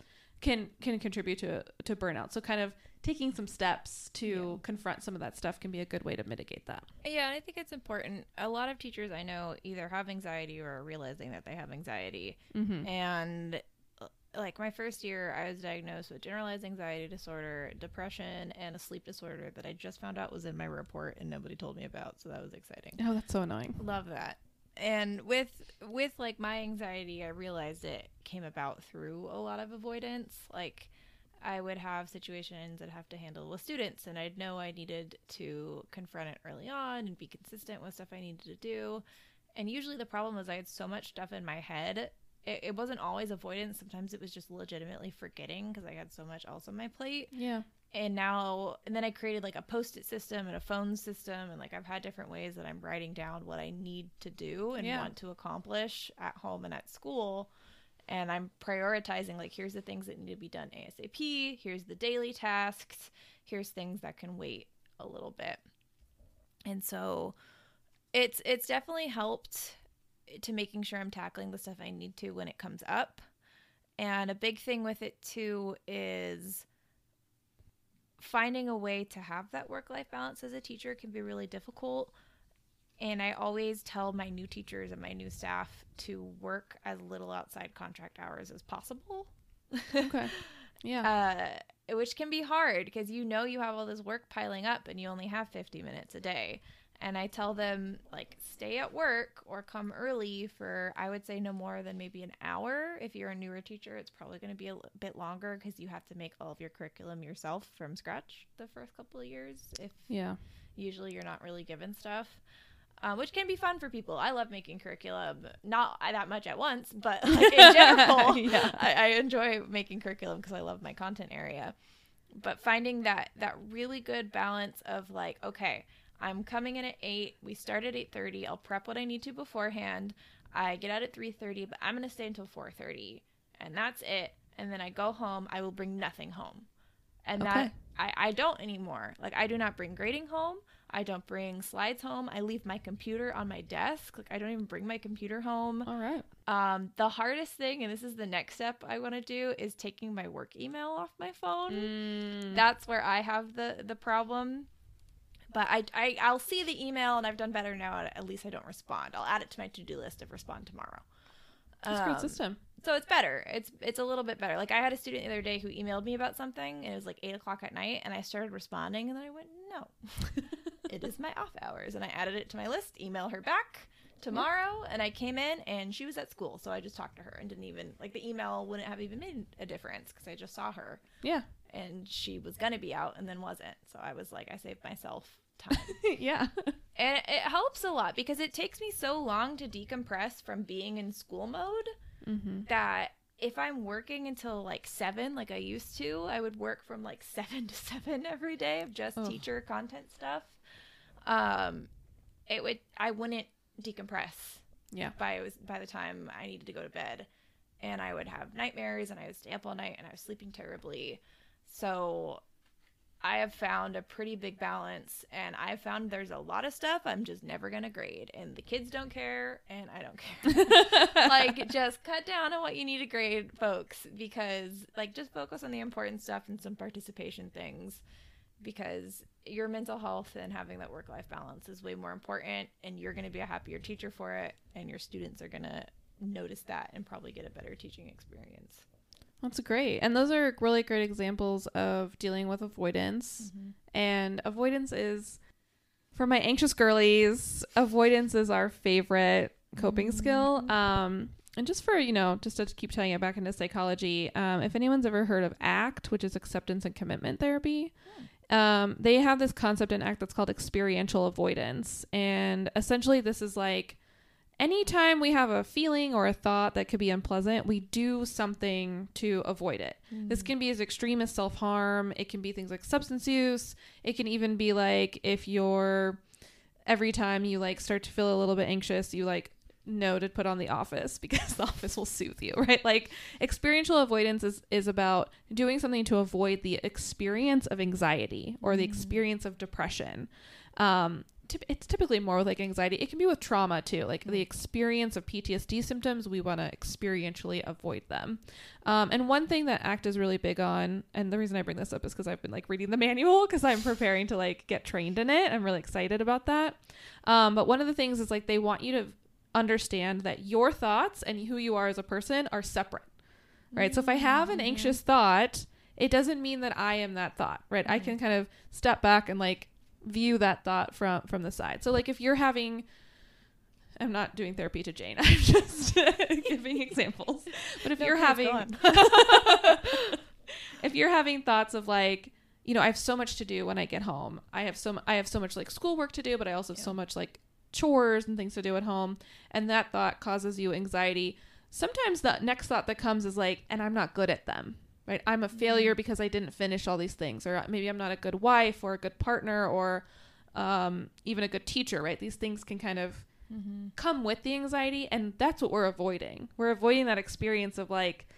can can contribute to to burnout. So, kind of taking some steps to confront some of that stuff can be a good way to mitigate that. Yeah, and I think it's important. A lot of teachers I know either have anxiety or are realizing that they have anxiety. Mm-hmm. And like my first year, I was diagnosed with generalized anxiety disorder, depression, and a sleep disorder that I just found out was in my report and nobody told me about. So that was exciting. Oh, that's so annoying. Love that. And with with like my anxiety, I realized it came about through a lot of avoidance. Like I would have situations I'd have to handle with students, and I'd know I needed to confront it early on and be consistent with stuff I needed to do. And usually the problem was I had so much stuff in my head. It, it wasn't always avoidance. Sometimes it was just legitimately forgetting because I had so much else on my plate. Yeah. and now and then I created like a post-it system and a phone system and like I've had different ways that I'm writing down what I need to do and Yeah. want to accomplish at home and at school and I'm prioritizing like here's the things that need to be done ASAP, here's the daily tasks, here's things that can wait a little bit. And so it's it's definitely helped to making sure I'm tackling the stuff I need to when it comes up. And a big thing with it too is finding a way to have that work life balance as a teacher can be really difficult. And I always tell my new teachers and my new staff to work as little outside contract hours as possible. Okay. Yeah. Uh, which can be hard because you know you have all this work piling up and you only have 50 minutes a day. And I tell them, like, stay at work or come early for, I would say, no more than maybe an hour. If you're a newer teacher, it's probably going to be a bit longer because you have to make all of your curriculum yourself from scratch the first couple of years. If yeah. usually you're not really given stuff. Um, which can be fun for people. I love making curriculum, not that much at once, but like in general, Yeah. I, I enjoy making curriculum because I love my content area. But finding that that really good balance of like, okay, I'm coming in at eight. We start at eight thirty. I'll prep what I need to beforehand. I get out at three thirty, but I'm gonna stay until four thirty, and that's it. And then I go home. I will bring nothing home, and Okay. that I, I don't anymore. Like I do not bring grading home. I don't bring slides home. I leave my computer on my desk. Like I don't even bring my computer home. All right. Um, the hardest thing, and this is the next step I want to do, is taking my work email off my phone. Mm. That's where I have the the problem. But I, I I'll see the email, and I've done better now. At, least I don't respond. I'll add it to my to do list of respond tomorrow. That's a great Um, system. so it's better. It's it's a little bit better. Like I had a student the other day who emailed me about something, and it was like eight o'clock at night, and I started responding, and then I went, "No, it is my off hours," and I added it to my list. Email her back tomorrow, and I came in, and she was at school, so I just talked to her and didn't even like the email wouldn't have even made a difference because I just saw her, Yeah. and she was gonna be out, and then wasn't. So I was like, I saved myself time. yeah. And it helps a lot because it takes me so long to decompress from being in school mode mm-hmm. that if I'm working until like seven, like I used to, I would work from like seven to seven every day of just Ugh. teacher content stuff. Um, it would I wouldn't decompress Yeah. by was by the time I needed to go to bed, and I would have nightmares and I would stay up all night and I was sleeping terribly. So I have found a pretty big balance, and I found there's a lot of stuff I'm just never gonna grade, and the kids don't care, and I don't care. like, just cut down on what you need to grade, folks, because like just focus on the important stuff and some participation things, because your mental health and having that work life balance is way more important, and you're gonna be a happier teacher for it, and your students are gonna notice that and probably get a better teaching experience. That's great. And those are really great examples of dealing with avoidance. And avoidance is, for my anxious girlies, avoidance is our favorite coping skill. Um, and just for, you know, just to keep tying it back into psychology, um, if anyone's ever heard of ACT, which is acceptance and commitment therapy, um, they have this concept in ACT that's called experiential avoidance. And essentially, this is like, anytime we have a feeling or a thought that could be unpleasant, we do something to avoid it. This can be as extreme as self harm, it can be things like substance use, it can even be like if you're every time you like start to feel a little bit anxious, you like know to put on the office because the office will soothe you, right? Like experiential avoidance is is about doing something to avoid the experience of anxiety or the experience of depression. Um it's typically more with like anxiety. It can be with trauma too. Like the experience of PTSD symptoms, we want to experientially avoid them. Um, and one thing that ACT is really big on, and the reason I bring this up is because I've been like reading the manual because I'm preparing to like get trained in it. I'm really excited about that. Um, but one of the things is like they want you to understand that your thoughts and who you are as a person are separate, right? So if I have an anxious thought, it doesn't mean that I am that thought, right? I can kind of step back and like view that thought from from the side. So like if you're having I'm not doing therapy to Jane. I'm just giving examples. But if No, you're having if you're having thoughts of like, you know, I have so much to do when I get home. I have so I have so much like schoolwork to do, but I also have so much like chores and things to do at home, and that thought causes you anxiety. Sometimes the next thought that comes is like, and I'm not good at them. Right? I'm a failure because I didn't finish all these things, or maybe I'm not a good wife or a good partner or um, even a good teacher, right? These things can kind of come with the anxiety, and that's what we're avoiding. We're avoiding that experience of like,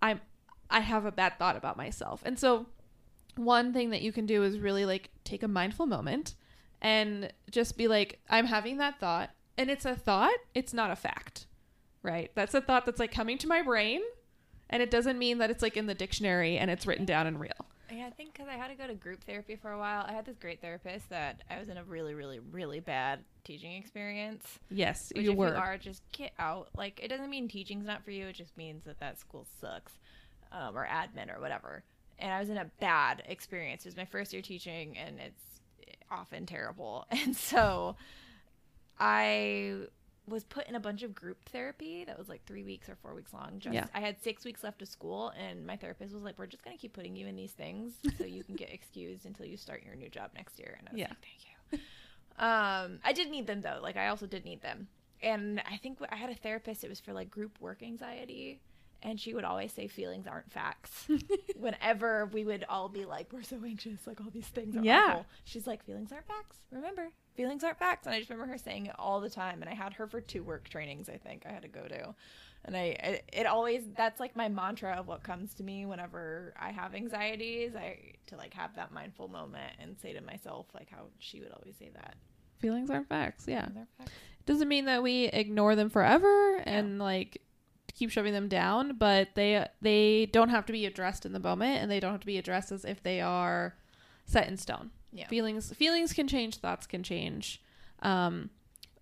I'm, I have a bad thought about myself, and so one thing that you can do is really like take a mindful moment and just be like, I'm having that thought, and it's a thought, it's not a fact, right? That's a thought that's like coming to my brain, and it doesn't mean that it's like in the dictionary and it's written down in real. Yeah, I think because I had to go to group therapy for a while. I had this great therapist that I was in a really, really, really bad teaching experience. Yes, you if were. you are, just get out. Like, it doesn't mean teaching's not for you. It just means that that school sucks, um, or admin or whatever. And I was in a bad experience. It was my first year teaching, and it's often terrible. And so I was put in a bunch of group therapy that was like three weeks or four weeks long. Just Yeah. I had six weeks left of school, and my therapist was like, "We're just gonna keep putting you in these things so you can get excused until you start your new job next year." And I was Yeah. like, "Thank you." Um, I did need them though. Like I also did need them, and I think I had a therapist. It was for like group work anxiety. And she would always say feelings aren't facts. Whenever we would all be like, we're so anxious, like all these things are Yeah. awful. She's like, feelings aren't facts. Remember, feelings aren't facts. And I just remember her saying it all the time. And I had her for two work trainings, I think I had to go to. And I, it, it always, that's like my mantra of what comes to me whenever I have anxieties. I, to like have that mindful moment and say to myself, like how she would always say that. Feelings aren't facts. Yeah. Aren't facts. doesn't mean that we ignore them forever and like keep shoving them down but they they don't have to be addressed in the moment and they don't have to be addressed as if they are set in stone Yeah. feelings feelings can change thoughts can change um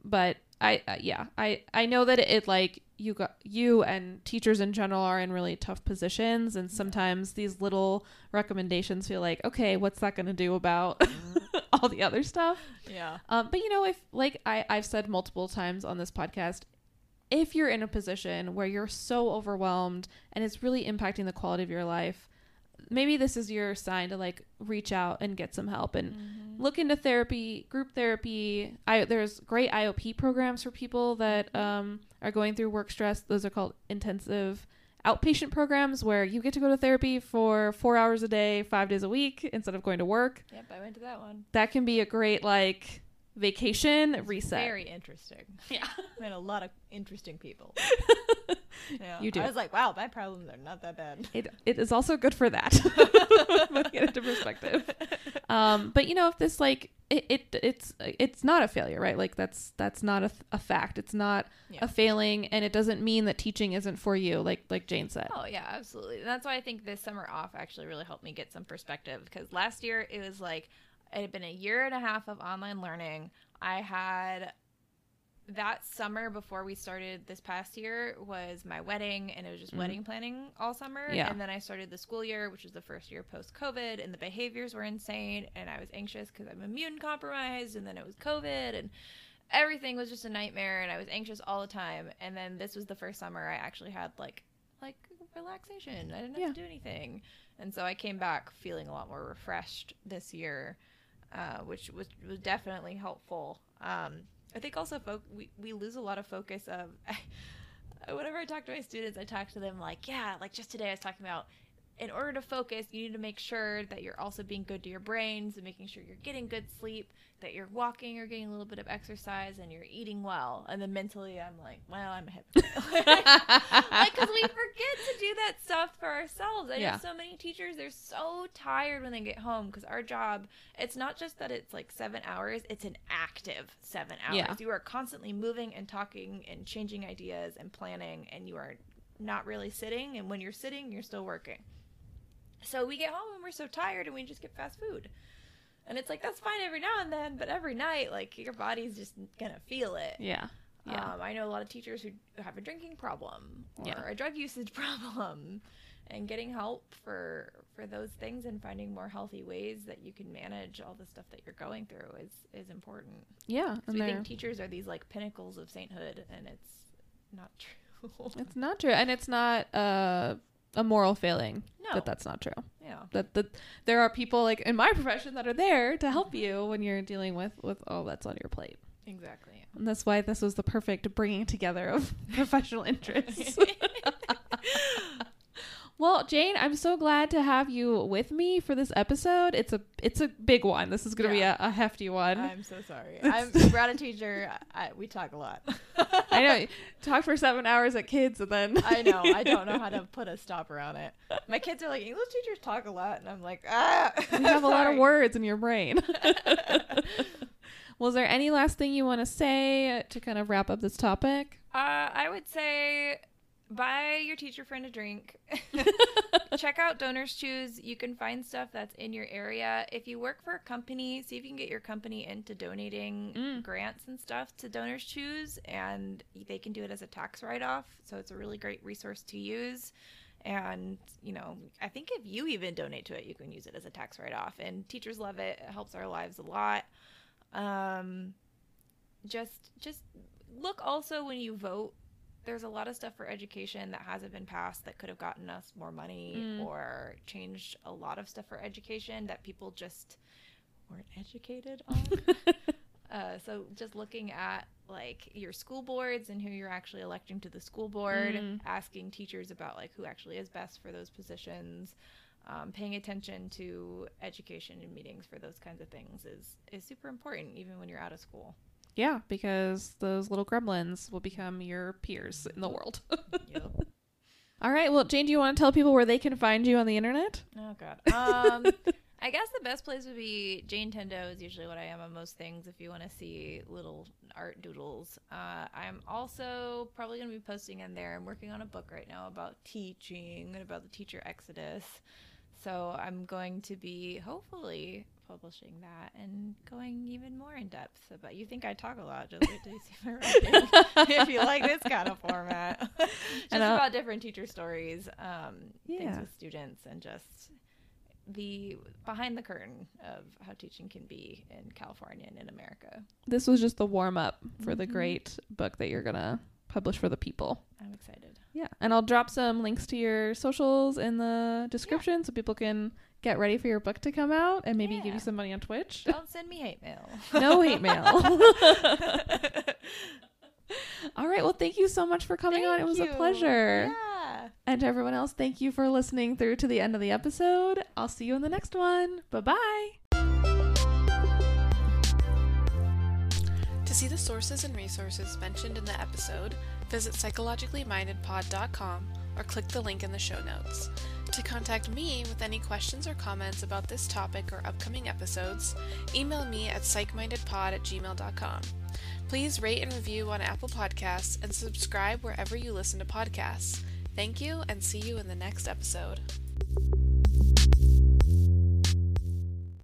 but i uh, yeah i i know that it, like you got you and teachers in general are in really tough positions and sometimes these little recommendations feel like okay what's that going to do about all the other stuff Yeah. um, but you know, if like I, I've said multiple times on this podcast, if you're in a position where you're so overwhelmed and it's really impacting the quality of your life, maybe this is your sign to like reach out and get some help and look into therapy, group therapy. I there's great IOP programs for people that um, are going through work stress. Those are called intensive outpatient programs where you get to go to therapy for four hours a day, five days a week instead of going to work. Yep, I went to that one. That can be a great like vacation reset. Very interesting. Yeah. Met a lot of interesting people. yeah. You do. I was like, wow, my problems are not that bad. It, it is also good for that. Putting it into perspective. Um, but you know, if this like it, it it's it's not a failure, right? Like that's that's not a, a fact. It's not Yeah. a failing, and it doesn't mean that teaching isn't for you. Like like Jane said. Oh yeah, absolutely. And that's why I think this summer off actually really helped me get some perspective because last year it was like it had been a year and a half of online learning. I had that summer before we started this past year was my wedding and it was just mm-hmm. wedding planning all summer Yeah. and then i started the school year which was the first year post covid and the behaviors were insane and i was anxious because i'm immune compromised and then it was covid and everything was just a nightmare and i was anxious all the time and then this was the first summer i actually had like like relaxation i didn't have Yeah. to do anything and so i came back feeling a lot more refreshed this year uh, which was, was definitely helpful. Um, i think also fo- we, we lose a lot of focus of whenever i talk to my students i talk to them like yeah like just today i was talking about in order to focus, you need to make sure that you're also being good to your brains and making sure you're getting good sleep, that you're walking or getting a little bit of exercise, and you're eating well. And then mentally, I'm like, well, I'm a hypocrite. like, because we forget to do that stuff for ourselves. I Yeah. know so many teachers, they're so tired when they get home because our job, it's not just that it's like seven hours, it's an active seven hours. Yeah. You are constantly moving and talking and changing ideas and planning, and you are not really sitting. And when you're sitting, you're still working. So we get home and we're so tired and we just get fast food. And it's like that's fine every now and then, but every night, like your body's just gonna feel it. Yeah. Yeah. Um, I know a lot of teachers who have a drinking problem or Yeah. a drug usage problem, and getting help for for those things and finding more healthy ways that you can manage all the stuff that you're going through is is important. yeah. And we they're- think teachers are these like pinnacles of sainthood, and it's not true. it's not true, and it's not uh, a moral failing. No. That that's not true. yeah. That that there are people like in my profession that are there to help you when you're dealing with with all that's on your plate. Exactly. And that's why this was the perfect bringing together of professional interests. Well, Jane, I'm so glad to have you with me for this episode. It's a it's a big one. This is going to Yeah. be a, a hefty one. I'm so sorry. I'm Brad, a teacher. I, we talk a lot. I know. Talk for seven hours at kids and then I know. I don't know how to put a stopper on it. My kids are like, English teachers talk a lot, and I'm like, ah. you have a lot of words in your brain. Was there any last thing you want to say to kind of wrap up this topic? Uh, I would say buy your teacher friend a drink. Check out Donors Choose. You can find stuff that's in your area. If you work for a company, see if you can get your company into donating grants and stuff to Donors Choose, and they can do it as a tax write off. So it's a really great resource to use. And, you know, I think if you even donate to it, you can use it as a tax write off. And teachers love it, it helps our lives a lot. Um, just just look also when you vote there's a lot of stuff for education that hasn't been passed that could have gotten us more money or changed a lot of stuff for education that people just weren't educated on. Uh, so just looking at like your school boards and who you're actually electing to the school board asking teachers about like who actually is best for those positions um, paying attention to education and meetings for those kinds of things is is super important even when you're out of school Yeah, because those little gremlins will become your peers in the world. yep. All right. Well, Jane, do you want to tell people where they can find you on the internet? Oh god. Um I guess the best place would be Jane Tendo is usually what I am on most things if you want to see little art doodles. Uh, I'm also probably going to be posting in there. I'm working on a book right now about teaching and about the teacher exodus. So I'm going to be hopefully publishing that and going even more in depth about you think I talk a lot, just wait till you see my writing. if you like this kind of format. just uh, about different teacher stories, um, things with students and just the behind the curtain of how teaching can be in California and in America. This was just the warm up for the great book that you're going to publish for the people. I'm excited. Yeah. And I'll drop some links to your socials in the description so people can get ready for your book to come out and maybe give you some money on Twitch. Don't send me hate mail. no hate mail. All right. Well, thank you so much for coming on. It Thank was a pleasure. Yeah. And to everyone else, thank you for listening through to the end of the episode. I'll see you in the next one. Bye bye. To see the sources and resources mentioned in the episode, visit psychologicallymindedpod.com or click the link in the show notes to contact me with any questions or comments about this topic or upcoming episodes, email me at psychmindedpod at gmail.com. Please rate and review on Apple Podcasts and subscribe wherever you listen to podcasts. Thank you and see you in the next episode.